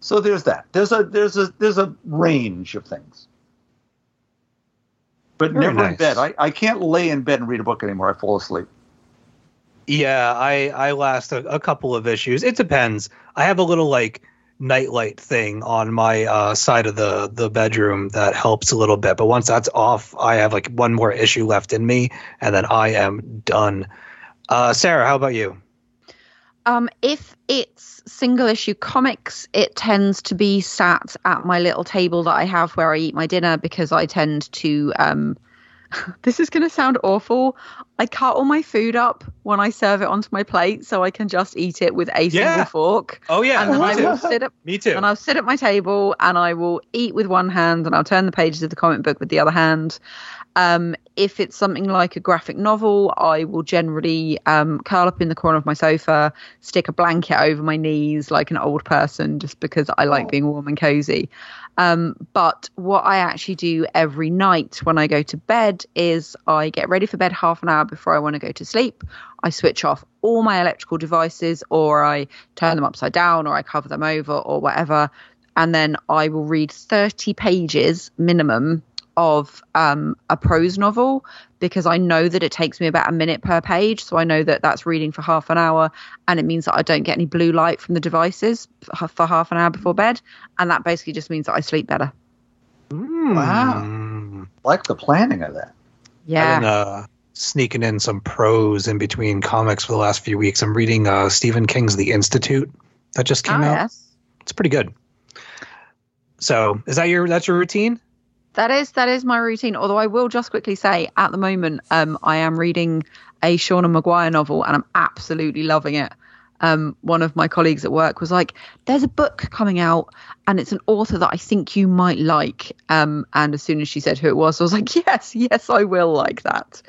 So there's that. There's a there's a there's a range of things. But Very never in bed. I, I can't lay in bed and read a book anymore. I fall asleep. Yeah, I I last a, a couple of issues. It depends. I have a little like nightlight thing on my uh, side of the the bedroom that helps a little bit. But once that's off, I have like one more issue left in me, and then I am done. Uh, Sarah, how about you? Um, if it's single issue comics, it tends to be sat at my little table that I have where I eat my dinner because I tend to. Um, [LAUGHS] this is going to sound awful. I cut all my food up when I serve it onto my plate so I can just eat it with a Yeah. single fork. Oh yeah, and then me I too. will sit at Me too. and I'll sit at my table and I will eat with one hand and I'll turn the pages of the comic book with the other hand. Um, if it's something like a graphic novel, I will generally um, curl up in the corner of my sofa, stick a blanket over my knees like an old person, just because I like being warm and cozy. Um, but what I actually do every night when I go to bed is I get ready for bed half an hour before I want to go to sleep. I switch off all my electrical devices, or I turn them upside down, or I cover them over, or whatever. And then I will read 30 pages minimum of um, a prose novel because I know that it takes me about a minute per page. So I know that that's reading for half an hour, and it means that I don't get any blue light from the devices for half an hour before bed. And that basically just means that I sleep better. Wow. Mm. Like the planning of that. I've Yeah. been uh, sneaking in some prose in between comics for the last few weeks. I'm reading uh, Stephen King's The Institute that just came Ah, out. yes. It's pretty good. So, is that your that's your routine? That is that is my routine. Although I will just quickly say, at the moment, um, I am reading a Seanan McGuire novel, and I'm absolutely loving it. Um, one of my colleagues at work was like, "There's a book coming out, and it's an author that I think you might like." Um, and as soon as she said who it was, I was like, [LAUGHS] "Yes, yes, I will like that."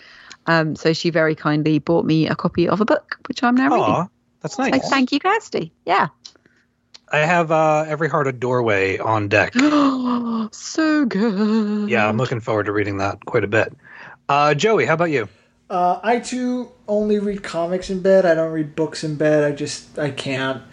Um, so she very kindly bought me a copy of a book, which I'm now reading. Aw, that's nice. So thank you, Kirsty. Yeah. I have uh, Every Heart a Doorway on deck. [GASPS] so good. yeah, I'm looking forward to reading that quite a bit. Uh, Joey, how about you? Uh, I too only read comics in bed. I don't read books in bed. I just I can't.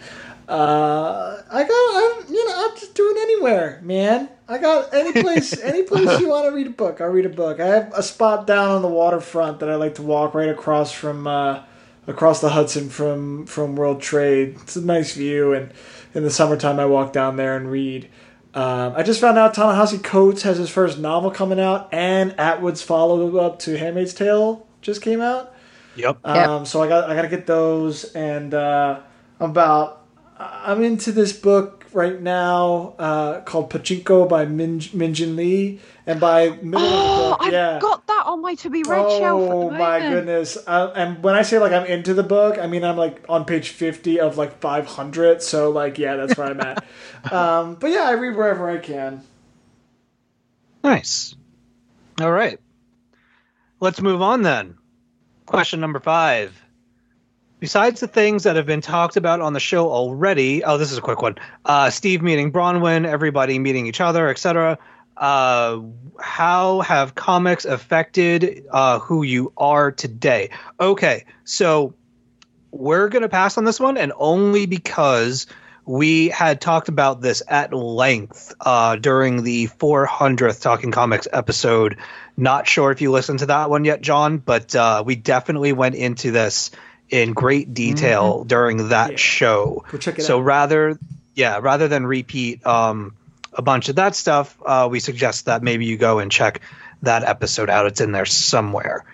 Uh, I got I'm you know I'll just do it anywhere, man. I got any place [LAUGHS] any place you want to read a book. I'll read a book. I have a spot down on the waterfront that I like to walk right across from uh, across the Hudson from from World Trade. It's a nice view, and in the summertime I walk down there and read. Um, I just found out Ta-Nehisi Coates has his first novel coming out, and Atwood's follow-up to *Handmaid's Tale* just came out. Yep. Yep. Um, so I got I got to get those, and uh, I'm about I'm into this book right now uh, called Pachinko by Min Min Jin Lee, and by middle Oh, of the book, I've yeah. got that on my to be read shelf Oh my goodness! Uh, and when I say like I'm into the book, I mean I'm like on page fifty of like five hundred. So like yeah, that's where I'm at. [LAUGHS] um, but yeah, I read wherever I can. Nice. All right. Let's move on then. Question number five. Besides the things that have been talked about on the show already, oh, this is a quick one. Uh, Steve meeting Bronwyn, everybody meeting each other, etc. Uh, how have comics affected uh, who you are today? Okay, so we're going to pass on this one, and only because we had talked about this at length uh, during the 400th Talking Comics episode. Not sure if you listened to that one yet, John, but uh, we definitely went into this in great detail during that Yeah. show. Go check it so out. rather, yeah, rather than repeat um, a bunch of that stuff, uh, we suggest that maybe you go and check that episode out. It's in there somewhere.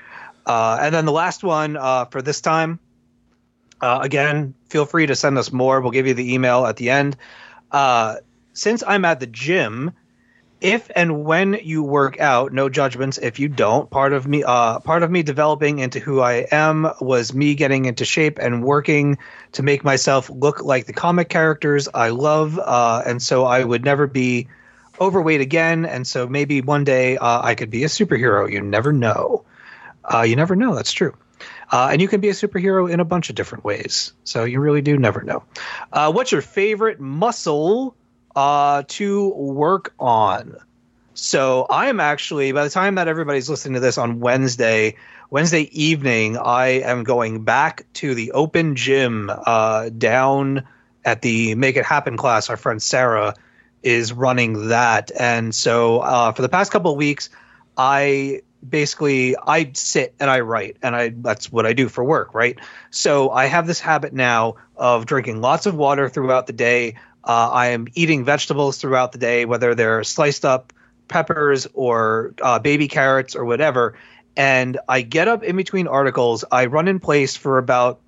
Uh, and then the last one uh, for this time, uh, again, feel free to send us more. We'll give you the email at the end. Uh, since I'm at the gym, if and when you work out, no judgments. If you don't, part of me, uh, part of me developing into who I am was me getting into shape and working to make myself look like the comic characters I love. Uh, and so I would never be overweight again. And so maybe one day uh, I could be a superhero. You never know. Uh, you never know. That's true. Uh, and you can be a superhero in a bunch of different ways. So you really do never know. Uh, what's your favorite muscle uh, to work on? So I am actually, by the time that everybody's listening to this on Wednesday, Wednesday evening, I am going back to the open gym uh, down at the Make It Happen class. Our friend Sarah is running that. And so uh, for the past couple of weeks, I basically I sit and I write and I that's what I do for work, right? So I have this habit now of drinking lots of water throughout the day. Uh, I am eating vegetables throughout the day, whether they're sliced up peppers or uh, baby carrots or whatever. And I get up in between articles. I run in place for about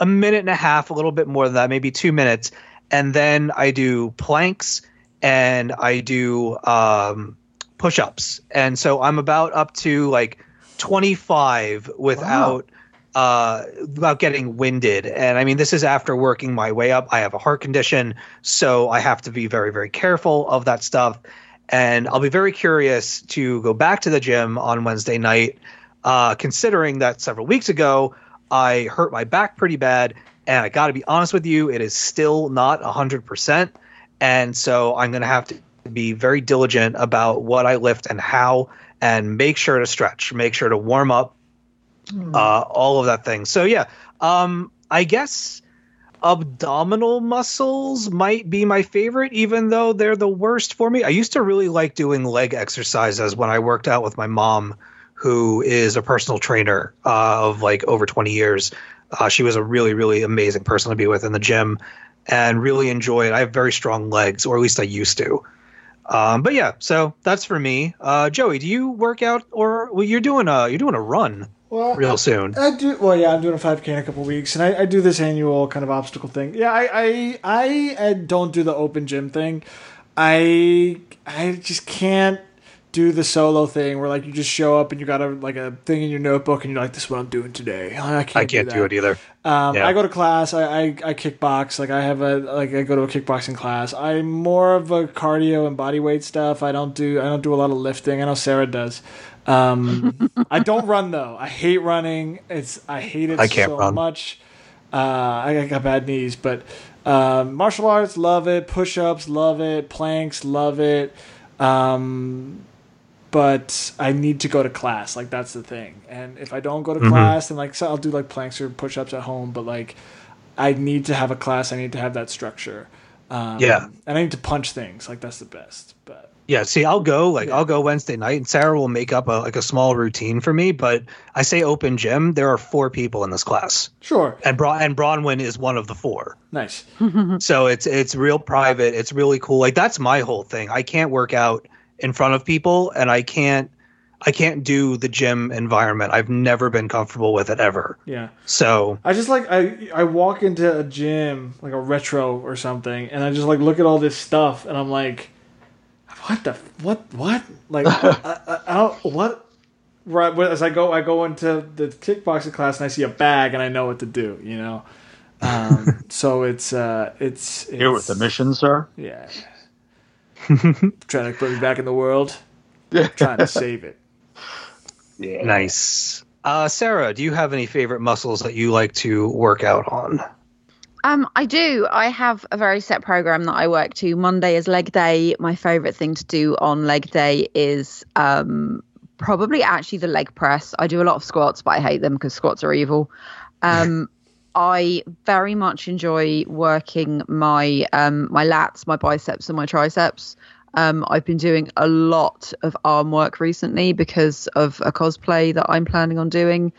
a minute and a half, a little bit more than that, maybe two minutes, and then I do planks and I do um, push-ups, and so I'm about up to like 25 without uh, without getting winded. And I mean, this is after working my way up. I have a heart condition, so I have to be very very careful of that stuff. And I'll be very curious to go back to the gym on Wednesday night, uh, considering that several weeks ago I hurt my back pretty bad. And I got to be honest with you, it is still not 100%. And so I'm going to have to be very diligent about what I lift and how, and make sure to stretch, make sure to warm up, uh, all of that thing. So, yeah, um, I guess abdominal muscles might be my favorite, even though they're the worst for me. I used to really like doing leg exercises when I worked out with my mom, who is a personal trainer uh, of like over 20 years. Uh, she was a really, really amazing person to be with in the gym and really enjoyed. I have very strong legs, or at least I used to. Um, but yeah, so that's for me. Uh, Joey, do you work out or well, you're doing a you're doing a run Well, real soon? I do. Well, yeah, I'm doing a 5K in a couple weeks, and I, I do this annual kind of obstacle thing. Yeah, I, I, I, I don't do the open gym thing. I, I just can't do the solo thing where like you just show up and you got a like a thing in your notebook and you're like, "This is what I'm doing today." [LAUGHS] I can't. I can't do, that. it either. Um, Yeah. I go to class. I, I I kickbox. Like I have a like I go to a kickboxing class. I'm more of a cardio and body weight stuff. I don't do I don't do a lot of lifting. I know Sarah does. Um, [LAUGHS] I don't run though. I hate running. It's I hate it I can't so run. much. Uh, I got bad knees, but um, martial arts love it. Push ups love it. Planks love it. Um, but I need to go to class. Like that's the thing. And if I don't go to Mm-hmm. class, then like so I'll do like planks or push ups at home. But like I need to have a class. I need to have that structure. Um, Yeah. and I need to punch things. Like that's the best. But Yeah, see, I'll go like Yeah. I'll go Wednesday night, and Sarah will make up a like a small routine for me. But I say open gym. There are four people in this class, sure, and Bra- and Bronwyn is one of the four. nice. [LAUGHS] [LAUGHS] So it's it's real private. It's really cool. Like that's my whole thing. I can't work out in front of people, and I can't I can't do the gym environment. I've never been comfortable with it ever. Yeah. So I just like I I walk into a gym like a retro or something, and I just like look at all this stuff, and I'm like, what the what what like [LAUGHS] I, I, I don't what. Right, as I go, I go into the kickboxing class and I see a bag and I know what to do. You know, um, [LAUGHS] so it's uh, it's, it's Here with the mission, sir. Yeah, [LAUGHS] trying to put me back in the world, Yeah, trying to save it. Yeah. nice. Uh, Sarah, do you have any favorite muscles that you like to work out on? Um, I do. I have a very set program that I work to. Monday is leg day. My favorite thing to do on leg day is um, probably actually the leg press. I do a lot of squats, but I hate them because squats are evil. Um, [LAUGHS] I very much enjoy working my um, my lats, my biceps, and my triceps. Um, I've been doing a lot of arm work recently because of a cosplay that I'm planning on doing.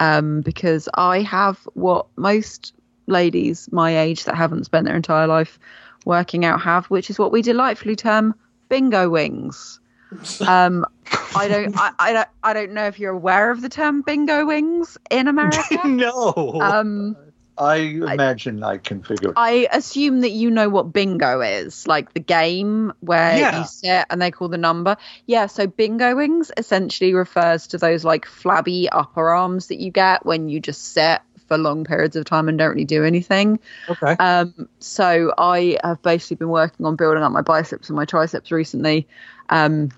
Um, because I have what most ladies my age that haven't spent their entire life working out have, which is what we delightfully term bingo wings. [LAUGHS] Um, I don't, I, I don't, I don't know if you're aware of the term bingo wings in America. [LAUGHS] no. um, I imagine I can figure. I assume that you know what bingo is, like the game where Yeah. you sit and they call the number. Yeah, so bingo wings essentially refers to those like flabby upper arms that you get when you just sit for long periods of time and don't really do anything. okay. Um, so I have basically been working on building up my biceps and my triceps recently, um,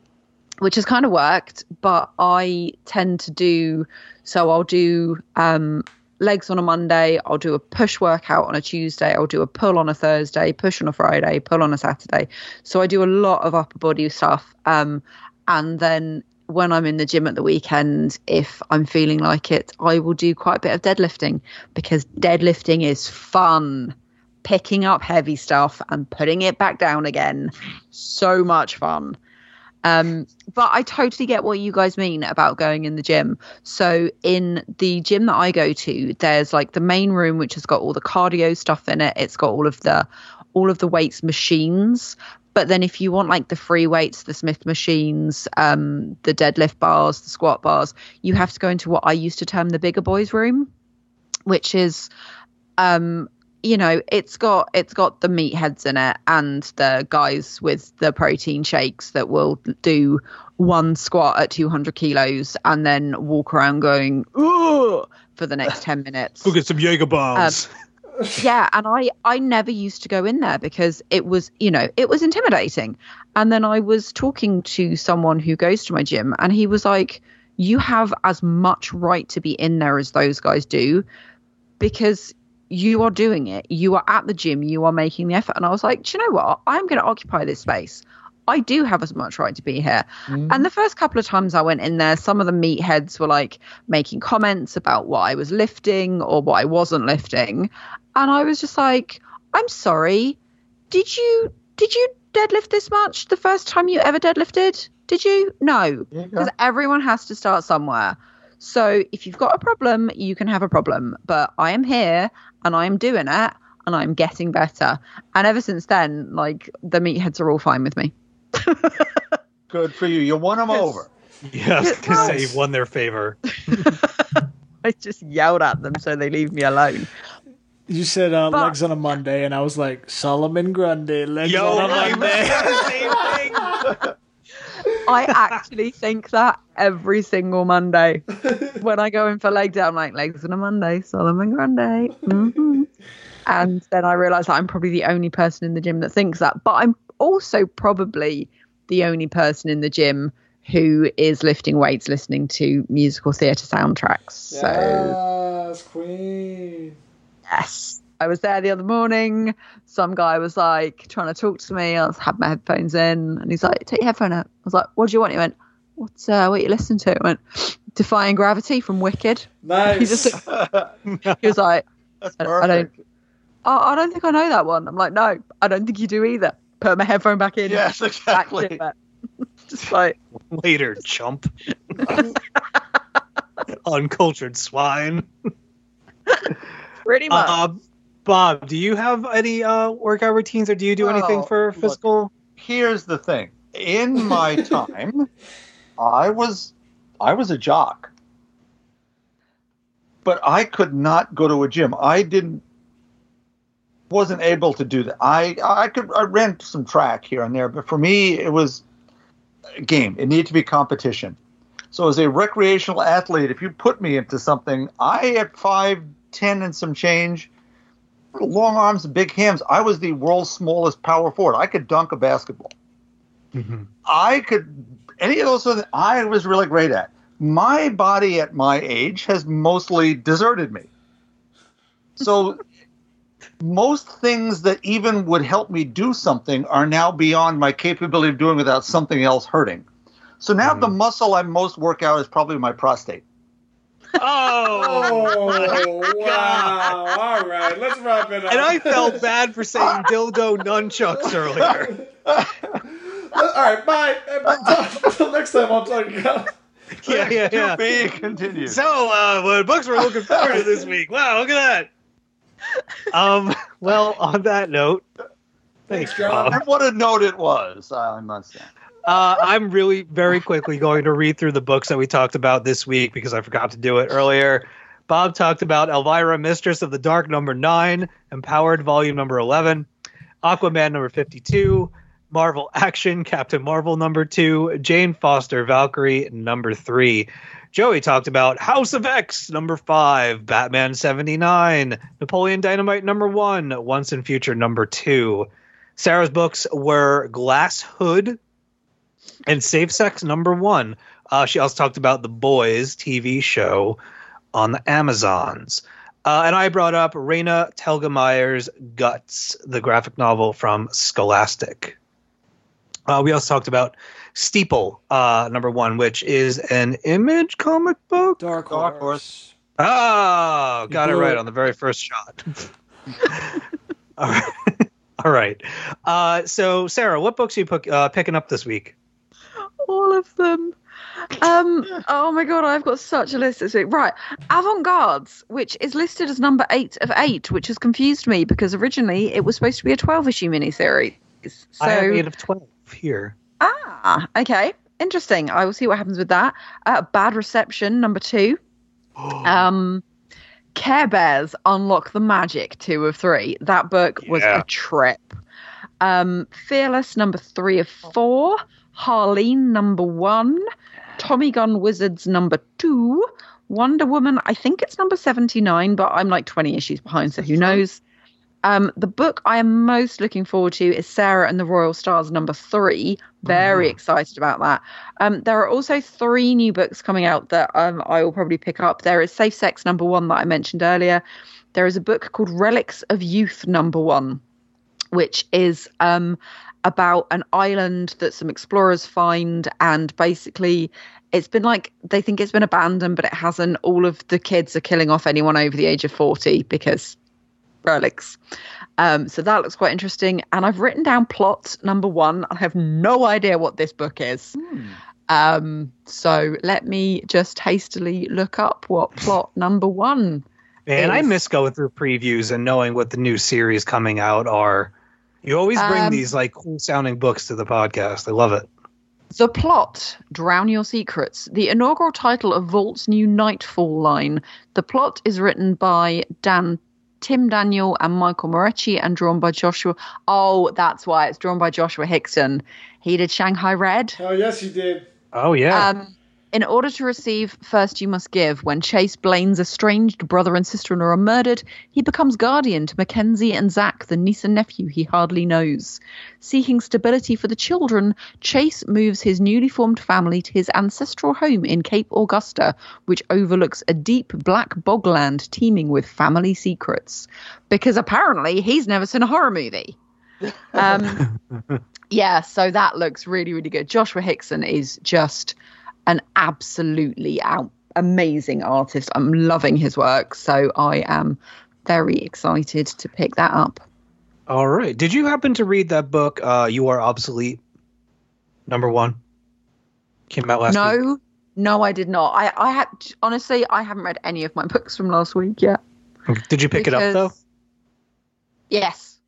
which has kind of worked. But I tend to do so. I'll do um, legs on a Monday. I'll do a push workout on a Tuesday. I'll do a pull on a Thursday, push on a Friday, pull on a Saturday. So I do a lot of upper body stuff. Um, and then when I'm in the gym at the weekend, if I'm feeling like it, I will do quite a bit of deadlifting because deadlifting is fun. Picking up heavy stuff and putting it back down again. So much fun. Um, but I totally get what you guys mean about going in the gym. So in the gym that I go to, there's like the main room which has got all the cardio stuff in it. It's got all of the all of the weights machines. But then if you want like the free weights, the Smith machines, um, the deadlift bars, the squat bars, you have to go into what I used to term the bigger boys room, which is um you know it's got it's got the meatheads in it and the guys with the protein shakes that will do one squat at 200 kilos and then walk around going Ugh! for the next [LAUGHS] 10 minutes Go get some Jaeger bombs. [LAUGHS] yeah and i i never used to go in there because it was you know it was intimidating. And then i was talking to someone who goes to my gym and he was like you have as much right to be in there as those guys do because you are doing it. You are at the gym. You are making the effort. And i was like do you know what? I'm going to occupy this space. I do have as much right to be here. Mm. And the first couple of times I went in there, some of the meatheads were like making comments about what I was lifting or what I wasn't lifting. And I was just like, I'm sorry. Did you did you deadlift this much the first time you ever deadlifted? Did you? No. Because everyone has to start somewhere. So if you've got a problem, you can have a problem. But I am here and I am doing it and I'm getting better. And ever since then, like the meatheads are all fine with me. [LAUGHS] Good for you. You won them over. [LAUGHS] Yes, I was It gonna say you've won their favor. [LAUGHS] I just yelled at them so they leave me alone. You said uh, But- legs on a Monday, and I was like Solomon Grundy legs Yo, on a Monday. meant the same [LAUGHS] thing. I actually think that every single Monday when I go in for leg day, I'm like legs on a Monday, Solomon Grundy. hmm And then I realise that I'm probably the only person in the gym that thinks that. But I'm also probably the only person in the gym who is lifting weights listening to musical theatre soundtracks. So Yes, queen. Yes. I was there the other morning. Some guy was like trying to talk to me. I was, had my headphones in, and he's like, "Take your headphone out." I was like, "What do you want?" He went, "What's uh, what you listen to?" I went, "Defying Gravity" from Wicked. Nice. [LAUGHS] He just [LAUGHS] he was like, That's I- I don't- perfect. oh, I don't think I know that one. I'm like, no, I don't think you do either. Put my headphone back in. Yes, back exactly. to. [LAUGHS] Just like, Later, chump. Uncultured swine. Pretty much. Uh, Bob, do you have any uh, workout routines or do you do anything Well, for look, physical? Here's the thing. In [LAUGHS] my time, I was I was a jock. But I could not go to a gym. I didn't wasn't able to do that. I I could I ran some track here and there, but for me it was a game. It needed to be competition. So as a recreational athlete, if you put me into something, I at five ten and some change, long arms and big hands, I was the world's smallest power forward. I could dunk a basketball. Mhm. I could any of those things I was really great at. My body at my age has mostly deserted me. So [LAUGHS] most things that even would help me do something are now beyond my capability of doing without something else hurting. So now the muscle I most work out is probably my prostate. Oh, Oh, wow. All right, let's wrap it up. and I felt bad for saying dildo nunchucks earlier. All right, bye. Until [LAUGHS] next time, I'll talk about. Yeah, yeah, yeah. To be continued. So, uh, what books we're looking forward to this week? Wow, look at that. Um, well, on that note, thanks, Thanks, John. Bob. and what a note it was, I must say. Uh, I'm really very quickly going to read through the books that we talked about this week because I forgot to do it earlier. Bob talked about Elvira, Mistress of the Dark, number nine, Empowered, volume number 11, Aquaman, number 52, Marvel Action, Captain Marvel, number two, Jane Foster, Valkyrie, number three. Joey talked about House of X, number five, Batman 79, Napoleon Dynamite, number one, Once and Future, number two. Sarah's books were Glass Hood, and Safe Sex number one. Uh, she also talked about the Boys TV show on the Amazons. Uh, and I brought up Raina Telgemeier's Guts, the graphic novel from Scholastic. Uh, we also talked about Steeple, uh, number one, which is an image comic book. Dark Dark Horse. Oh, got it right it. on the very first shot. [LAUGHS] [LAUGHS] All right. All right. Uh, so, Sarah, what books are you pick, uh, picking up this week? All of them. Um, [LAUGHS] oh my god, I've got such a list this week. Right, Avant-Guards, which is listed as number eight of eight, which has confused me because originally it was supposed to be a twelve issue miniseries. So I have eight of 12 here. ah, okay, interesting. I will see what happens with that. Uh, Bad Reception, number two. [GASPS] Um, Care Bears Unlock the Magic, two of three. That book was Yeah. a trip. Um, Fearless, number three of four. Harleen, number one. Tommy Gun Wizards, number two. Wonder Woman, I think it's number 79, but I'm like 20 issues behind, so who knows? Um, the book I am most looking forward to is Sera and the Royal Stars, number three. Very excited about that. Um, there are also three new books coming out that um, I will probably pick up. There is Safe Sex, number one, that I mentioned earlier. There is a book called Relics of Youth, number one, which is um, about an island that some explorers find, and basically it's been like they think it's been abandoned, but it hasn't. All of the kids are killing off anyone over the age of 40 because relics. Um, so that looks quite interesting. And I've written down plot number one. I have no idea what this book is. Um, so let me just hastily look up what [LAUGHS] plot number one. Man, I miss going through previews and knowing what the new series coming out are. You always bring Um, these like cool sounding books to the podcast. I love it. The plot, Drown Your Secrets, the inaugural title of Vault's new Nightfall line. The plot is written by Dan Tim Daniel and Michael Moreci and drawn by Joshua. Oh, that's why it's drawn by Joshua Hixson. He did Shanghai Red. Oh, yes, he did. Oh yeah. Um, in order to receive First You Must Give, when Chase Blaine's estranged brother and sister in law are murdered, he becomes guardian to Mackenzie and Zach, the niece and nephew he hardly knows. Seeking stability for the children, Chase moves his newly formed family to his ancestral home in Cape Augusta, which overlooks a deep black bogland teeming with family secrets. Because apparently he's never seen a horror movie. [LAUGHS] Um, yeah, so that looks really, really good. Joshua Hixson is just an absolutely out, amazing artist. I'm loving his work, so I am very excited to pick that up. All right. Did you happen to read that book, uh, You Are Obsolete? Number one. Came out last week. no, no, I did not. I, I had honestly, I haven't read any of my books from last week yet. Did you pick it up though? Yes.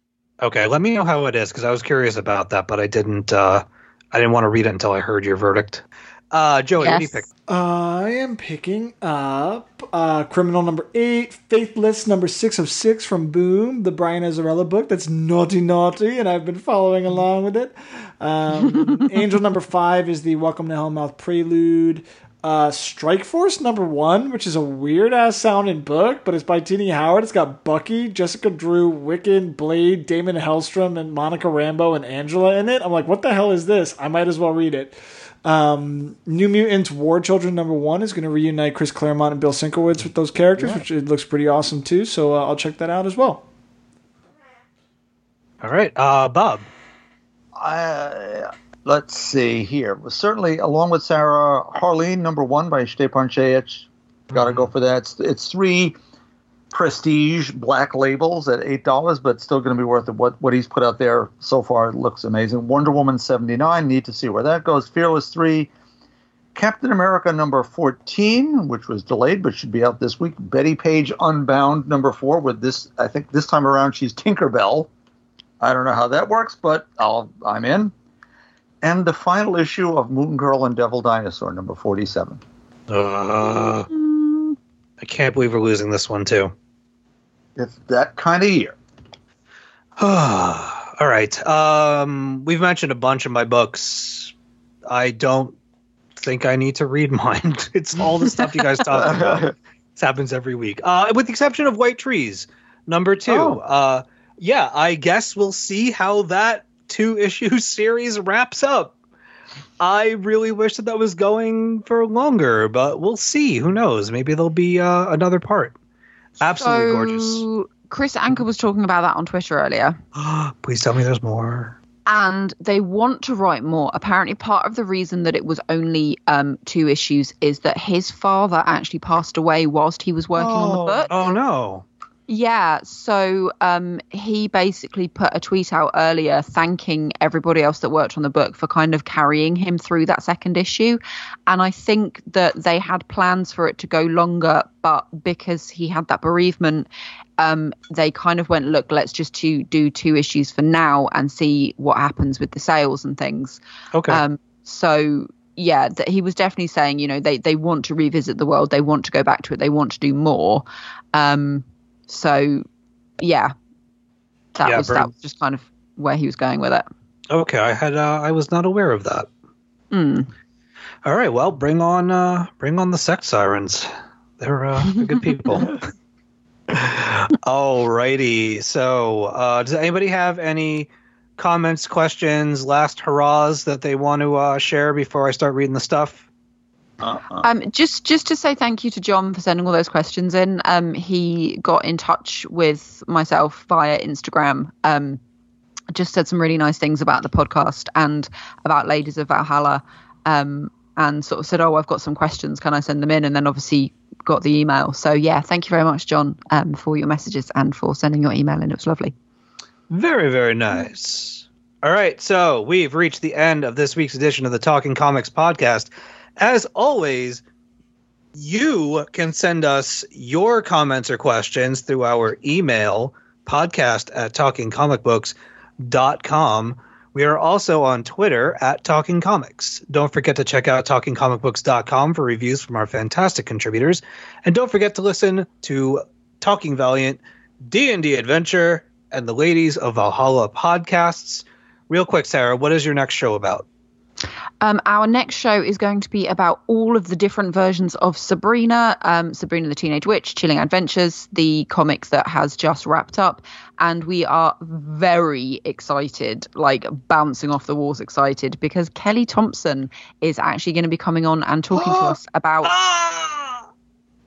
Okay, let me know how it is because I was curious about that, but I didn't. Uh, I didn't want to read it until I heard your verdict. Uh, Joey, what do you pick? I am picking up uh, Criminal number eight, Faithless number six of six from Boom, the Brian Azzarello book. That's naughty, naughty, and I've been following along with it. Um, [LAUGHS] Angel number five is the Welcome to Hellmouth Prelude. Uh, Strike Force number one, which is a weird ass sounding book, but it's by Tini Howard. It's got Bucky, Jessica Drew, Wiccan, Blade, Daimon Hellstrom, and Monica Rambeau and Angela in it. I'm like, what the hell is this? I might as well read it. Um, New Mutants War Children number one is going to reunite Chris Claremont and Bill Sienkiewicz with those characters, which it looks pretty awesome too. So uh, I'll check that out as well. All right, uh, Bob. Uh, let's see here. Well, certainly, along with Sarah, Harleen, number one by Stjepan Sejic. Got to go for that. It's, it's three prestige black labels at eight dollars, but still going to be worth it. What what he's put out there so far looks amazing. Wonder Woman seventy nine. Need to see where that goes. Fearless three. Captain America number 14, which was delayed but should be out this week. Bettie Page Unbound number 4 with this I think this time around she's Tinkerbell. I don't know how that works, but I'll, I'm in. And the final issue of Moon Girl and Devil Dinosaur, number 47. Uh, I can't believe we're losing this one too. It's that kind of year. [SIGHS] All right. Um, we've mentioned a bunch of my books. I don't think I need to read [LAUGHS] mine. it's all the stuff you guys talk about. [LAUGHS] This happens every week, uh, with the exception of White Trees, number two. Oh. Uh, yeah, I guess we'll see how that two issue [LAUGHS] series wraps up. I really wish that that was going for longer, but we'll see. Who knows? Maybe there'll be uh, another part. Absolutely gorgeous. Kris Anka was talking about that on Twitter earlier. [GASPS] Please tell me there's more. and they want to write more. Apparently, part of the reason that it was only um, two issues is that his father actually passed away whilst he was working on the book. Oh no. Yeah, so um, he basically put a tweet out earlier thanking everybody else that worked on the book for kind of carrying him through that second issue. And I think that they had plans for it to go longer, but because he had that bereavement, um, they kind of went, look, let's just to do two issues for now and see what happens with the sales and things. Okay. Um, so yeah, that he was definitely saying, you know, they they want to revisit the world, they want to go back to it, they want to do more. Um, so yeah, that Yeah, was that was just kind of where he was going with it. okay, I had uh, I was not aware of that. Mm. All right, well, bring on uh bring on the sex sirens. They're uh they're good people. [LAUGHS] All righty. So, uh does anybody have any comments, questions, last hurrahs that they want to uh share before I start reading the stuff? Uh-uh. Um, just just to say thank you to John for sending all those questions in. Um, he got in touch with myself via Instagram. Um, just said some really nice things about the podcast and about Ladies of Valhalla. Um, and sort of said, "Oh, I've got some questions. Can I send them in?" And then obviously got the email. So yeah, thank you very much, John, um, for your messages and for sending your email in. It was lovely. Very, very nice. All right, so we've reached the end of this week's edition of the Talking Comics podcast. As always, you can send us your comments or questions through our email podcast at talkingcomicbooks.com. We are also on Twitter at Talking Comics. Don't forget to check out talkingcomicbooks.com for reviews from our fantastic contributors. And don't forget to listen to Talking Valiant, D&D Adventure, and the Ladies of Valhalla podcasts. Real quick, Sarah, what is your next show about? Um, our next show is going to be about all of the different versions of Sabrina, um, Sabrina the Teenage Witch, Chilling Adventures, the comic that has just wrapped up. And we are very excited, like bouncing off the walls excited, because Kelly Thompson is actually going to be coming on and talking to [GASPS] us about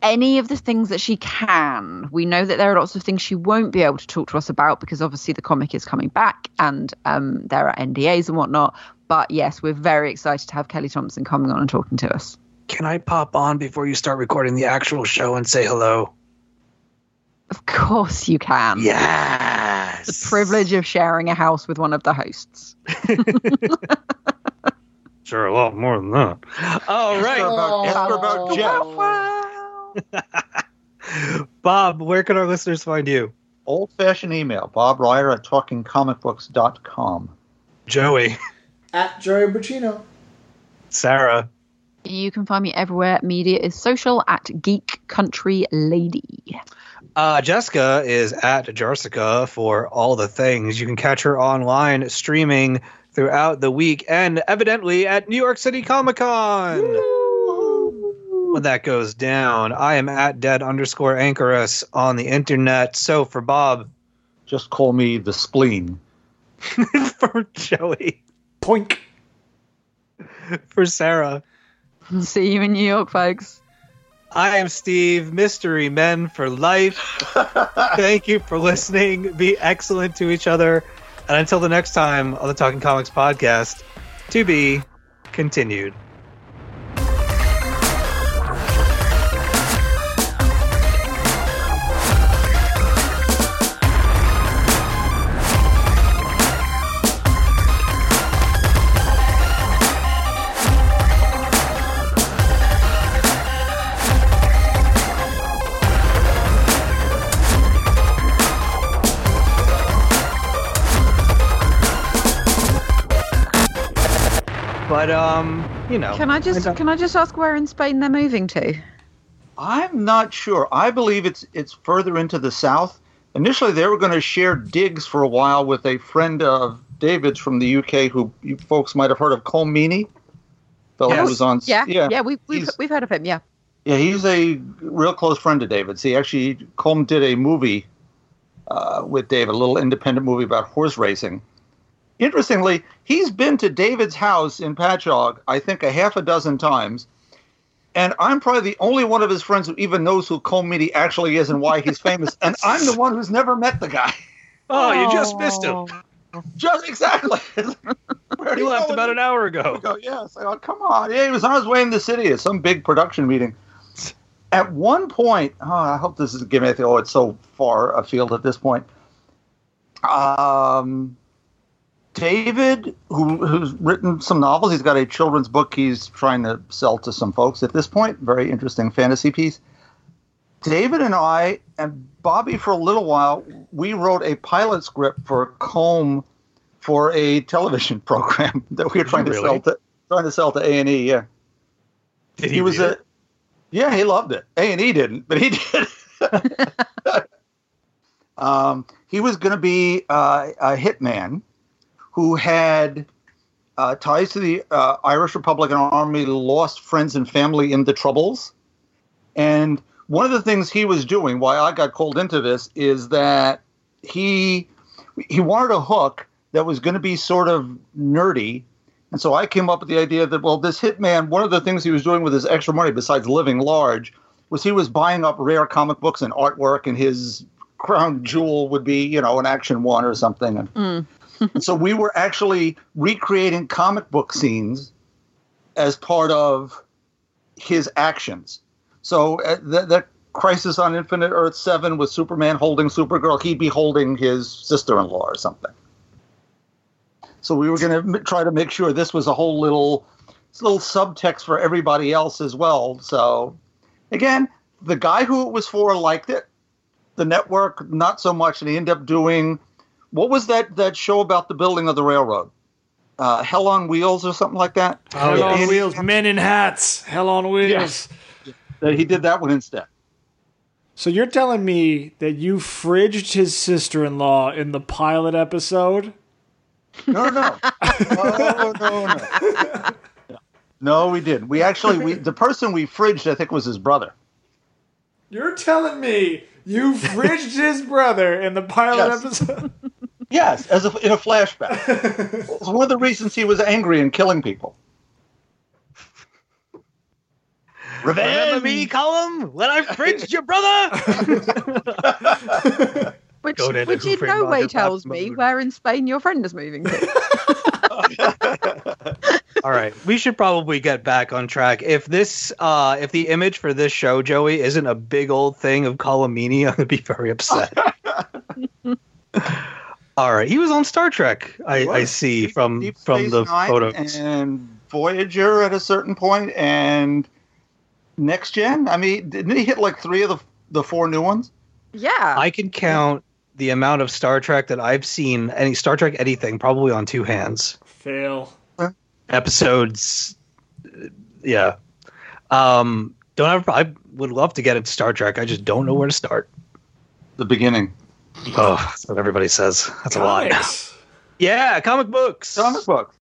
any of the things that she can. We know that there are lots of things she won't be able to talk to us about because obviously the comic is coming back and um, there are NDAs and whatnot. But yes, we're very excited to have Kelly Thompson coming on and talking to us. Can I pop on before you start recording the actual show and say hello? Of course you can. Yes. The privilege of sharing a house with one of the hosts. [LAUGHS] Sure, a lot more than that. All right. Ask her right. about, ask her about Jeff. [LAUGHS] Bob, where can our listeners find you? Old fashioned email, Bob Reyer at talkingcomicbooks.com. Joey, [LAUGHS] At Joey Braccino. Sarah, You can find me everywhere. Media is social at Geek Country Lady. Uh, Jessica is at Jarsica for all the things. You can catch her online streaming throughout the week and evidently at New York City Comic Con. When that goes down, I am at dead underscore anchorus on the internet. So for Bob, Just call me the spleen. [LAUGHS] for Joey, Poink. for Sarah, See you in New York, folks. I am Steve, Mystery Men for Life. [LAUGHS] Thank you for listening. Be excellent to each other. And until the next time on the Talking Comics podcast, to be continued. But um, you know, Can I just don't- can I just ask where in Spain they're moving to? I'm not sure. I believe it's it's further into the south. Initially, they were going to share digs for a while with a friend of David's from the UK, who you folks might have heard of, Colm Meaney. Fellow Yes. on. Yeah, yeah, yeah, we, we've we've heard of him. Yeah, Yeah, he's a real close friend of David's. He actually Colm did a movie uh, with David, a little independent movie about horse racing. Interestingly, he's been to David's house in Patchogue, I think, a half a dozen times. And I'm probably the only one of his friends who even knows who Colm Meaney actually is and why he's famous. [LAUGHS] and I'm the one who's never met the guy. oh, you just missed him. Just exactly. [LAUGHS] Where He left about an hour ago. [LAUGHS] go, yeah. It's like, oh, come on. Yeah, he was on his way in the city at some big production meeting. At one point, oh, I hope this isn't giving anything. Oh, it's so far afield at this point. Um, David, who, who's written some novels, he's got a children's book he's trying to sell to some folks at this point. Very interesting fantasy piece. David and I and Bobby, for a little while, we wrote a pilot script for Colm for a television [LAUGHS] program that we were trying to sell to trying to sell to A and E. Yeah, Did he, was read a it? yeah, he loved it. A and E didn't, but he [LAUGHS] did. [LAUGHS] um, he was going to be uh, a hitman who had uh, ties to the uh, Irish Republican Army, lost friends and family in the Troubles, and one of the things he was doing, why I got called into this, is that he he wanted a hook that was going to be sort of nerdy. And so I came up with the idea that, well, this hitman, one of the things he was doing with his extra money, besides living large, was he was buying up rare comic books and artwork, and his crown jewel would be, you know, an action one or something. Mm. So we were actually recreating comic book scenes as part of his actions. So uh, that, that Crisis on Infinite Earth 7 with Superman holding Supergirl, he'd be holding his sister in law or something. So we were going to try to make sure this was a whole little little subtext for everybody else as well. So again, the guy who it was for liked it. The network not so much, and he ended up doing what was that that show about the building of the railroad? Uh, Hell on Wheels or something like that. Hell yeah. on And- wheels, men in hats. Hell on wheels. That he did that one instead. So you're telling me that you fridged his sister-in-law in the pilot episode? No, no, [LAUGHS] no, no, no. No, we didn't. We actually, we the person we fridged, I think, was his brother. You're telling me you fridged his brother in the pilot Yes. episode? [LAUGHS] Yes, as a, in a flashback. [LAUGHS] it's one of the reasons he was angry and killing people. Remember me, Colum, when I fridged your brother? [LAUGHS] which Go to the which in no way tells me mode. where in Spain your friend is moving to. [LAUGHS] All right, we should probably get back on track. If this, uh, if the image for this show, Joey, isn't a big old thing of Colm Meaney, I'm gonna be very upset. All right, he was on Star Trek. I, I was. see from Deep from Space the Nine photos. and Voyager at a certain point, and Next Gen. I mean, didn't he hit like three of the the four new ones? Yeah. I can count the amount of Star Trek that I've seen, any Star Trek anything, probably on two hands. Fail. Episodes, yeah. Um, don't have. I would love to get into Star Trek. I just don't know where to start. The beginning. Oh, that's what everybody says. That's a lot. Yeah, comic books. Comic book.